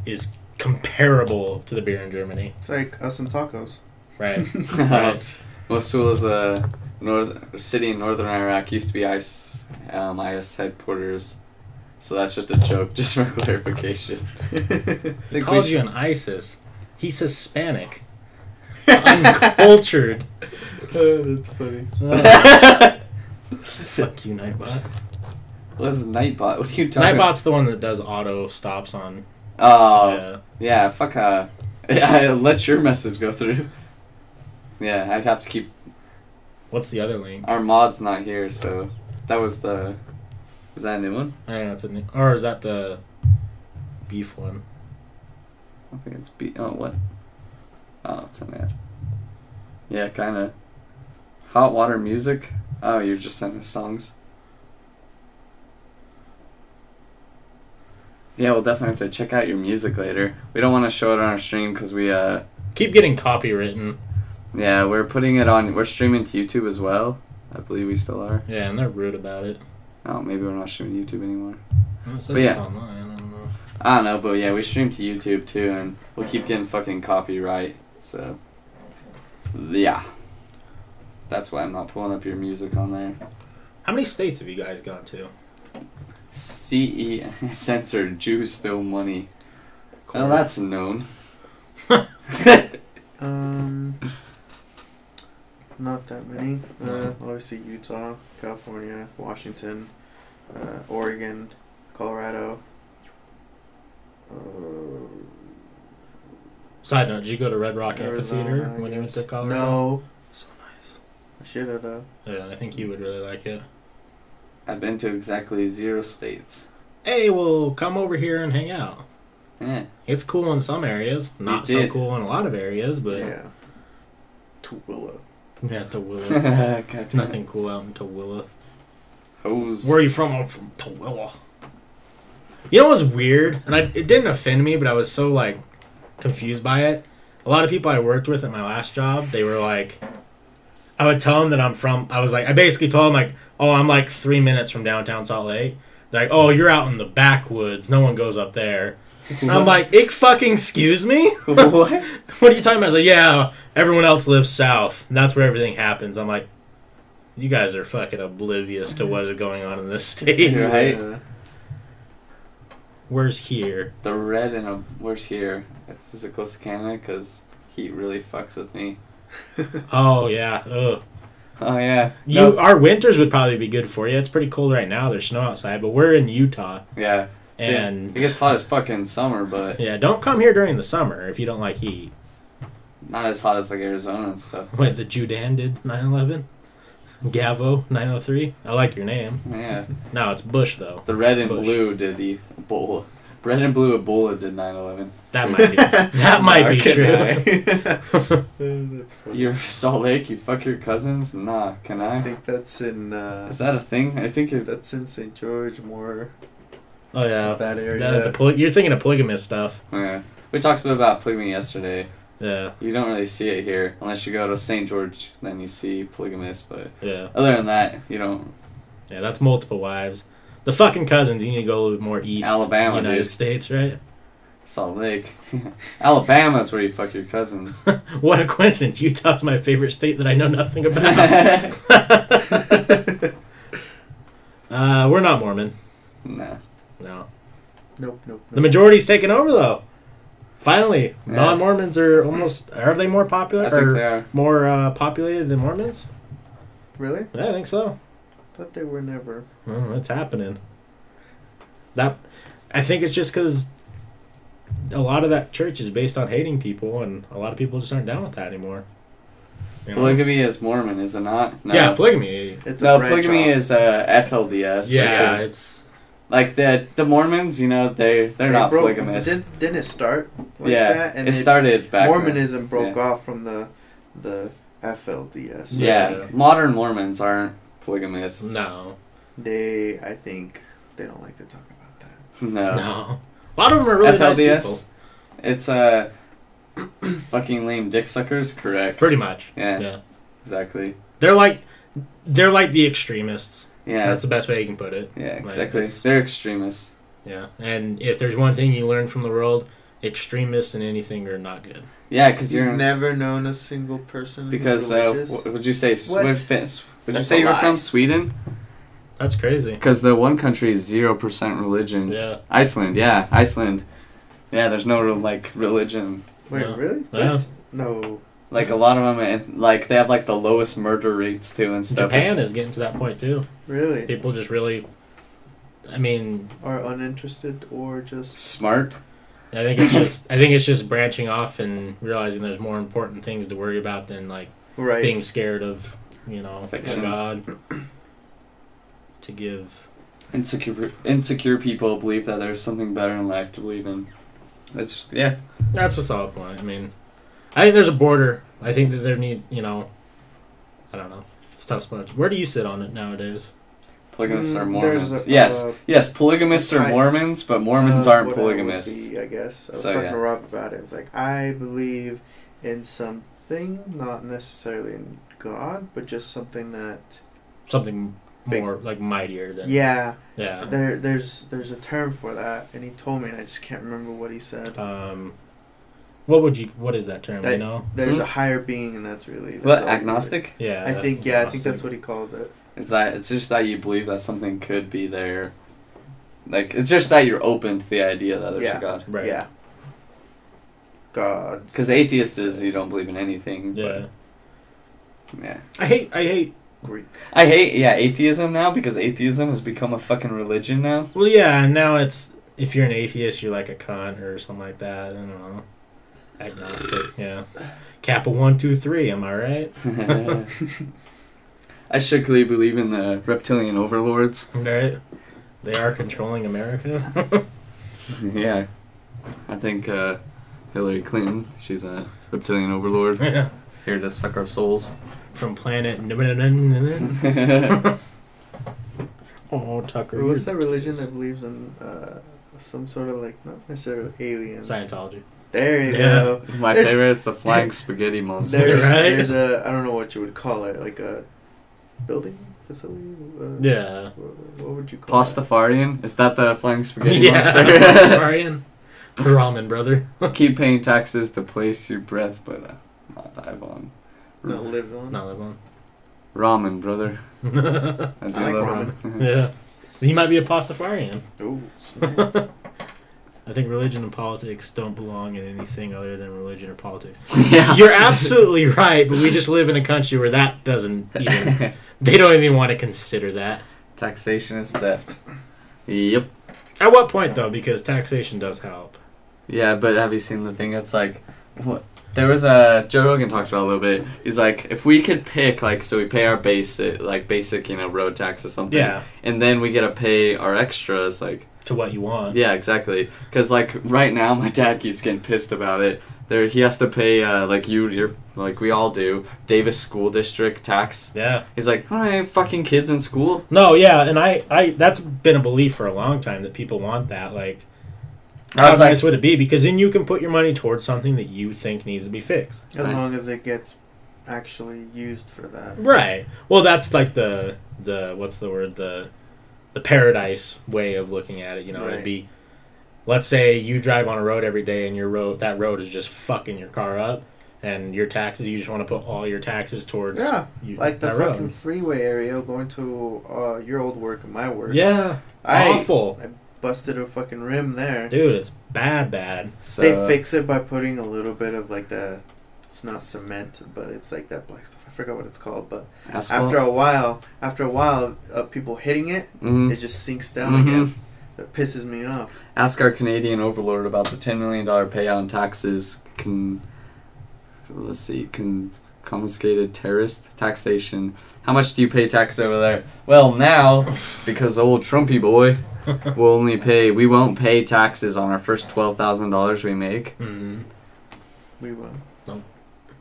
is comparable to the beer in Germany. It's like us and tacos. Right. [laughs] right. Mosul is a north city in northern Iraq. Used to be IS um, IS headquarters. So that's just a joke, just for clarification. they He think we calls should- you an ISIS. He's Hispanic. Uncultured. [laughs] that's funny. [laughs] Fuck you, Nightbot. What is Nightbot? What are you talking? Nightbot's the one that does auto stops on. Oh, yeah. yeah. Fuck. Uh, [laughs] I let your message go through. Yeah, I have to keep. What's the other link? Our mod's not here, so that was the. Is that a new one? I don't know. It's a new, or is that the beef one? I think it's B. Oh, what? Oh, it's an ad. Yeah, kind of. Hot water music. Oh, you're just sending songs. Yeah, we'll definitely have to check out your music later. We don't want to show it on our stream because we uh Keep getting copywritten. yeah we're putting it on we're streaming to YouTube as well. I believe we still are. Yeah, and they're rude about it. Oh, maybe we're not streaming to YouTube anymore. Well, It says But it's yeah. online. I don't know. I don't know, but yeah, we stream to YouTube too, and we'll keep getting fucking copyright. So, yeah, that's why I'm not pulling up your music on there. How many states have you guys gone to? CE [laughs] censored Jews steal money. Well, that's known. [laughs] [laughs] Um, not that many. Uh, obviously Utah, California, Washington, uh, Oregon, Colorado. Uh, Side note: Did you go to Red Rock Arizona, Amphitheater I when you went to Colorado? No, So nice. I should have though. Yeah, I think you would really like it. I've been to exactly zero states. Hey, well, come over here and hang out. Yeah, It's cool in some areas, not so cool in a lot of areas, but yeah. Tooele. Yeah, Tooele. [laughs] God. Nothing cool out in Tooele. Hose. Where are you from? I'm from Tooele. You know what's weird? And I, it didn't offend me, but I was so like confused by it. A lot of people I worked with at my last job, they were like, I would tell them that I'm from. I was like, I basically told them like, oh, I'm like three minutes from downtown Salt Lake. They're like, oh, you're out in the backwoods. No one goes up there. And I'm like, it fucking excuse me. [laughs] what? [laughs] what are you talking about? I was like, yeah, everyone else lives south, and that's where everything happens. I'm like, you guys are fucking oblivious to what is going on in this [laughs] state. Right. Yeah. Where's here? The red in a where's here? It's is it close to Canada? Cause heat really fucks with me. [laughs] Oh yeah. Ugh. Oh yeah. You No, our winters would probably be good for you. It's pretty cold right now. There's snow outside, but we're in Utah, yeah. See, and it gets hot as fucking summer, but yeah, don't come here during the summer if you don't like heat. not as hot as like Arizona and stuff. What the Judan did 9/11, Gavo 903. I like your name. Yeah. No, it's Bush though. The red and Bush. blue did the Ebola. Red and blue Ebola did 9/11. That might be [laughs] that might be true. [laughs] That's. You're Salt Lake. You fuck your cousins? Nah. Can I I? think that's in uh, Is that a thing? I think you're. that's in St. George, more Oh yeah. that The- area. the poly- you're thinking of polygamous stuff. Yeah. We talked a bit about polygamy yesterday. Yeah, You don't really see it here unless you go to St. George. Then you see polygamous, but yeah, other than that, you don't. yeah. That's multiple wives. The fucking cousins. You need to go a little bit more east. Alabama, United dude. States, right? Salt Lake, Alabama. [laughs] Alabama's where you fuck your cousins. [laughs] what a coincidence! Utah's my favorite state that I know nothing about. [laughs] uh, we're not Mormon. nah. No. nope, nope, The majority's taken over though. Finally, Yeah. non-Mormons are almost. Are they more popular I think or they are. more uh, populated than Mormons? Really? Yeah, I think so. Thought they were never. Oh, it's happening. That, I think it's just because a lot of that church is based on hating people, and a lot of people just aren't down with that anymore. You know? Polygamy is Mormon, is it not? No. Yeah, polygamy. It's No, polygamy off. is uh, FLDS. Yeah, which is, it's like the the Mormons. You know, they they're They not broke- polygamous. Didn't, didn't it start like yeah, that? And it started back. then. Mormonism broke Yeah. off from the the FLDS. Yeah, Yeah. modern Mormons aren't polygamists. no, They, I think, they don't like to talk about that. [laughs] no. no. A lot of them are really nice FLDS. people. It's uh, [coughs] fucking lame dick suckers. Correct. Pretty much. Yeah. Yeah. Exactly. They're like, they're like the extremists. Yeah. That's the best way you can put it. yeah. Exactly. it's- They're extremists. Yeah. And if there's one thing you learn from the world, extremists in anything are not good. Yeah, because You've never known a single person because uh, religious? w- would you say What? would, fit, would you say you're from Sweden? That's crazy. Because the one country is zero percent religion. Yeah. Iceland, yeah, Iceland. Yeah, there's no real, like religion. Wait, Yeah. really? Yeah. What? No. Like a lot of them, and like they have like the lowest murder rates too and stuff. Japan which- is getting to that point too. Really? People just really, I mean, Are uninterested or just smart. I think it's just I think it's just branching off and realizing there's more important things to worry about than like right? being scared of you know Fiction. God [clears throat] to give. Insecure, insecure people believe that there's something better in life to believe in. It's yeah. That's a solid point. I mean, I think there's a border. I think that there need you know, I don't know. It's a tough spot. Where do you sit on it nowadays? Polygamists are Mm, there's Mormons. a- yes, uh, yes. Polygamists are I- Mormons, but Mormons uh, aren't what I would polygamists. be, I guess. I was So, talking yeah. to Rob about it. It's like I believe in something, not necessarily in God, but just something that Something Big. more like mightier than yeah, yeah. there there's there's a term for that, and he told me, and I just can't remember what he said. Um, what would you? What is that term? I- you know? There's Hmm? a higher being, and that's really that's What all we agnostic? Yeah. I think yeah, I think that's what he called it. Is that it's just that you believe that something could be there. Like it's just that you're open to the idea that there's Yeah. a God. Right. Yeah. God. Because atheist is you don't believe in anything. Yeah. But, yeah. I hate. I hate. Greek. I hate yeah atheism now because atheism has become a fucking religion now. Well, yeah. And now it's if you're an atheist, you're like a cunt or something like that. I don't know. Agnostic. Yeah. Kappa one two three. Am I right? [laughs] I strictly believe in the reptilian overlords. Right. They are controlling America. [laughs] yeah. I think uh, Hillary Clinton, she's a reptilian overlord [laughs] yeah. here to suck our souls. from planet. oh, Tucker. What's that religion that believes in uh, some sort of like not necessarily aliens? Scientology. There you Yeah. go. My There's- favorite is the [laughs] flying spaghetti monster. There's [laughs] Right? there's a I don't know what you would call it like a building facility. Uh, Yeah. What, what would you call it? Pastafarian? Is that the flying spaghetti yeah. monster? [laughs] Rastafarian. Ramen brother. Keep paying taxes to place your breath, but uh, not dive on. Not live on. Not live on. Ramen, brother. I, do like love ramen. yeah. He might be a Pastafarian. Ooh, snap. I think religion and politics don't belong in anything other than religion or politics. [laughs] yeah. You're absolutely right, but we just live in a country where that doesn't even. [laughs] They don't even want to consider that. Taxation is theft. Yep. At what point, though? Because taxation does help. Yeah, but have you seen the thing? It's like, what? There was a Joe Rogan talks about a little bit. He's like, if we could pick, like, so we pay our basic, like, basic, you know, road tax or something, Yeah. and then we get to pay our extras, like, To what you want. yeah, exactly. Because like right now, my dad keeps getting pissed about it. There, he has to pay, uh, like you, you're, like we all do, Davis School District tax. Yeah. He's like, I have fucking kids in school. No, yeah, and I, I, that's been a belief for a long time that people want that. Like, I how was like, nice would it be? Because then you can put your money towards something that you think needs to be fixed. as Right. long as it gets actually used for that. Right. Well, that's like the the what's the word the the paradise way of looking at it. You know, it'd be let's say you drive on a road every day and your road that road is just fucking your car up, and your taxes you just want to put all your taxes towards Yeah, you, like the fucking road. freeway area going to uh, your old work and my work. Yeah, I awful, I busted a fucking rim there. dude. It's bad, bad. so, they fix it by putting a little bit of like the. It's not cement, but it's like that black stuff. Forgot what it's called, but asphalt. after a while, after a while of people hitting it, Mhm. it just sinks down Mhm. again. That pisses me off. Ask our Canadian overlord about the ten million dollar payout in taxes. Can let's see, can confiscated terrorist taxation. How much do you pay tax over there? Well, now [laughs] because old Trumpy boy will only pay. We won't pay taxes on our first twelve thousand dollars we make. Mm. We will.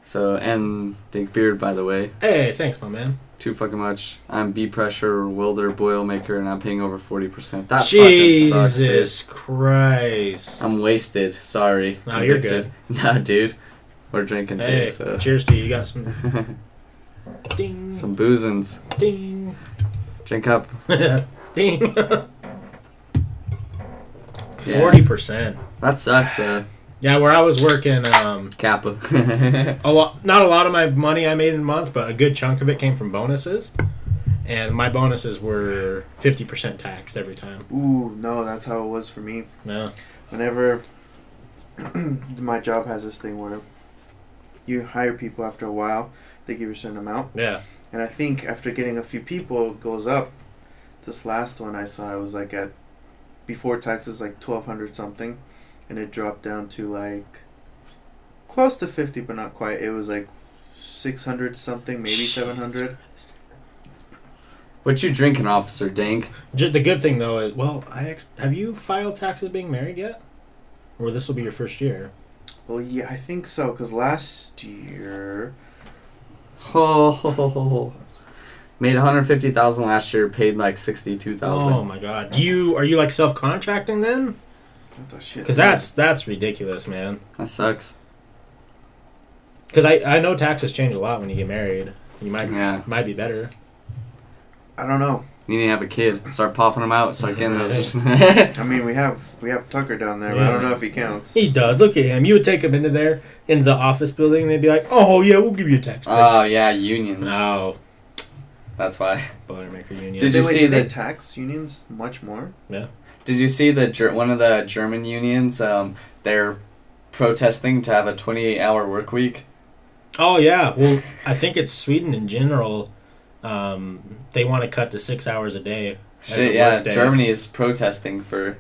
So and Dink Beard, by the way, Hey, thanks, my man. too fucking much. I'm B pressure welder boil maker, and I'm paying over forty percent. That fucking sucks. Jesus Christ. I'm wasted. Sorry. No, you're Convicted. [laughs] Nah, dude. We're drinking hey, too, so. cheers to you. You got some [laughs] ding, Some boozins. ding, Drink up. [laughs] ding. Yeah. Forty percent. That sucks, uh, Yeah, where I was working, um, Kappa. [laughs] a lot, not a lot of my money I made in a month, but a good chunk of it came from bonuses, and my bonuses were fifty percent taxed every time. Ooh, no, that's how it was for me. No, Whenever [clears throat] my job has this thing where you hire people after a while, they give you a certain amount. yeah, And I think after getting a few people, it goes up. This last one I saw, it was like at before taxes, like twelve hundred something, and it dropped down to like close to fifty, but not quite. It was like six hundred something, maybe seven hundred. what you drinking, Officer Dank? J- the good thing though is, well, I act- have you filed taxes being married yet, or this will be your first year? Well, yeah, I think so. Cause last year, Ho, ho, ho, ho, ho. Made 150000 last year, paid like 62000 Oh my god, do you are you like self contracting then? What the shit? Because that's that's ridiculous, man. That sucks. Because I I know taxes change a lot when you get married. You might Yeah. might be better. I don't know. You need to have a kid. Start popping them out. Start getting those. [laughs] I mean, we have we have Tucker down there, but I don't know if he counts. He does. Look at him. You would take him into there, into the office building, and they'd be like, "Oh yeah, we'll give you a tax break." oh, yeah, unions. no, That's why. Buttermaker Union. Did They- you see do the- tax unions much more? Did you see the Ger- one of the German unions? Um, they're protesting to have a 28 hour work week. Oh yeah. Well, I think it's Sweden in general. Um, they want to cut to six hours a day. As Shit, a yeah, day. Germany is protesting for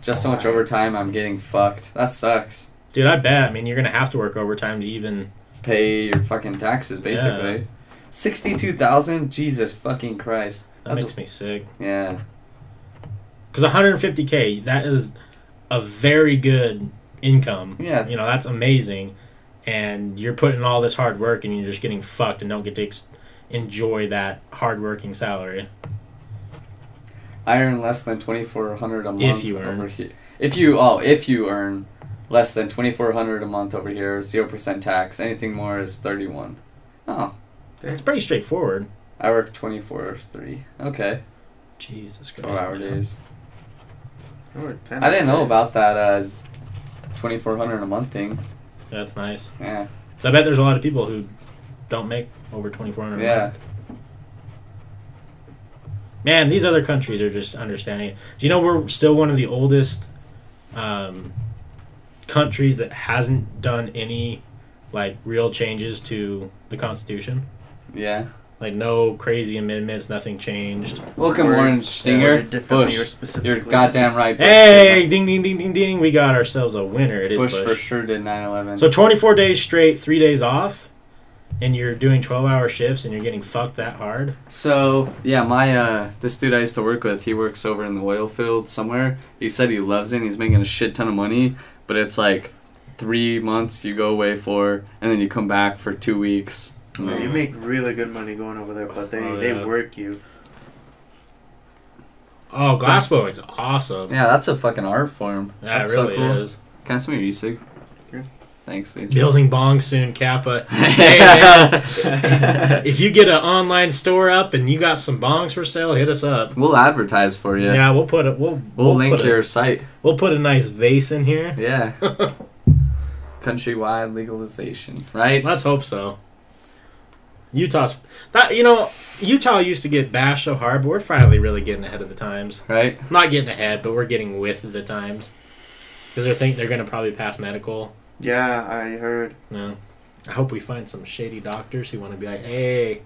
just so much overtime. I'm getting fucked. That sucks. Dude, I bet. I mean, you're gonna have to work overtime to even. Pay your fucking taxes, basically. Yeah. Sixty-two thousand. Jesus fucking Christ. That That's- makes me sick. Yeah. Because 150k, that is a very good income. Yeah. You know, that's amazing. and you're putting all this hard work and you're just getting fucked and don't get to ex- enjoy that hard-working salary. I earn less than twenty four hundred a month If you earn. over here. If you oh, if you earn less than twenty four hundred a month over here, zero percent tax. Anything more is thirty one. Oh, It's pretty straightforward. I work twenty four three. Okay, Jesus Christ. twelve hour days. Or 10 I didn't know about that as twenty four hundred a month thing. That's nice. Yeah, So I bet there's a lot of people who don't make over 2400 yeah. Man, these other countries are just understanding it. Do you know we're still one of the oldest um, countries that hasn't done any like real changes to the Constitution? Yeah. Like no crazy amendments, nothing changed. Welcome, Word- Orange Stinger. differently Bush. You're goddamn right. Bush. Hey, ding ding ding ding ding! We got ourselves a winner. It is Bush, Bush. for sure did 9/11. So 24 days straight, three days off, and you're doing 12 hour shifts and you're getting fucked that hard. So yeah, my uh, this dude I used to work with, he works over in the oil field somewhere. He said he loves it. and He's making a shit ton of money, but it's like three months you go away for, and then you come back for two weeks. And Yeah, you mm. make really good money going over there, but they, Oh, they work you. Oh, glassblowing's awesome. yeah, that's a fucking art form. Yeah, that's it really so cool. is. Can I smell your e-cig? Yeah. Thanks, dude. Building bong soon, Kappa. [laughs] Hey, man. if you get an online store up and you got some bongs for sale, hit us up. we'll advertise for you. Yeah, we'll put it. We'll We'll, we'll link put your A, site. we'll put a nice vase in here. Yeah. [laughs] Countrywide legalization, right? Let's hope so. Utah's that you know Utah used to get bashed so hard, but we're finally really getting ahead of the times. right? Not getting ahead, but we're getting with the times because they think they're gonna probably pass medical. Yeah, I heard. No, I hope we find some shady doctors who want to be like, "Hey,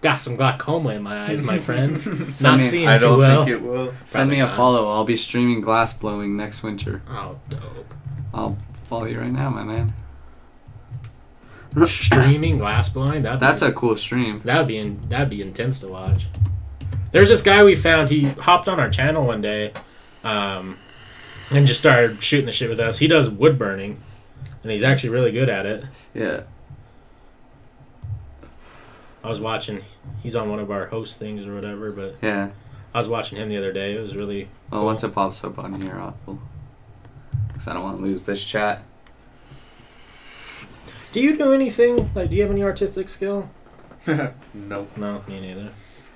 got some glaucoma in my eyes, my friend. [laughs] Not me- seeing I too don't well." think it will. Send me a not. follow. I'll be streaming glass blowing next winter. Oh, dope. I'll follow you right now, my man. Streaming glass blind. That That's a cool stream. That would be in, that'd be intense to watch. There's this guy we found. He hopped on our channel one day, um, and just started shooting the shit with us. He does wood burning, and he's actually really good at it. Yeah. I was watching. He's on one of our host things or whatever, but Yeah. I was watching him the other day. It was really. Well, once it pops up on here, I'll. Because I don't want to lose this chat. Do you do anything? Like, do you have any artistic skill? [laughs] nope. No, me neither.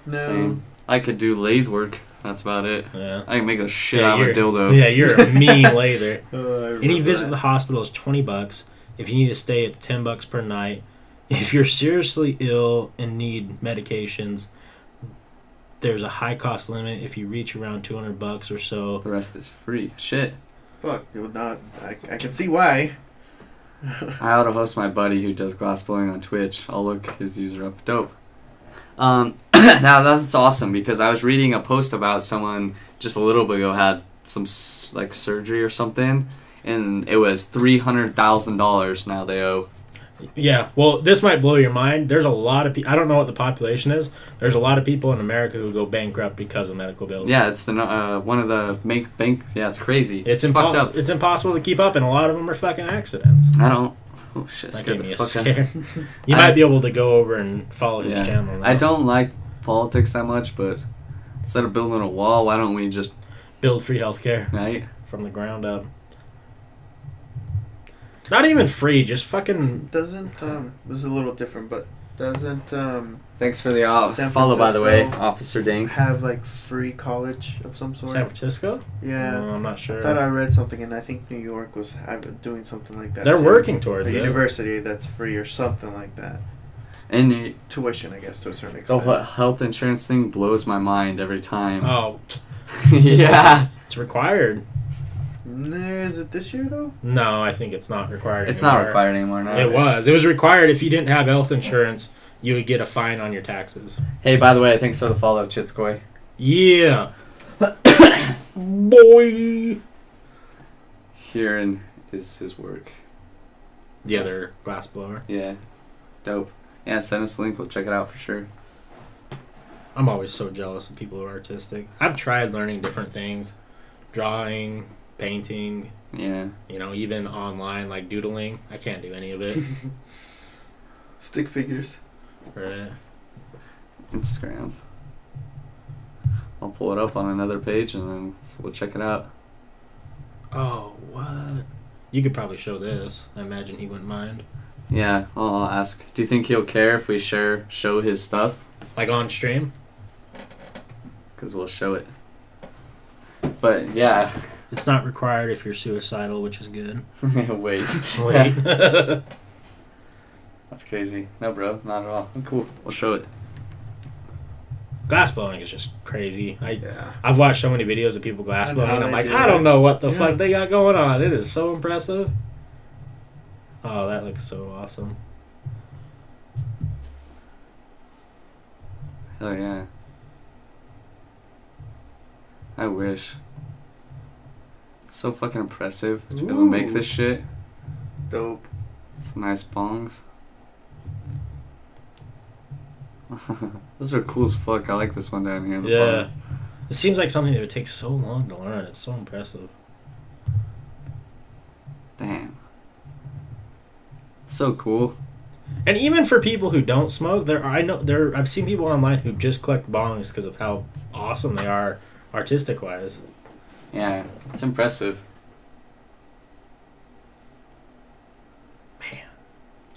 No. Same. I could do lathe work. That's about it. Yeah. I can make a shit Yeah, out of a dildo. Yeah, you're a mean [laughs] lather. Oh, Any visit to the hospital is 20 bucks. If you need to stay, it's 10 bucks per night. If you're seriously ill and need medications, there's a high cost limit. If you reach around 200 bucks or so, The rest is free. Shit. Fuck, it would not. I, I can see why. I ought to host my buddy who does glass blowing on Twitch. I'll look his user up. Dope. Um, [clears throat] now that's awesome because I was reading a post about someone just a little bit ago had some like surgery or something, and it was three hundred thousand dollars now they owe. Yeah. Well, this might blow your mind. There's a lot of people. I don't know what the population is. There's a lot of people in America who go bankrupt because of medical bills. Yeah, it's the uh, one of the make bank. Yeah, it's crazy. It's fucked up. It's impossible to keep up, and a lot of them are fucking accidents. I don't. Oh shit! That Scared the fuck scare. [laughs] [laughs] you I- might be able to go over and follow his channel. now. I don't like politics that much, but instead of building a wall, why don't we just build free healthcare. right? from the ground up. Not even free, just fucking. Doesn't um this is a little different, but doesn't um Thanks for the uh, San follow, by the way, Francisco. Officer Dink. have like free college of some sort? San Francisco? yeah. Uh, I'm not sure. I thought I read something, and I think New York was have, doing something like that. They're too. working towards a it. university that's free or something like that. And the Tuition, I guess, to a certain the extent. whole health insurance thing blows my mind every time. Oh, [laughs] yeah. it's required. Nah, is it this year though? No, I think it's not required. It's not anymore. required anymore now. It was. It was required if you didn't have health insurance, you would get a fine on your taxes. Hey, by the way, thanks for the follow, Chitskoy. Yeah. [coughs] Boy. Herein is his work. The other glass blower. Yeah. Dope. Yeah, send us a link. We'll check it out for sure. I'm always so jealous of people who are artistic. I've tried learning different things drawing, painting, Yeah. you know, even online like doodling. I can't do any of it. [laughs] Stick figures. right? Instagram. I'll pull it up on another page and then we'll check it out. Oh, what? You could probably show this. I imagine he wouldn't mind. Yeah, I'll, I'll ask. Do you think he'll care if we share show his stuff? Like on stream. Because we'll show it. But yeah, It's not required if you're suicidal, which is good. [laughs] wait, Wait. [laughs] that's crazy. No, bro, not at all. Cool, we'll show it. glass blowing is just crazy. I Yeah. I've watched so many videos of people glass blowing, and I'm like, do I don't know what the Yeah. fuck they got going on. It is so impressive. Oh, that looks so awesome. Hell yeah. I wish. It's so fucking impressive to be able to make this shit. Dope. Some nice bongs. [laughs] Those are cool as fuck. I like this one down here Yeah. bottom. It seems like something that would take so long to learn. It's so impressive. Damn. So cool. And even for people who don't smoke, there I know there I've seen people online who just collect bongs because of how awesome they are artistic wise. Yeah, it's impressive. Man.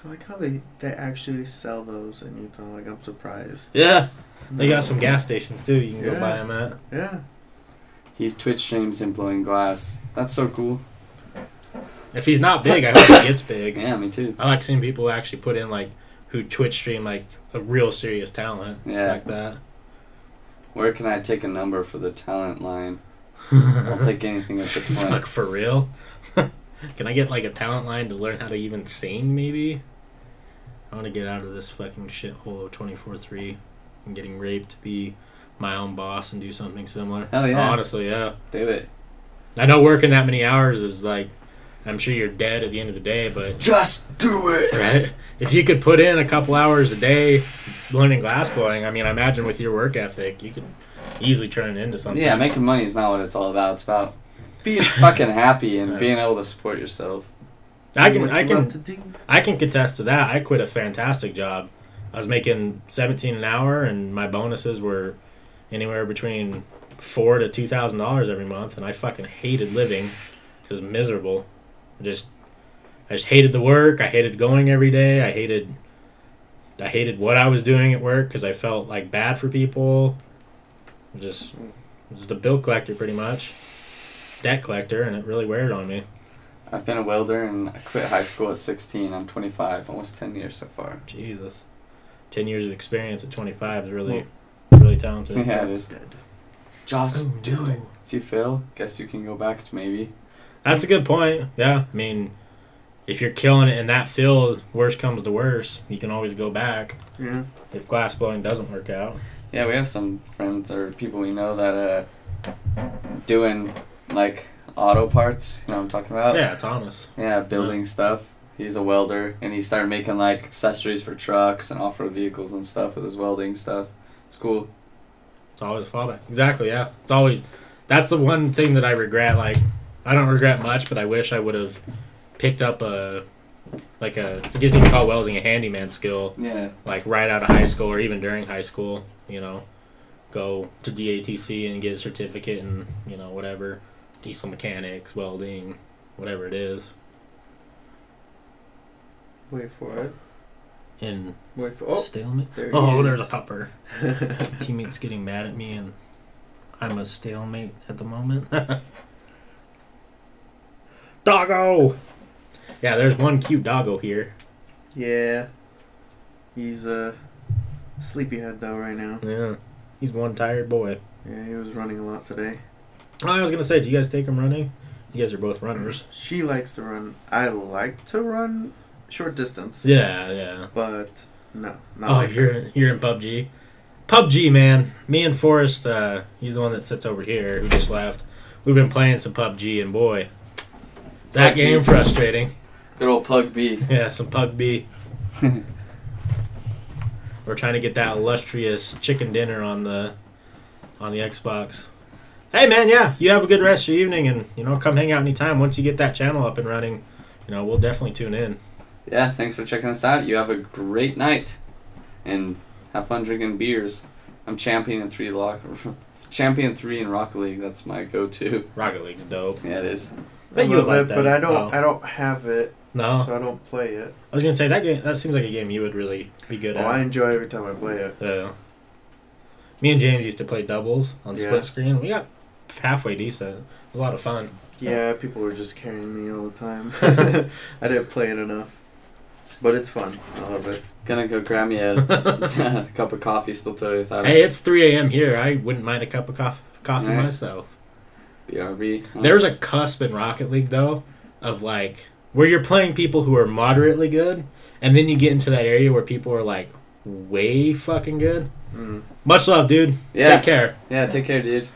I like how they, they actually sell those in Utah. Like, I'm surprised. Yeah. They got some gas stations too you can go buy them at. Yeah. He Twitch streams him blowing glass. That's so cool. If he's not big, I hope he gets big. [laughs] Yeah, me too. I like seeing people actually put in like who Twitch stream like a real serious talent Yeah. like that. Where can I take a number for the talent line? [laughs] I'll take anything at this point. Fuck for real. [laughs] Can I get like a talent line to learn how to even sing? Maybe. I want to get out of this fucking shithole of twenty four three and getting raped to be my own boss and do something similar. Hell yeah. Honestly, yeah. Do it. I know working that many hours is like, I'm sure you're dead at the end of the day, but Just do it. right? If you could put in a couple hours a day learning glass blowing, I mean, I imagine with your work ethic, you could easily turn it into something. Yeah, making money is not what it's all about. It's about being fucking happy and Right. being able to support yourself. I can, I can, love to do. I can contest to that. I quit a fantastic job. I was making 17 an hour, and my bonuses were anywhere between four to two thousand dollars every month, and I fucking hated living. It was miserable. I just, I just hated the work. I hated going every day. I hated, I hated what I was doing at work because I felt like bad for people. Just, just a bill collector, pretty much, debt collector, and it really weared on me. I've been a welder and I quit high school at 16. I'm 25, almost 10 years so far. Jesus. 10 years of experience at 25 is really, really talented. Yeah, it That's is. dead. Just Oh, do it. If you fail, guess you can go back to maybe. That's a good point. Yeah. I mean, if you're killing it in that field, worst comes to worst, you can always go back Yeah. If glass blowing doesn't work out. Yeah, we have some friends or people we know that uh doing like auto parts. You know what I'm talking about? yeah, Thomas. Yeah, building stuff. He's a welder, and he started making like accessories for trucks and off-road vehicles and stuff with his welding stuff. It's cool. It's always fun. Exactly, yeah. It's always. That's the one thing that I regret. Like, I don't regret much, but I wish I would have picked up a. Like a, I guess you can call welding a handyman skill. Yeah, like right out of high school or even during high school, you know, go to DATC and get a certificate and, you know, whatever, diesel mechanics, welding, whatever it is. Wait for it. And Wait for. Oh. stalemate. there Oh, is. there's a pupper. [laughs] Teammate's getting mad at me and I'm a stalemate at the moment. [laughs] doggo! Yeah, there's one cute doggo here. yeah. He's uh, sleepyhead though right now. Yeah. He's one tired boy. Yeah, he was running a lot today. Oh, I was gonna say, do you guys take him running? You guys are both runners. She likes to run. I like to run short distance. Yeah, yeah. But no, not Oh, like you're you're in PUBG. PUBG, man. Me and Forrest, uh, he's the one that sits over here who just left. We've been playing some PUBG, and boy, that game frustrating. good old Pug B. [laughs] Yeah, some Pug B. [laughs] We're trying to get that illustrious chicken dinner on the on the Xbox. hey man, yeah, you have a good rest of your evening, and you know, come hang out anytime. Once you get that channel up and running, you know, we'll definitely tune in. Yeah, thanks for checking us out. You have a great night, and have fun drinking beers. I'm champion in three lock, [laughs] champion three in Rocket League. That's my go-to. Rocket League's dope. Yeah, it is. I Bet you love would it, like but. I don't. Oh. I don't have it, No, so I don't play it. I was gonna say that game. That seems like a game you would really be good oh, at. Oh, I enjoy every time I play it. Yeah. me and James used to play doubles on Yeah. split screen. We got halfway decent. It was a lot of fun. Yeah, people were just carrying me all the time. [laughs] [laughs] I didn't play it enough, but it's fun. I love it. Gonna go grab me a, a [laughs] cup of coffee. Still totally thought Hey, it's 3 a.m. here. I wouldn't mind a cup of coffee, coffee Right. myself. BRB. huh? There's a cusp in Rocket League though of like where you're playing people who are moderately good, and then you get into that area where people are like way fucking good. Mm. Much love, dude. yeah, Take care. yeah. Take care, dude.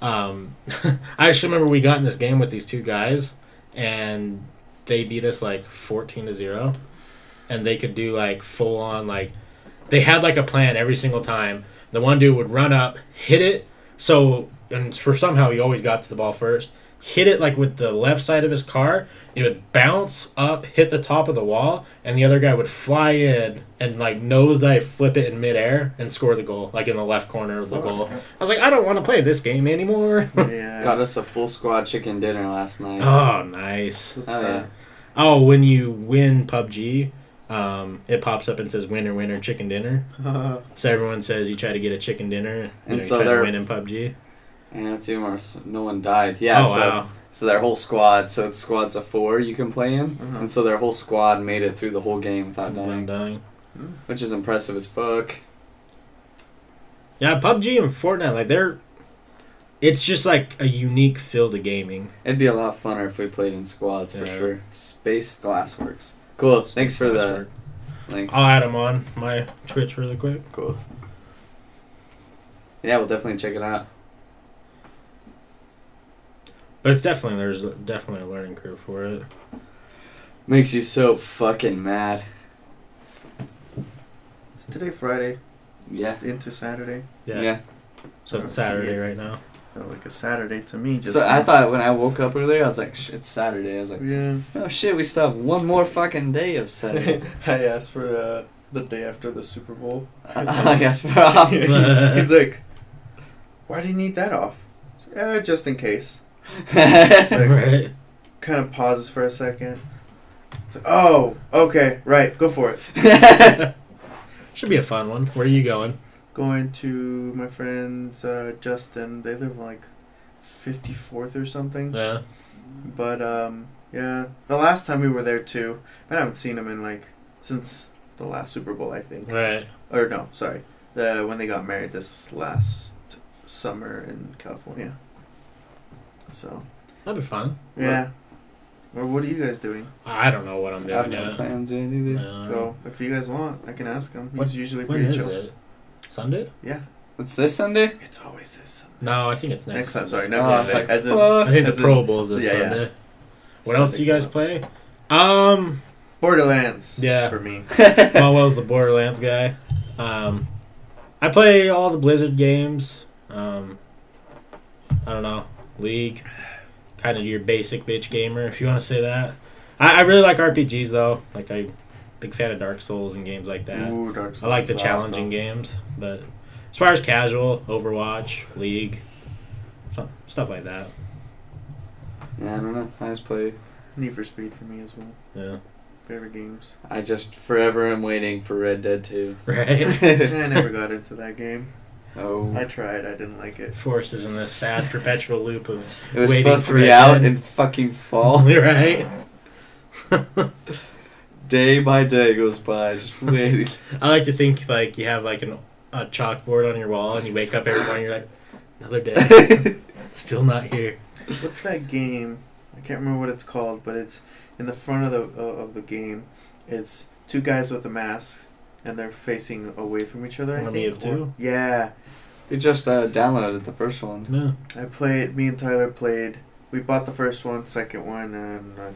Um, [laughs] I just remember we got in this game with these two guys, and they beat us like fourteen to zero, and they could do like full on like they had like a plan every single time. The one dude would run up, hit it, so and for somehow he always got to the ball first. Hit it like with the left side of his car. It would bounce up, hit the top of the wall, and the other guy would fly in and like nosedive, flip it in midair, and score the goal, like in the left corner of the goal. I was like, I don't want to play this game anymore. [laughs] Yeah. Got us a full squad chicken dinner last night. oh, nice. What's Oh, that? Oh, when you win PUBG, um, it pops up and says winner, winner, chicken dinner. [laughs] So everyone says you try to get a chicken dinner, you And know, so you try to win in PUBG. And it's humorous. No one died. Yeah. oh so wow. so their whole squad. So it's squads of four you can play in, Uh-huh. and so their whole squad made it through the whole game without I'm dying, dying. which is impressive as fuck. Yeah, PUBG and Fortnite, like they're, it's just like a unique feel to gaming. It'd be a lot funner if we played in squads for sure. Space Glassworks. Cool. Thanks for the Password. link. I'll add them on my Twitch really quick. Cool. Yeah, we'll definitely check it out. But it's definitely there's definitely a learning curve for it. Makes you so fucking mad. It's today Friday Yeah. into Saturday. Yeah. Yeah. So it's Saturday right now. Felt like a Saturday to me. Just So I thought when I woke up earlier, I was like, Sh- it's Saturday. I was like, Yeah. oh shit, we still have one more fucking day of Saturday. [laughs] I asked for uh, the day after the Super Bowl. [laughs] I guess we're off. [laughs] He's like, "Why do you need that off?" Yeah, just in case. [laughs] right. Kind of pauses for a second. Like, oh, okay, right, go for it. [laughs] Should be a fun one. Where are you going? Going to my friends uh, Justin. They live like fifty fourth or something. Yeah. But um, yeah, the last time we were there too. But I haven't seen them in like since the last Super Bowl, I think. Right. Or no, sorry, the when they got married this last summer in California. So That'd be fun. yeah. Or what are you guys doing? I don't know what I'm doing. I have no yet. plans yet either. So if you guys want, I can ask him. He's What- usually when pretty is chill. it? Sunday? Yeah, What's this Sunday? it's always this. Sunday. No, I think it's next. Next time, sorry, Sunday. next Oh, I Sunday. like, as in, fuck. I think the as in Pro Bowl's this yeah, yeah. Sunday. What else do you guys play? Um, Borderlands. Yeah. For me. [laughs] Malwell's the Borderlands guy. Um, I play all the Blizzard games. Um, I don't know, League, kind of your basic bitch gamer, if you want to say that. I, I really like RPGs though. Like I, big fan of Dark Souls and games like that. Ooh, Dark Souls I like the challenging awesome. games, but as far as casual, Overwatch, League, stuff, stuff like that. Yeah, I don't know. I just play. Need for Speed for me as well. Yeah, Favorite games. I just forever am waiting for Red Dead 2. [laughs] right. [laughs] I never got into that game. Oh. I tried. I didn't like it. Forces in this sad perpetual loop of It was supposed to be out Dead. in fucking fall. [laughs] right. [laughs] Day by day goes by, just [laughs] waiting. I like to think like you have like an, a chalkboard on your wall and you wake up every morning you're like another day still not here. What's that game? I can't remember what it's called, but it's in the front of the uh, of the game. It's two guys with a mask, and they're facing away from each other. I Army think. of Two? Or- yeah, we just uh, downloaded the first one. No. I played. Me and Tyler played. We bought the first one, second one, and I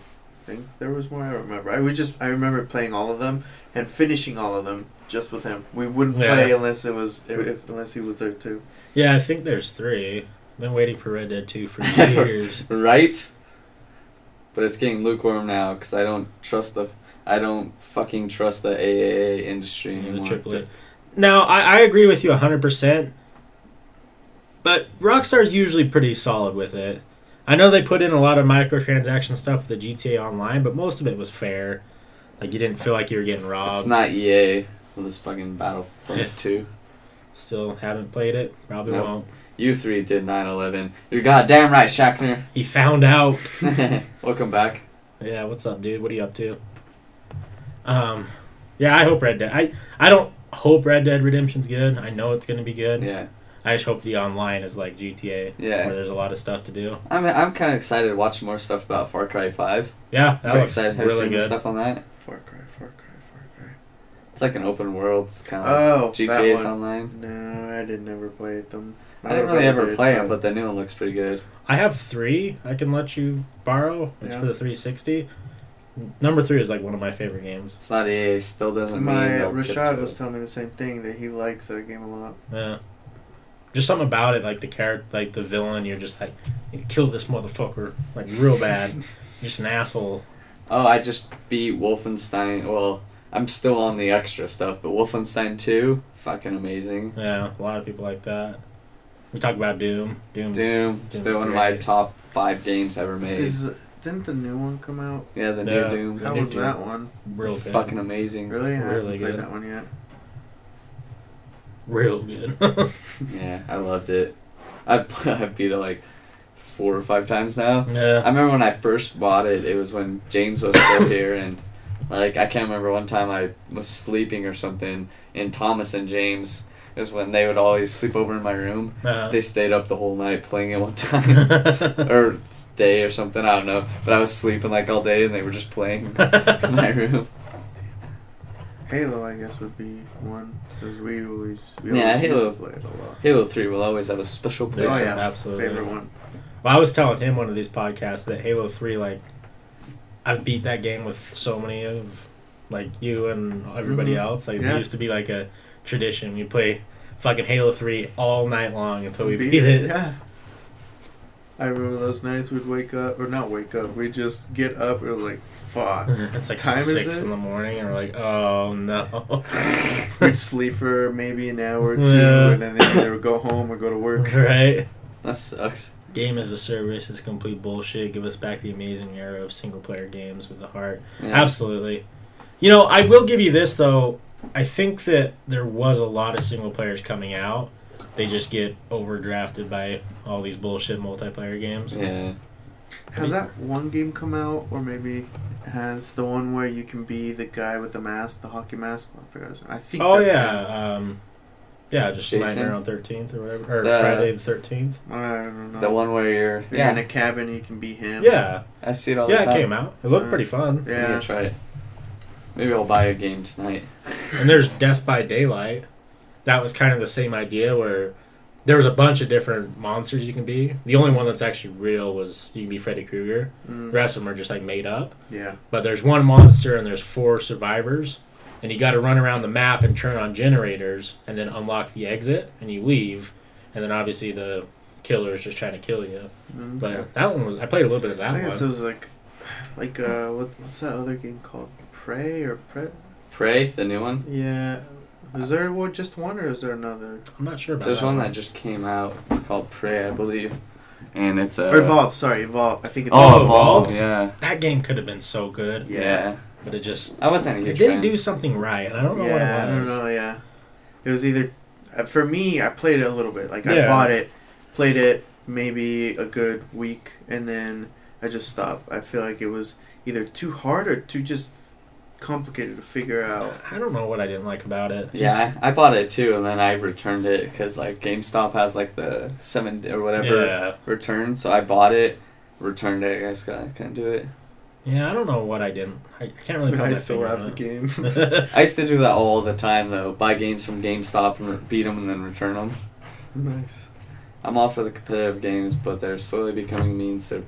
think there was more. I don't remember. I was just. I remember playing all of them and finishing all of them just with him. We wouldn't Yeah. play unless it was if, if- unless he was there too. Yeah, I think there's three. Been waiting for Red Dead 2 for [laughs] years. right? But it's getting lukewarm now because I don't trust the I don't fucking trust the AAA industry Yeah, the anymore. triple Now, I, I agree with you 100%, but Rockstar's usually pretty solid with it. I know they put in a lot of microtransaction stuff with the GTA Online, but most of it was fair. Like, you didn't feel like you were getting robbed. It's not EA with this fucking Battlefront [laughs] 2. Still haven't played it. Probably Nope. won't. You three did 9/11. You're goddamn right, Shackner. He found out. [laughs] Welcome back. Yeah, what's up, dude? What are you up to? Um, yeah, I hope Red Dead. I I don't hope Red Dead Redemption's good. I know it's gonna be good. Yeah, I just hope the online is like GTA, yeah. where there's a lot of stuff to do. I'm I'm kind of excited to watch more stuff about Far Cry 5. Yeah, that I'm looks excited. Have really seen the good. stuff on that? Far Cry, Far Cry, Far Cry. It's like an open world. It's kind of Oh, like that GTA's online. No, I did never play them. I didn't really ever play them, but the new one looks pretty good. I have three. I can let you borrow. It's Yeah. for the 360. Number three is like one of my favorite games. It's not EA. Still doesn't mean my they'll Rashad was telling me the same thing that he likes that game a lot. Yeah, just something about it, like the character, like the villain. You're just like, kill this motherfucker, like real bad. [laughs] just an asshole. Oh, I just beat Wolfenstein. Well, I'm still on the extra stuff, but Wolfenstein 2, fucking amazing. Yeah, a lot of people like that. We talk about Doom. Doom's, Doom, Doom's still one of my top five games ever made. Is didn't the new one come out? yeah, the new Yeah. Doom. The How new was Doom. that one? real good. Fucking amazing. Really? I Really haven't played good. that one yet. real good. [laughs] Yeah, I loved it. I [laughs] I beat it like four or five times now. I yeah. remember when I first bought it, it was when James was still [coughs] here, and like I can't remember one time I was sleeping or something, and Thomas and James is when they would always sleep over in my room. Uh, They stayed up the whole night playing it one [laughs] time, or day or something. I don't know, but I was sleeping like all day, and they were just playing [laughs] in my room. Halo, I guess, would be one because we always we Yeah, always Halo- used to play it a lot. Halo Three will always have a special place. Oh Yes, yeah, absolutely. favorite one. Well, I was telling him one of these podcasts that Halo Three, like, I've beat that game with so many of, like you and everybody Mhm. else. Like, Yeah. it used to be like a tradition. We play fucking Halo Three all night long until we Beat beat, it. Yeah. I remember those nights we'd wake up, or not wake up, we'd just get up. It was like, fuck. [laughs] It's like Time is six it? in the morning, and we're like, oh no. [laughs] we'd sleep for maybe an hour or two, Yeah. and then they would go home or go to work. [laughs] right. That sucks. Game as a service is complete bullshit. Give us back the amazing era of single player games with the heart. Yeah. Absolutely. You know, I will give you this though. I think that there was a lot of single players coming out. They just get overdrafted by all these bullshit multiplayer games. Yeah. Has that one game come out, or maybe has the one where you can be the guy with the mask, the hockey mask? I forgot his. name. I think. Oh that's yeah, um, yeah, just Jason? Nightmare on Thirteenth or whatever, or The- Friday the Thirteenth. I don't know. The one where you're You're yeah, in a cabin, you can be him. Yeah, I see it all yeah, the time. Yeah, it came out. It looked Uh, pretty fun. Maybe Yeah. I'll try it. Maybe I'll buy a game tonight. And there's Death by Daylight. That was kind of the same idea where there was a bunch of different monsters you can be. The only one that's actually real was you can be Freddy Krueger. Mm, The rest of them are just like made up. yeah. But there's one monster and there's four survivors, and you got to run around the map and turn on generators, and then unlock the exit, and you leave, and then obviously the killer is just trying to kill you. Mm, But that one was I played a little bit of that one. I guess one. it was like, like uh, what, what's that other game called? Prey or Pre? Prey, the new one. Yeah. Is there one, just one, or is there another? I'm not sure about that. There's that one that just came out called Prey, I believe, and it's a or Evolve. Sorry, Evolve. I think it's. Oh, Oh, Evolve, Evolve? yeah, that game could have been so good, Yeah. yeah. but it just I wasn't a it didn't fan. do something right, and I don't know yeah, I what it don't know. Yeah, it was either uh, for me. I played it a little bit. Like I bought it, played it maybe a good week, and then I just stopped. I feel like it was either too hard or too just complicated to figure out. I don't know what I didn't like about it. Yeah, I, I bought it too, and then I returned it because like GameStop has like the seven or whatever yeah, return. So I bought it, returned it. I guess I couldn't do it. yeah. I don't know what I didn't. I, I can't really. [laughs] put I my still have on the game. [laughs] I used to do that all the time though. Buy games from GameStop and re- beat them and then return them. nice. I'm all for the competitive games, but they're slowly becoming means to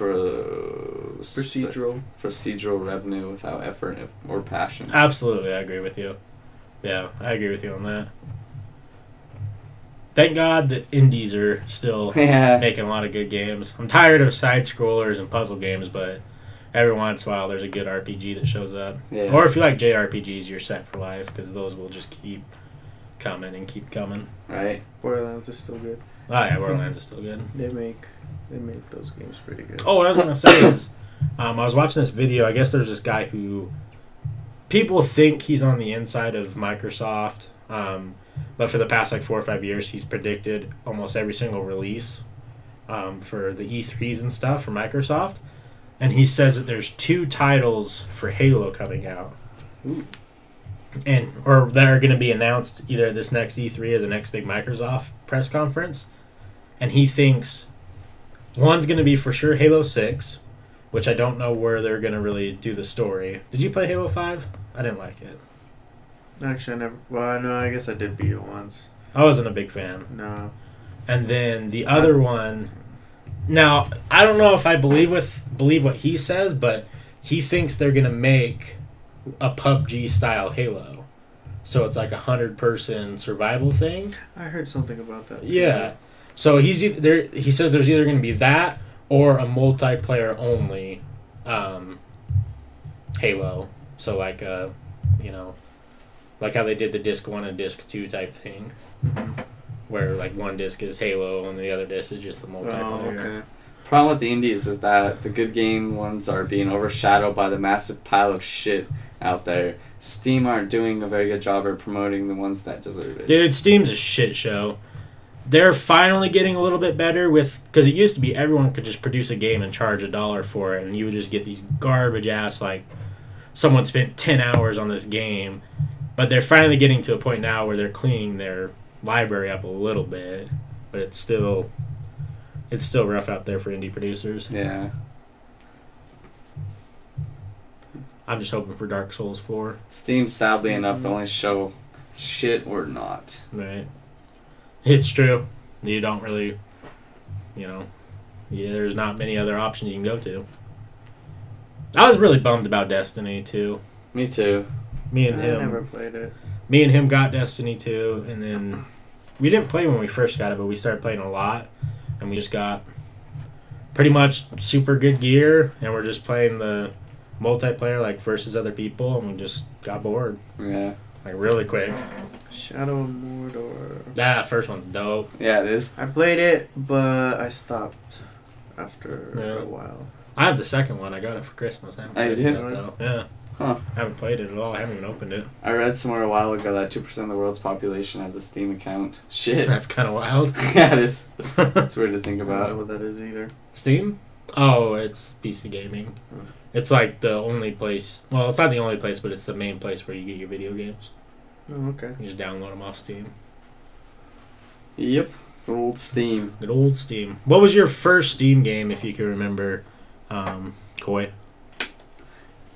pro- uh, Procedural. procedural revenue without effort or passion. Absolutely, I agree with you. Yeah, I agree with you on that. thank God that indies are still [laughs] Yeah. making a lot of good games. I'm tired of side scrollers and puzzle games, but every once in a while there's a good RPG that shows up. Yeah. Or if you like JRPGs, you're set for life because those will just keep coming and keep coming. Right. Borderlands is still good. Oh yeah, [laughs] Borderlands is still good. They make they make those games pretty good. Oh, what I was gonna say is, um, I was watching this video. I guess there's this guy who people think he's on the inside of Microsoft, um, but for the past like four or five years, he's predicted almost every single release um, for the E3s and stuff for Microsoft, and he says that there's two titles for Halo coming out. And or that are going to be announced either this next E3 or the next big Microsoft press conference, and he thinks One's going to be for sure Halo 6, which I don't know where they're going to really do the story. Did you play Halo 5? I didn't like it. Actually, I never. Well, no, I guess I did beat it once. I wasn't a big fan. No. And then the other one. Now, I don't know if I believe with believe what he says, but he thinks they're going to make a PUBG style Halo. So it's like a 100 person survival thing. I heard something about that. Too. Yeah. So he's either there. He says there's either going to be that or a multiplayer only um, Halo. So like uh, you know, like how they did the disc one and disc two type thing, where like one disc is Halo and the other disc is just the Oh, multiplayer. okay. Problem with the indies is that the good game ones are being overshadowed by the massive pile of shit out there. Steam aren't doing a very good job of promoting the ones that deserve it. Dude, Steam's a shit show. They're finally getting a little bit better with because it used to be everyone could just produce a game and charge a dollar for it, and you would just get these garbage ass like someone spent ten hours on this game. But they're finally getting to a point now where they're cleaning their library up a little bit, but it's still it's still rough out there for indie producers. Yeah. I'm just hoping for Dark Souls four. Steam, sadly enough, the mm-hmm. only show shit or not. Right. It's true. You don't really, you know, yeah, there's not many other options you can go to. I was really bummed about Destiny 2. Me too. Me I and him, never played it. me and him got Destiny 2, and then we didn't play when we first got it, but we started playing a lot, and we just got pretty much super good gear, and we're just playing the multiplayer like versus other people, and we just got bored Yeah. Like really quick. Shadow of Mordor. That first one's dope. Yeah, it is. I played it, but I stopped after Yeah. a while. I have the second one. I got it for Christmas. I haven't Oh, you played did? it though. Yeah. Huh. I haven't played it at all. I haven't even opened it. I read somewhere a while ago that 2% of the world's population has a Steam account. Shit. That's kind of wild. [laughs] yeah, it is. [laughs] It's weird to think I don't know about. what that is either. Steam? Oh, it's PC gaming. Hmm. It's like the only place. Well, it's not the only place, but it's the main place where you get your video games. Oh, okay. You just download them off Steam. Yep. Old Steam. Good old Steam. What was your first Steam game, if you can remember, um, Koi?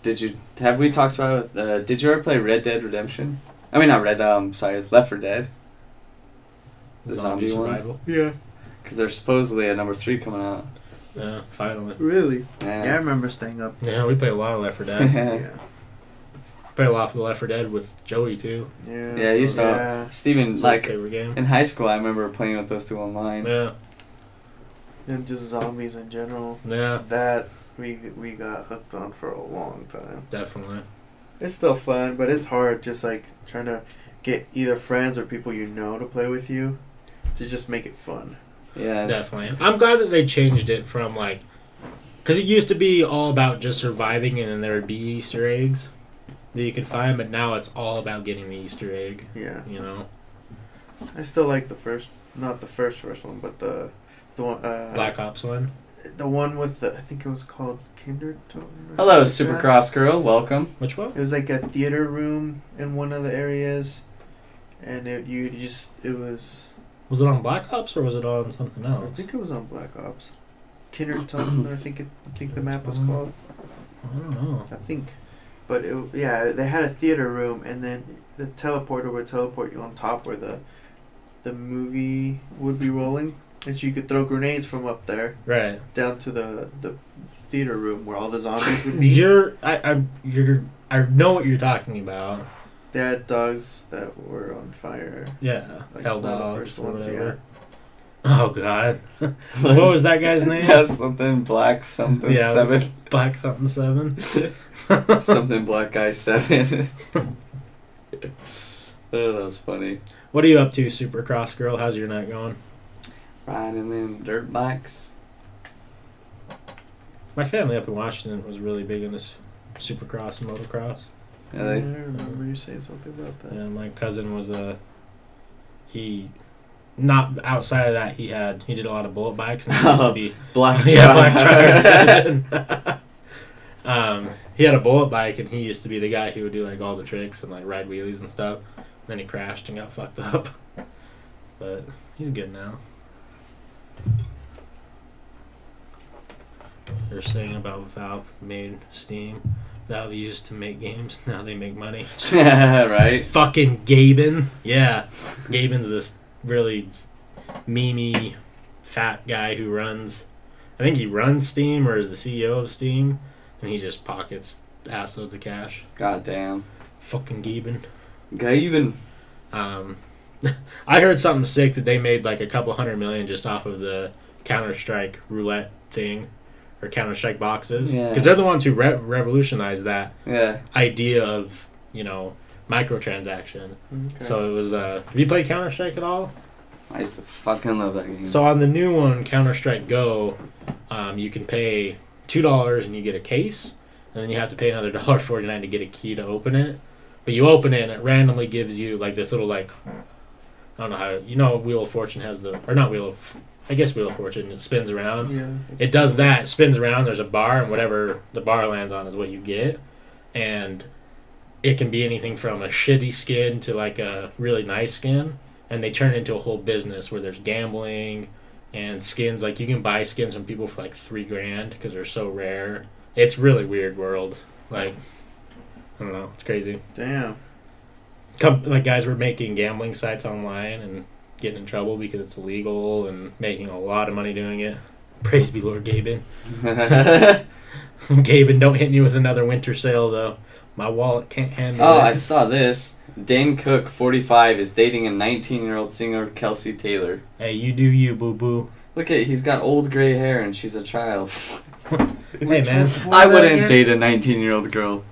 Did you have we talked about it? Uh, did you ever play Red Dead Redemption? I mean, not Red. Um, sorry, Left 4 Dead. The zombie, one. survival. Yeah. Because there's supposedly a number three coming out. Yeah, finally. Really? Yeah, I remember staying up. Yeah, we played a lot of Left 4 Dead. [laughs] Yeah. Played a lot of Left 4 Dead with Joey too. Yeah. Yeah, I used to- Yeah. Steven, like like favorite game. in high school, I remember playing with those two online. Yeah, And just zombies in general. yeah, That we we got hooked on for a long time. definitely. It's still fun, but it's hard just like trying to get either friends or people you know to play with you to just make it fun. Yeah. Definitely. I'm glad that they changed it from like, because it used to be all about just surviving and then there would be Easter eggs that you could find, but now it's all about getting the Easter egg. Yeah. You know, I still like the first, not the first first one, but the the one uh, Black Ops one. the one with the I think it was called Kino der Toten. or Hello, something like that. Supercross girl. Welcome. Which one? It was like a theater room in one of the areas, and it you just it was Was it on Black Ops or was it on something else? I think it was on Black Ops. Kino der Toten, I think it, I think the map was called. I don't know. I think, but it, yeah, they had a theater room, and then the teleporter would teleport you on top where the the movie would be rolling, and so you could throw grenades from up there Right. down to the the theater room where all the zombies would be. [laughs] You're I, I you're I know what you're talking about. They had dogs that were on fire. Yeah, Like hell one of the dogs first ones, whatever. Oh god, [laughs] what was that guy's [laughs] name? Yeah, something black, something Yeah. seven, Black something seven. [laughs] something black guy seven. oh, that was funny. What are you up to, Supercross girl? How's your night going? Riding them dirt bikes. My family up in Washington was really big into Supercross and motocross. Yeah, I remember you saying something about that. Yeah, my cousin was a he. Not outside of that, he had he did a lot of bullet bikes and he used to [laughs] be black. [laughs] yeah black Giant. [laughs] um, he had a bullet bike and he used to be the guy who would do like all the tricks and like ride wheelies and stuff. Then he crashed and got fucked up, but he's good now. They're saying about Valve made Steam. Valve used to make games. [laughs] Now they make money. yeah, [laughs] [laughs] right. Fucking Gaben. Yeah. Gaben's this really memey fat guy who runs I think he runs Steam or is the CEO of Steam and he just pockets assloads of cash. God damn. Fucking Gaben. Even. Um I heard something sick that they made like a couple hundred million just off of the Counter Strike roulette thing or Counter Strike boxes Yeah. because they're the ones who re- revolutionized that Yeah. idea of you know microtransaction. Okay. So it was. Uh, have you played Counter Strike at all? I used to fucking love that game. So on the new one, Counter Strike Go, um, you can pay two dollars and you get a case, and then you have to pay another [laughs] dollar forty nine to get a key to open it. But you open it and it randomly gives you like this little like I don't know how you know Wheel of Fortune has the or not Wheel of I guess Wheel of Fortune it spins around. yeah. It does that, it spins around, there's a bar, and whatever the bar lands on is what you get. And it can be anything from a shitty skin to like a really nice skin. And they turn it into a whole business where there's gambling and skins. Like you can buy skins from people for like three grand because they're so rare. It's really weird world. Like, I don't know, it's crazy. Damn. Com- like guys were making gambling sites online and getting in trouble because it's illegal and making a lot of money doing it. Praise be Lord Gaben. [laughs] [laughs] Gaben, don't hit me with another winter sale though. My wallet can't handle oh, it. I saw this. Dane Cook, 45, is dating a 19 year old singer, Kelsey Taylor. Hey, you do you, boo boo. Look at he's got old gray hair and she's a child. [laughs] Hey man, I wouldn't date a 19 year old girl.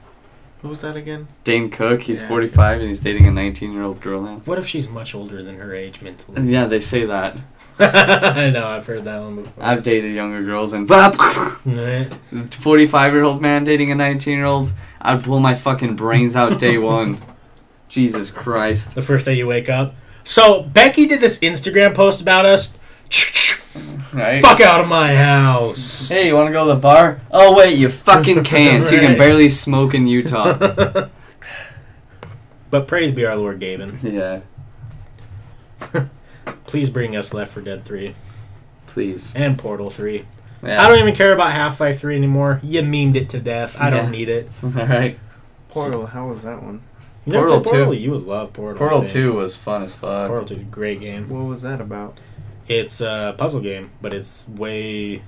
What was that again? Dane Cook, he's Yeah. 45 and he's dating a 19 year old girl now. what if she's much older than her age mentally? Yeah, they say that. [laughs] I know, I've heard that one before. I've dated younger girls and [laughs] 45 year old man dating a 19 year old. I'd blow my fucking brains out day [laughs] one. Jesus Christ. The first day you wake up. So Becky did this Instagram post about us. Right? Fuck out of my house. Hey, you want to go to the bar? Oh, wait, you fucking [laughs] can't. You can barely smoke in Utah. [laughs] but praise be our Lord Gaben. yeah, [laughs] Please bring us Left 4 Dead 3 please. and Portal 3. Yeah. I don't even care about Half Life 3 anymore. You memed it to death. I don't need it. Alright. Portal. How was that one? You Portal Portal? 2. You would love Portal. Portal think. 2 was fun as fuck. Portal 2 is a great game. What was that about? It's a puzzle game, but it's way.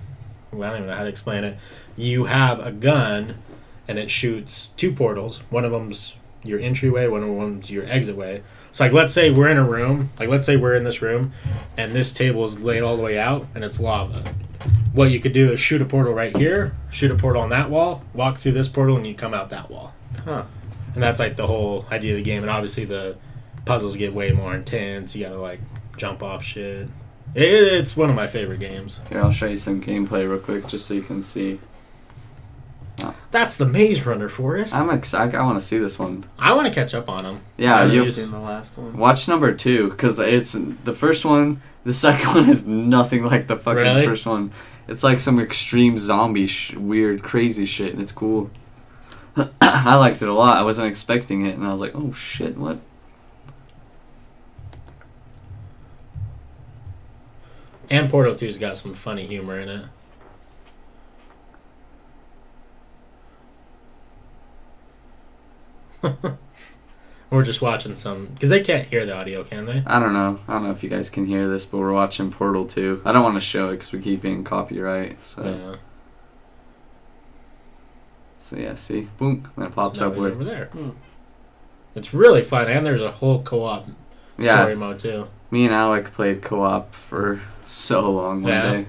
I don't even know how to explain it. You have a gun, and it shoots two portals. One of them's your entryway, one of them's your exit way. So, like, let's say we're in a room. Like, let's say we're in this room, and this table is laid all the way out, and it's lava. What you could do is shoot a portal right here, shoot a portal on that wall, walk through this portal, and you come out that wall. Huh. And that's like the whole idea of the game. And obviously, the puzzles get way more intense. You gotta like jump off shit. It, it's one of my favorite games. Here, I'll show you some gameplay real quick just so you can see. That's the Maze Runner, Forrest. I'm excited. I want to see this one. I want to catch up on them. Yeah, I you used- Seen the last one. watch number two because it's the first one. The second [laughs] one is nothing like the fucking Really? first one. It's like some extreme zombie, sh- weird, crazy shit, and it's cool. [clears throat] I liked it a lot. I wasn't expecting it, and I was like, "Oh shit, what?" And Portal 2's got some funny humor in it. [laughs] We're just watching some because they can't hear the audio, can they? I don't know. I don't know if you guys can hear this, but we're watching Portal 2. I don't want to show it because we keep being copyright. So, Yeah. so yeah, see, boom, then it pops Now up with over there. Hmm. It's really fun, and there's a whole co-op Yeah, story mode too. Me and Alec played co-op for so long one Yeah. day.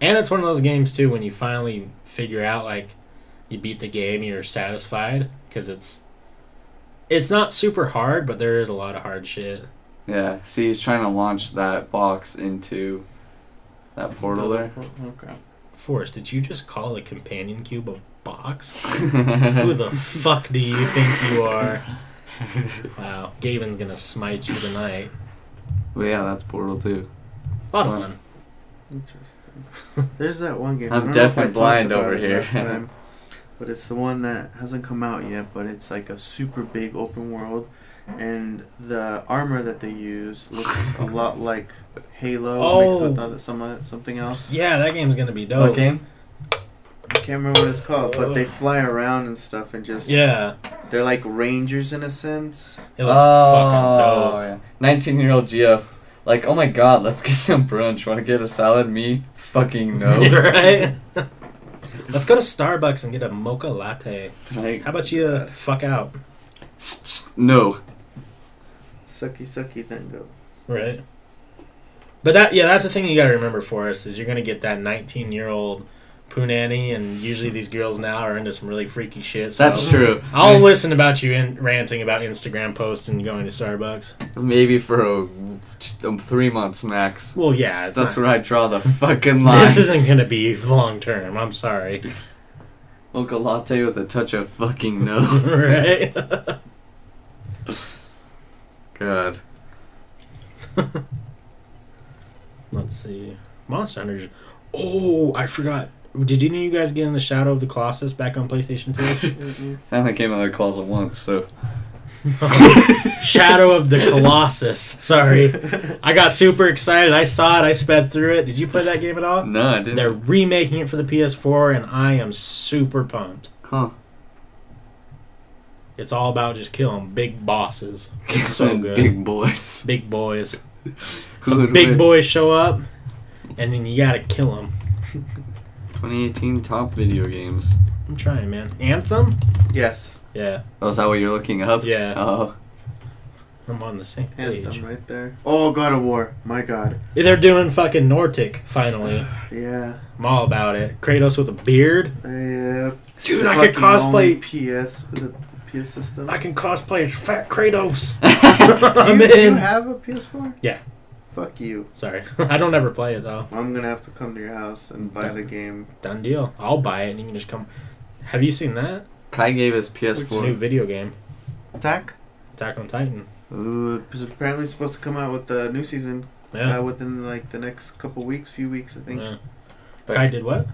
And it's one of those games too when you finally figure out like you beat the game, you're satisfied because it's it's not super hard, but there is a lot of hard shit. Yeah, see, he's trying to launch that box into that portal there. Okay. Forrest, did you just call the companion cube a box? [laughs] Who the fuck do you think you are? [laughs] [laughs] Wow, Gaben's gonna smite you tonight. Well, yeah, that's Portal too. A lot of Fun. fun. Interesting. There's that one game. I'm I don't know if I definitely talked blind about over it here. last time, [laughs] but it's the one that hasn't come out yet. But it's like a super big open world, and the armor that they use looks a lot [laughs] like Halo mixed with Oh. other some something else. Yeah, that game's gonna be dope. What game? I can't remember what it's called, but they fly around and stuff, and just Yeah, they're like rangers in a sense. it looks fucking dope. Oh, yeah. 19 year old GF. Like, oh my god, let's get some brunch. Want to get a salad? Me? Fucking no. [laughs] right? [laughs] Let's go to Starbucks and get a mocha latte. Like, How about you uh, fuck out? no. Sucky sucky then go. Right. But that yeah, that's the thing you got to remember for us is you're gonna get that 19 year old punani, and usually these girls now are into some really freaky shit. So That's true. I'll listen about you in, ranting about Instagram posts and going to Starbucks. Maybe for a, um, three months max. Well, yeah, it's That's not, where I draw the fucking [laughs] line. This isn't gonna be long term. I'm sorry. Mocha latte with a touch of fucking [laughs] no. right. God. [laughs] Let's see. Monster Hunter. Oh, I forgot. Did any of you guys get in the Shadow of the Colossus back on PlayStation 2? [laughs] I only came out of the closet once, so. [laughs] Shadow of the Colossus. Sorry. I got super excited. I saw it. I sped through it. Did you play that game at all? No, I didn't. They're remaking it for the PS4, and I am super pumped. Huh. It's all about just killing big bosses. It's so good. Big boys. Big boys. [laughs] Who Some big boys show up, and then you gotta kill them. 2018 top video games. I'm trying, man. Anthem? Yes, Yeah. Oh, is that what you're looking up? Yeah. Oh. I'm on the same page. Anthem right there. Oh, God of War. My God. They're doing fucking Nordic finally. [sighs] Yeah. I'm all about it. Kratos with a beard. Uh, yeah. Dude, I could cosplay- PS with a PS system. I can cosplay as Fat Kratos. [laughs] [laughs] do, I'm you, do you in. have a PS4? Yeah. Fuck you. Sorry, [laughs] I don't ever play it though. I'm gonna have to come to your house and buy the game. Done deal. I'll buy it and you can just come. Have you seen that Kai gave his PS4. New video game, Attack? Attack on Titan? Ooh, it's apparently supposed to come out with the new season Yeah. uh, within like the next couple weeks, few weeks, I think. yeah. But- Kai did what?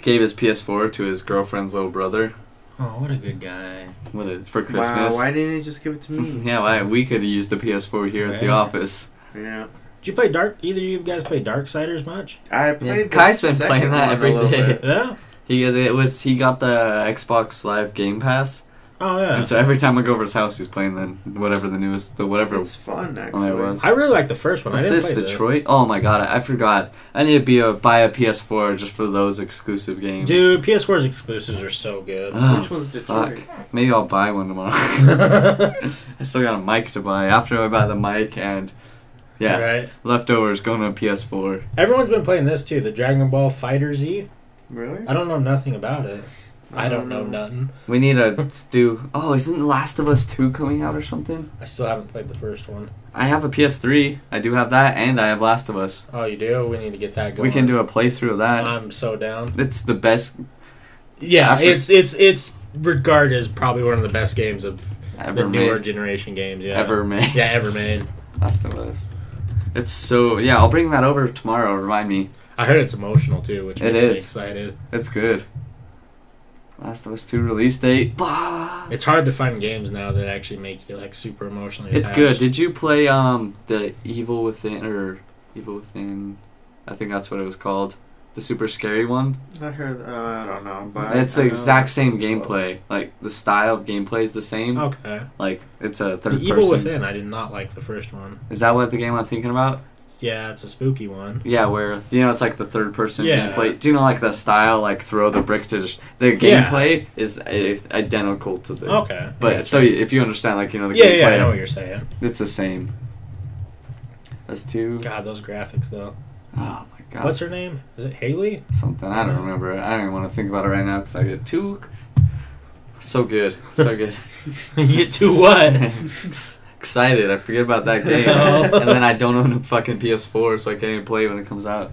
Gave his PS4 to his girlfriend's little brother. Oh, what a good guy. What it for Christmas? Wow, Christmas? why didn't he just give it to me? [laughs] yeah, why we could have used the PS4 here at the office. yeah. Did you play Dark? Either of you guys play Darksiders much? I played the Kai's been playing that one a every little day. bit. Yeah. He it was he got the Xbox Live Game Pass, Oh yeah. and so every time I go over to his house, he's playing the whatever the newest the whatever. It's fun, actually. it was. I really like the first one. What's I didn't this play the- Detroit? Oh my god, I, I forgot. I need to be a buy a PS4 just for those exclusive games. Dude, PS4's exclusives are so good. Oh, Which one's fuck. Detroit? Maybe I'll buy one tomorrow. [laughs] [laughs] I still got a mic to buy. After I buy the mic and yeah, Right. leftovers going on PS4. Everyone's been playing this too, the Dragon Ball FighterZ. Really? I don't know nothing about it. I don't um, know nothing. We need to [laughs] do. Oh, isn't The Last of Us 2 coming out or something? I still haven't played the first one. I have a PS3. I do have that, and I have Last of Us. Oh, you do? We need to get that going. We can do a playthrough of that. I'm so down. It's the best Yeah, After- it's it's it's regarded as probably one of the best games of the ever newer made. generation games. Yeah, Ever made. Yeah, ever made. [laughs] Last of Us. It's so yeah. I'll bring that over tomorrow. Remind me. I heard it's emotional too, which It makes me excited. It's good. Last of Us 2 release date. Bah! It's hard to find games now that actually make you like super emotionally. It's attached. good. Did you play um the Evil Within or Evil Within? I think that's what it was called. The super scary one. I heard. Uh, I don't know, but It's I the know exact same gameplay. Like the style of gameplay is the same. Okay. Like it's a The third Evil person. Within, I did not like the first one. Is that what the game I'm thinking about? Yeah, it's a spooky one. Yeah, where you know it's like the third person Yeah. gameplay. Do you know like the style, like throw the brick to just, the Yeah. gameplay is uh, identical to the. Okay. But Yeah, so if you understand, like you know the yeah, gameplay, yeah, I know what you're saying. it's the same. That's two. God, those graphics though. Oh my god. What's her name? Is it Haley? something? I don't remember. I don't even want to think about it right now because I get too. So good, so [laughs] good. you get to what? [laughs] Excited, I forget about that game, [laughs] Oh. and then I don't own a fucking PS4, so I can't even play when it comes out.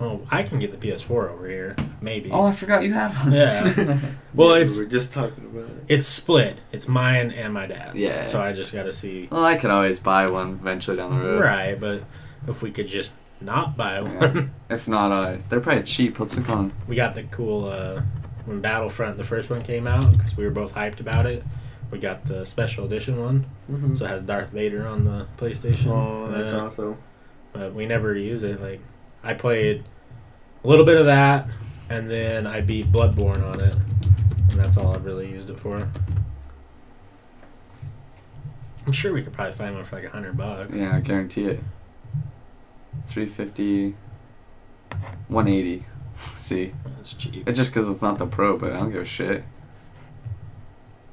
Oh, I can get the PS4 over here, maybe. Oh, I forgot you have one. Yeah. Well, it's we were just talking about it. it's split. It's mine and my dad's. Yeah. So I just got to see. well, I can always buy one eventually down the road. Right, but if we could just not buy Yeah. one, [laughs] If not, uh, they're probably cheap. Let's look on. we got the cool uh, when Battlefront the first one came out because we were both hyped about it. We got the special edition one, Mhm. so it has Darth Vader on the PlayStation. Oh, that's Yeah. awesome. but we never use it. Like I played a little bit of that, and then I beat Bloodborne on it, and that's all I've really used it for. I'm sure we could probably find one for like a hundred bucks. Yeah, I guarantee it. 350, 180. [laughs] See, It's cheap. it's just because it's not the pro, but I don't give a shit,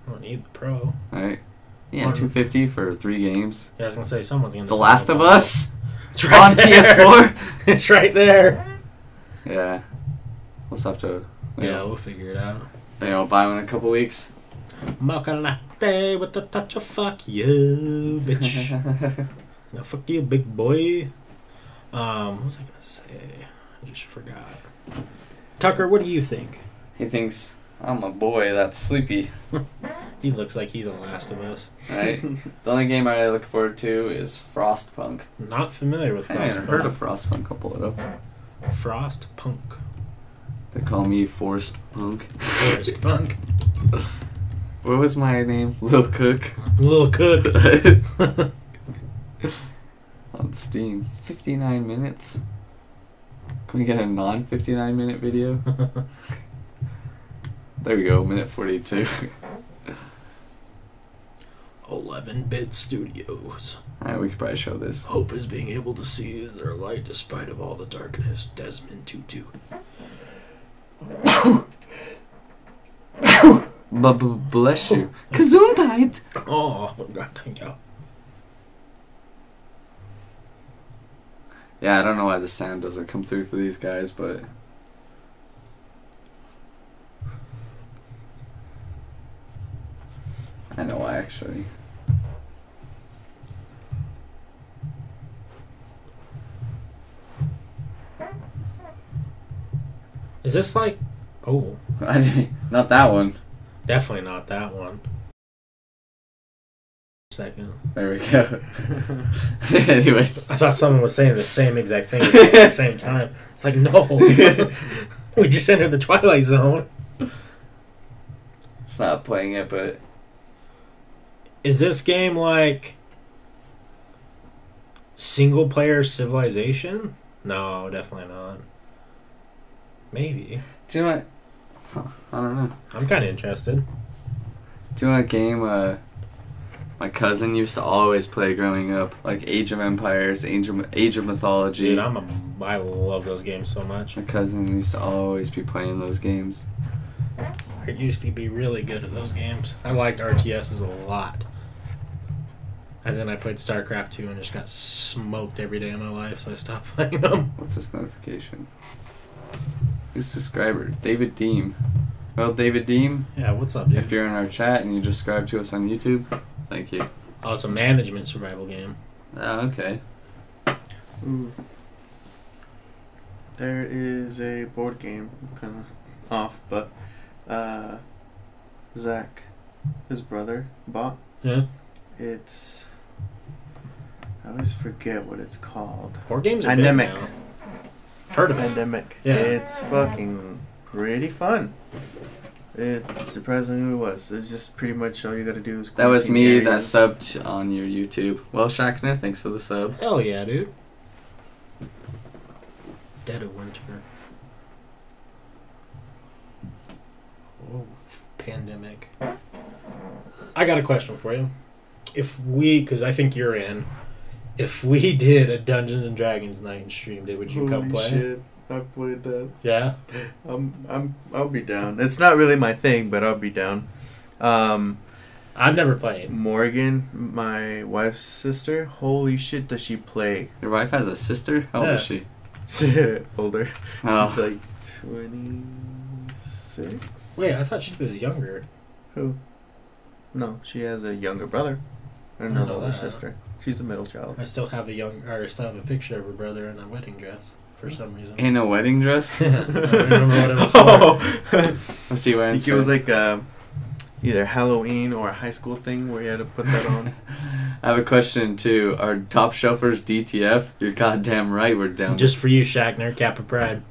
I don't need the pro. right? Yeah, On- 250 for three games. Yeah, I was gonna say someone's gonna. The Last of Us [laughs] It's right on there. PS4. [laughs] it's right there. Yeah, we'll have to. Yeah, know, we'll figure it out. you know, buy one in a couple weeks. Mocha latte with a touch of fuck you, bitch. Now fuck you, big boy. Um, what was I gonna say? I just forgot. Tucker, what do you think? he thinks I'm a boy that's sleepy, [laughs] He looks like he's on Last of Us. right? [laughs] the only game I look forward to is Frostpunk. Not familiar with I haven't heard of Frostpunk. I'll pull it up. Frostpunk. They call me Forced Punk. Frostpunk. [laughs] What was my name? Lil Cook. Little cook. On Steam. 59 minutes. Can we get a non 59 minute video? [laughs] There we go, minute 42. 11-bit studios. Alright, we could probably show this. Hope is being able to see their light despite of all the darkness. Desmond Tutu. [coughs] Bless you. [laughs] Gesundheit! Oh, [laughs] God, thank you. Yeah, I don't know why the sound doesn't come through for these guys, but. I know why, actually. Is this like? Oh, [laughs] not that one. definitely not that one. Second. There we go. [laughs] [laughs] Anyways. I thought someone was saying the same exact thing at [laughs] the same time. It's like no, we just entered the Twilight Zone. It's not playing it, but Is this game like single player Civilization? No, definitely not. Maybe. do you know what? Huh, I don't know. I'm kind of interested. Do you know what game uh, my cousin used to always play growing up? Like Age of Empires, Age of, Age of Mythology. Dude, I'm a. I love those games so much. my cousin used to always be playing those games. I used to be really good at those games. I liked RTSs a lot. And then I played StarCraft 2 and just got smoked every day of my life, so I stopped [laughs] playing them. What's this notification? Who's subscriber? David Deem. Well, David Deem, Yeah, what's up, dude? if you're in our chat and you just subscribe to us on YouTube, thank you. Oh, it's a management survival game. Oh, okay. Ooh. There is a board game, kind of off, but uh, Zach, his brother, bought. Yeah. It's. I always forget what it's called. Board games are Pandemic. big now. I've heard of it. Pandemic. Yeah. It's fucking pretty fun. It surprisingly was. It's just pretty much all you got to do is. That was me areas. that subbed on your YouTube. Well, Shackner, thanks for the sub. Hell yeah, dude. Dead of winter. Oh, pandemic. I got a question for you. If we, because I think you're in, if we [laughs] did a Dungeons and Dragons night and streamed it, would you Holy come play? Shit. I've played that. Yeah. I'm I'm I'll be down. It's not really my thing, but I'll be down. Um I've never played. Morgan, my wife's sister, holy shit does she play? Your wife has a sister? How old is she? [laughs] Older. She's Oh, like twenty six. Wait, I thought she was younger. Who? No, she has a younger brother. And I an older that. sister. She's the middle child. I still have a young, or I still have a picture of her brother in a wedding dress for some reason. in a wedding dress? [laughs] I don't what it was [laughs] for. oh. [laughs] Let's see where I think it was like uh, either Halloween or a high school thing where you had to put that on. I have a question too. Are top shelfers DTF? You're goddamn right. We're down. Just for you, Shackner, Cap of Pride.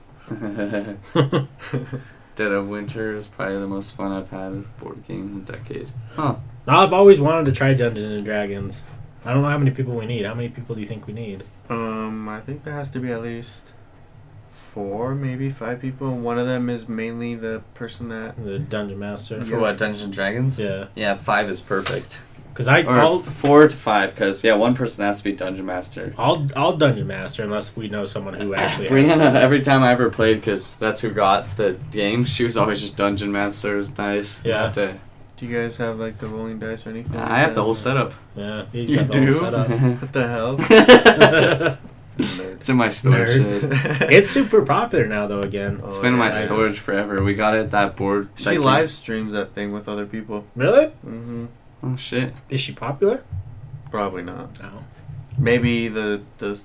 Dead of Winter is probably the most fun I've had with board game in a decade. Huh. I've always wanted to try Dungeons and Dragons. I don't know how many people we need. How many people do you think we need? Um, I think there has to be at least four, maybe five people, and one of them is mainly the person that. The Dungeon Master. For what, Dungeons and Dragons? Yeah, Yeah, five is perfect. because I Or I'll, four to five, because, yeah, one person has to be Dungeon Master. I'll I'll Dungeon Master unless we know someone who actually. Brianna, every time I ever played, because that's who got the game, she was always just Dungeon Master. It was nice. Yeah. To, Do you guys have like the rolling dice or anything? like I have that? the whole setup. Yeah, you, You got the whole do? setup. [laughs] What the hell? [laughs] it's in my storage shed. [laughs] it's super popular now, though. Again, It's Oh, been in my yeah. storage forever. We got it that board. that She game- live streams that thing with other people. really? Mm-hmm. Oh, shit. Is she popular? Probably not. No. Maybe the the,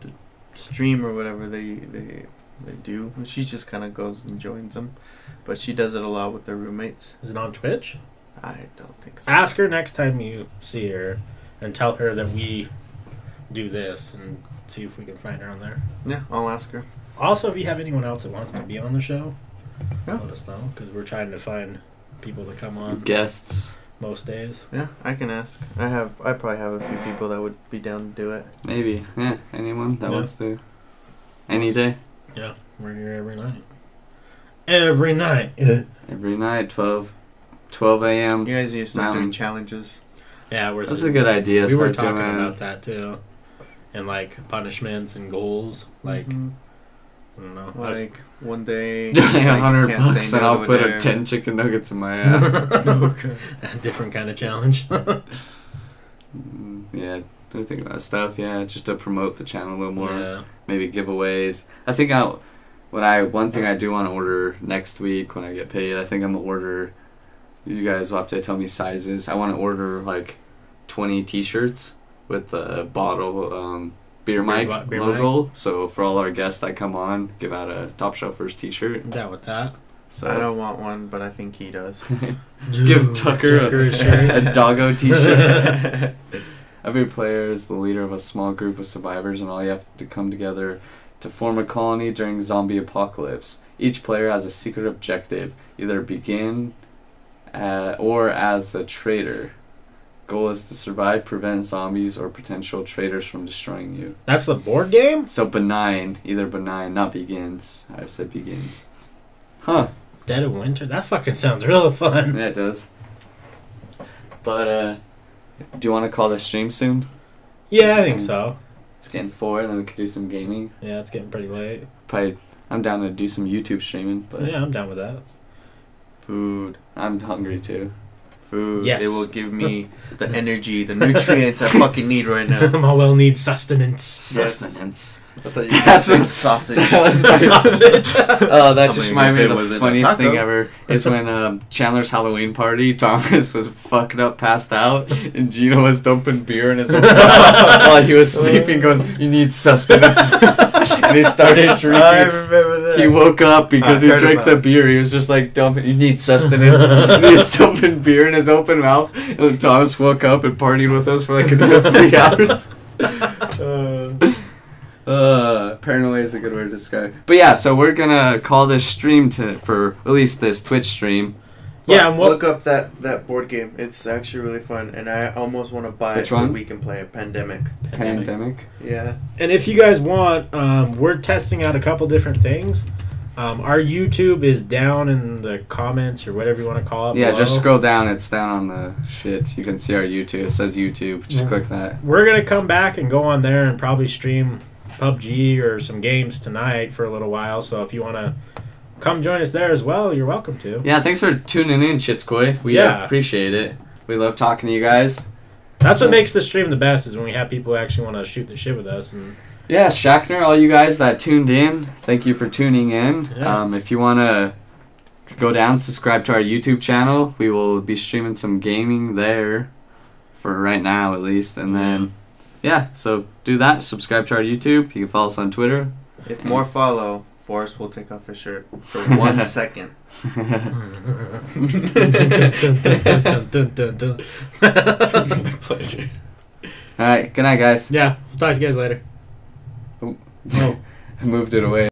the stream or whatever they they they do. She just kind of goes and joins them, but she does it a lot with her roommates. Is it on Twitch? I don't think so. Ask her next time you see her, and tell her that we do this, and see if we can find her on there. Yeah, I'll ask her. Also, if you have anyone else that wants to be on the show, Yeah. let us know because we're trying to find people to come on Guests. most days. Yeah, I can ask. I have. I probably have a few people that would be down to do it. Maybe. Yeah, anyone that Yeah. wants to. Any day. Yeah, we're here every night. Every night. [laughs] Every night, 12, 12 a.m. You guys need to start doing challenges. yeah, we're. That's a good idea. We were talking doing- about that too, and like punishments and goals. Like Mhm. I don't know. I was- like one day. [laughs] Donate a like, hundred can't bucks and I'll put a ten chicken nuggets in my [laughs] ass. [laughs] okay. a different kind of challenge. Mm, yeah, I think about stuff. Yeah, just to promote the channel a little more. yeah. Maybe giveaways. I think I, when I one thing I do want to order next week when I get paid. I think I'm gonna order. You guys will have to tell me sizes. I want to order like twenty T-shirts with the bottle um, beer Beer mic bo- beer logo. So for all our guests that come on, give out a Top Shelfers T-shirt. I'm down with that. So I don't want one, but I think he does. [laughs] give Tucker, Tucker a a, shirt. a doggo [laughs] T-shirt. [laughs] Every player is the leader of a small group of survivors, and all you have to come together to form a colony during zombie apocalypse. Each player has a secret objective: either begin uh, or as a traitor. Goal is to survive, prevent zombies or potential traitors from destroying you. That's the board game. So benign, either benign, not begins. I said begin. Huh? Dead of Winter. That fucking sounds real fun. Yeah, it does. But uh, do you want to call this stream soon? Yeah, I think so. It's getting four, and then we could do some gaming. Yeah, it's getting pretty late. Probably, I'm down to do some YouTube streaming, but yeah, I'm down with that. Food. I'm hungry too. Food. Yes. It will give me [laughs] the energy, the nutrients I fucking need right now. [laughs] My well needs sustenance. Sustenance. I thought you [laughs] That's were a- sausage. That was my Sausage. Oh, that just reminded me of the funniest thing ever. Is when um, Chandler's Halloween party, Thomas was fucked up, passed out, and Gino was dumping beer in his own mouth while he was sleeping, going, "You need sustenance," [laughs] and he started drinking. I remember that. He woke up because I he drank the beer. He was just like dumping. You need sustenance. and [laughs] [laughs] he was dumping beer in his open mouth. And then Thomas woke up and partied with us for like another three hours. Uh, Uh, paranoia is a good word to describe. But yeah, so we're gonna call this stream to for at least this Twitch stream. Yeah, but and what- look up that that board game. It's actually really fun, and I almost want to buy Which it so one? we can play a pandemic. Pandemic. Yeah. And if you guys want, um, we're testing out a couple different things. Um, our YouTube is down in the comments or whatever you want to call it. Yeah, below. just scroll down. It's down on the shit. You can see our YouTube. It says YouTube. Just Yeah. click that. We're gonna come back and go on there and probably stream PUBG or some games tonight for a little while. So if you want to come join us there as well, you're welcome to. Yeah, thanks for tuning in, Chitskoi. We Yeah. uh, appreciate it. We love talking to you guys. That's So- what makes the stream the best is when we have people who actually want to shoot the shit with us. And Yeah, Shackner, all you guys that tuned in, thank you for tuning in. Yeah. Um, if you want to go down, subscribe to our YouTube channel. We will be streaming some gaming there for right now, at least. And then, yeah, so do that. Subscribe to our YouTube. You can follow us on Twitter. If more follow, Forrest will take off his shirt for [laughs] one second. [laughs] Pleasure. all right, good night, guys. yeah, we'll talk to you guys later. Oh. I [laughs] moved it away.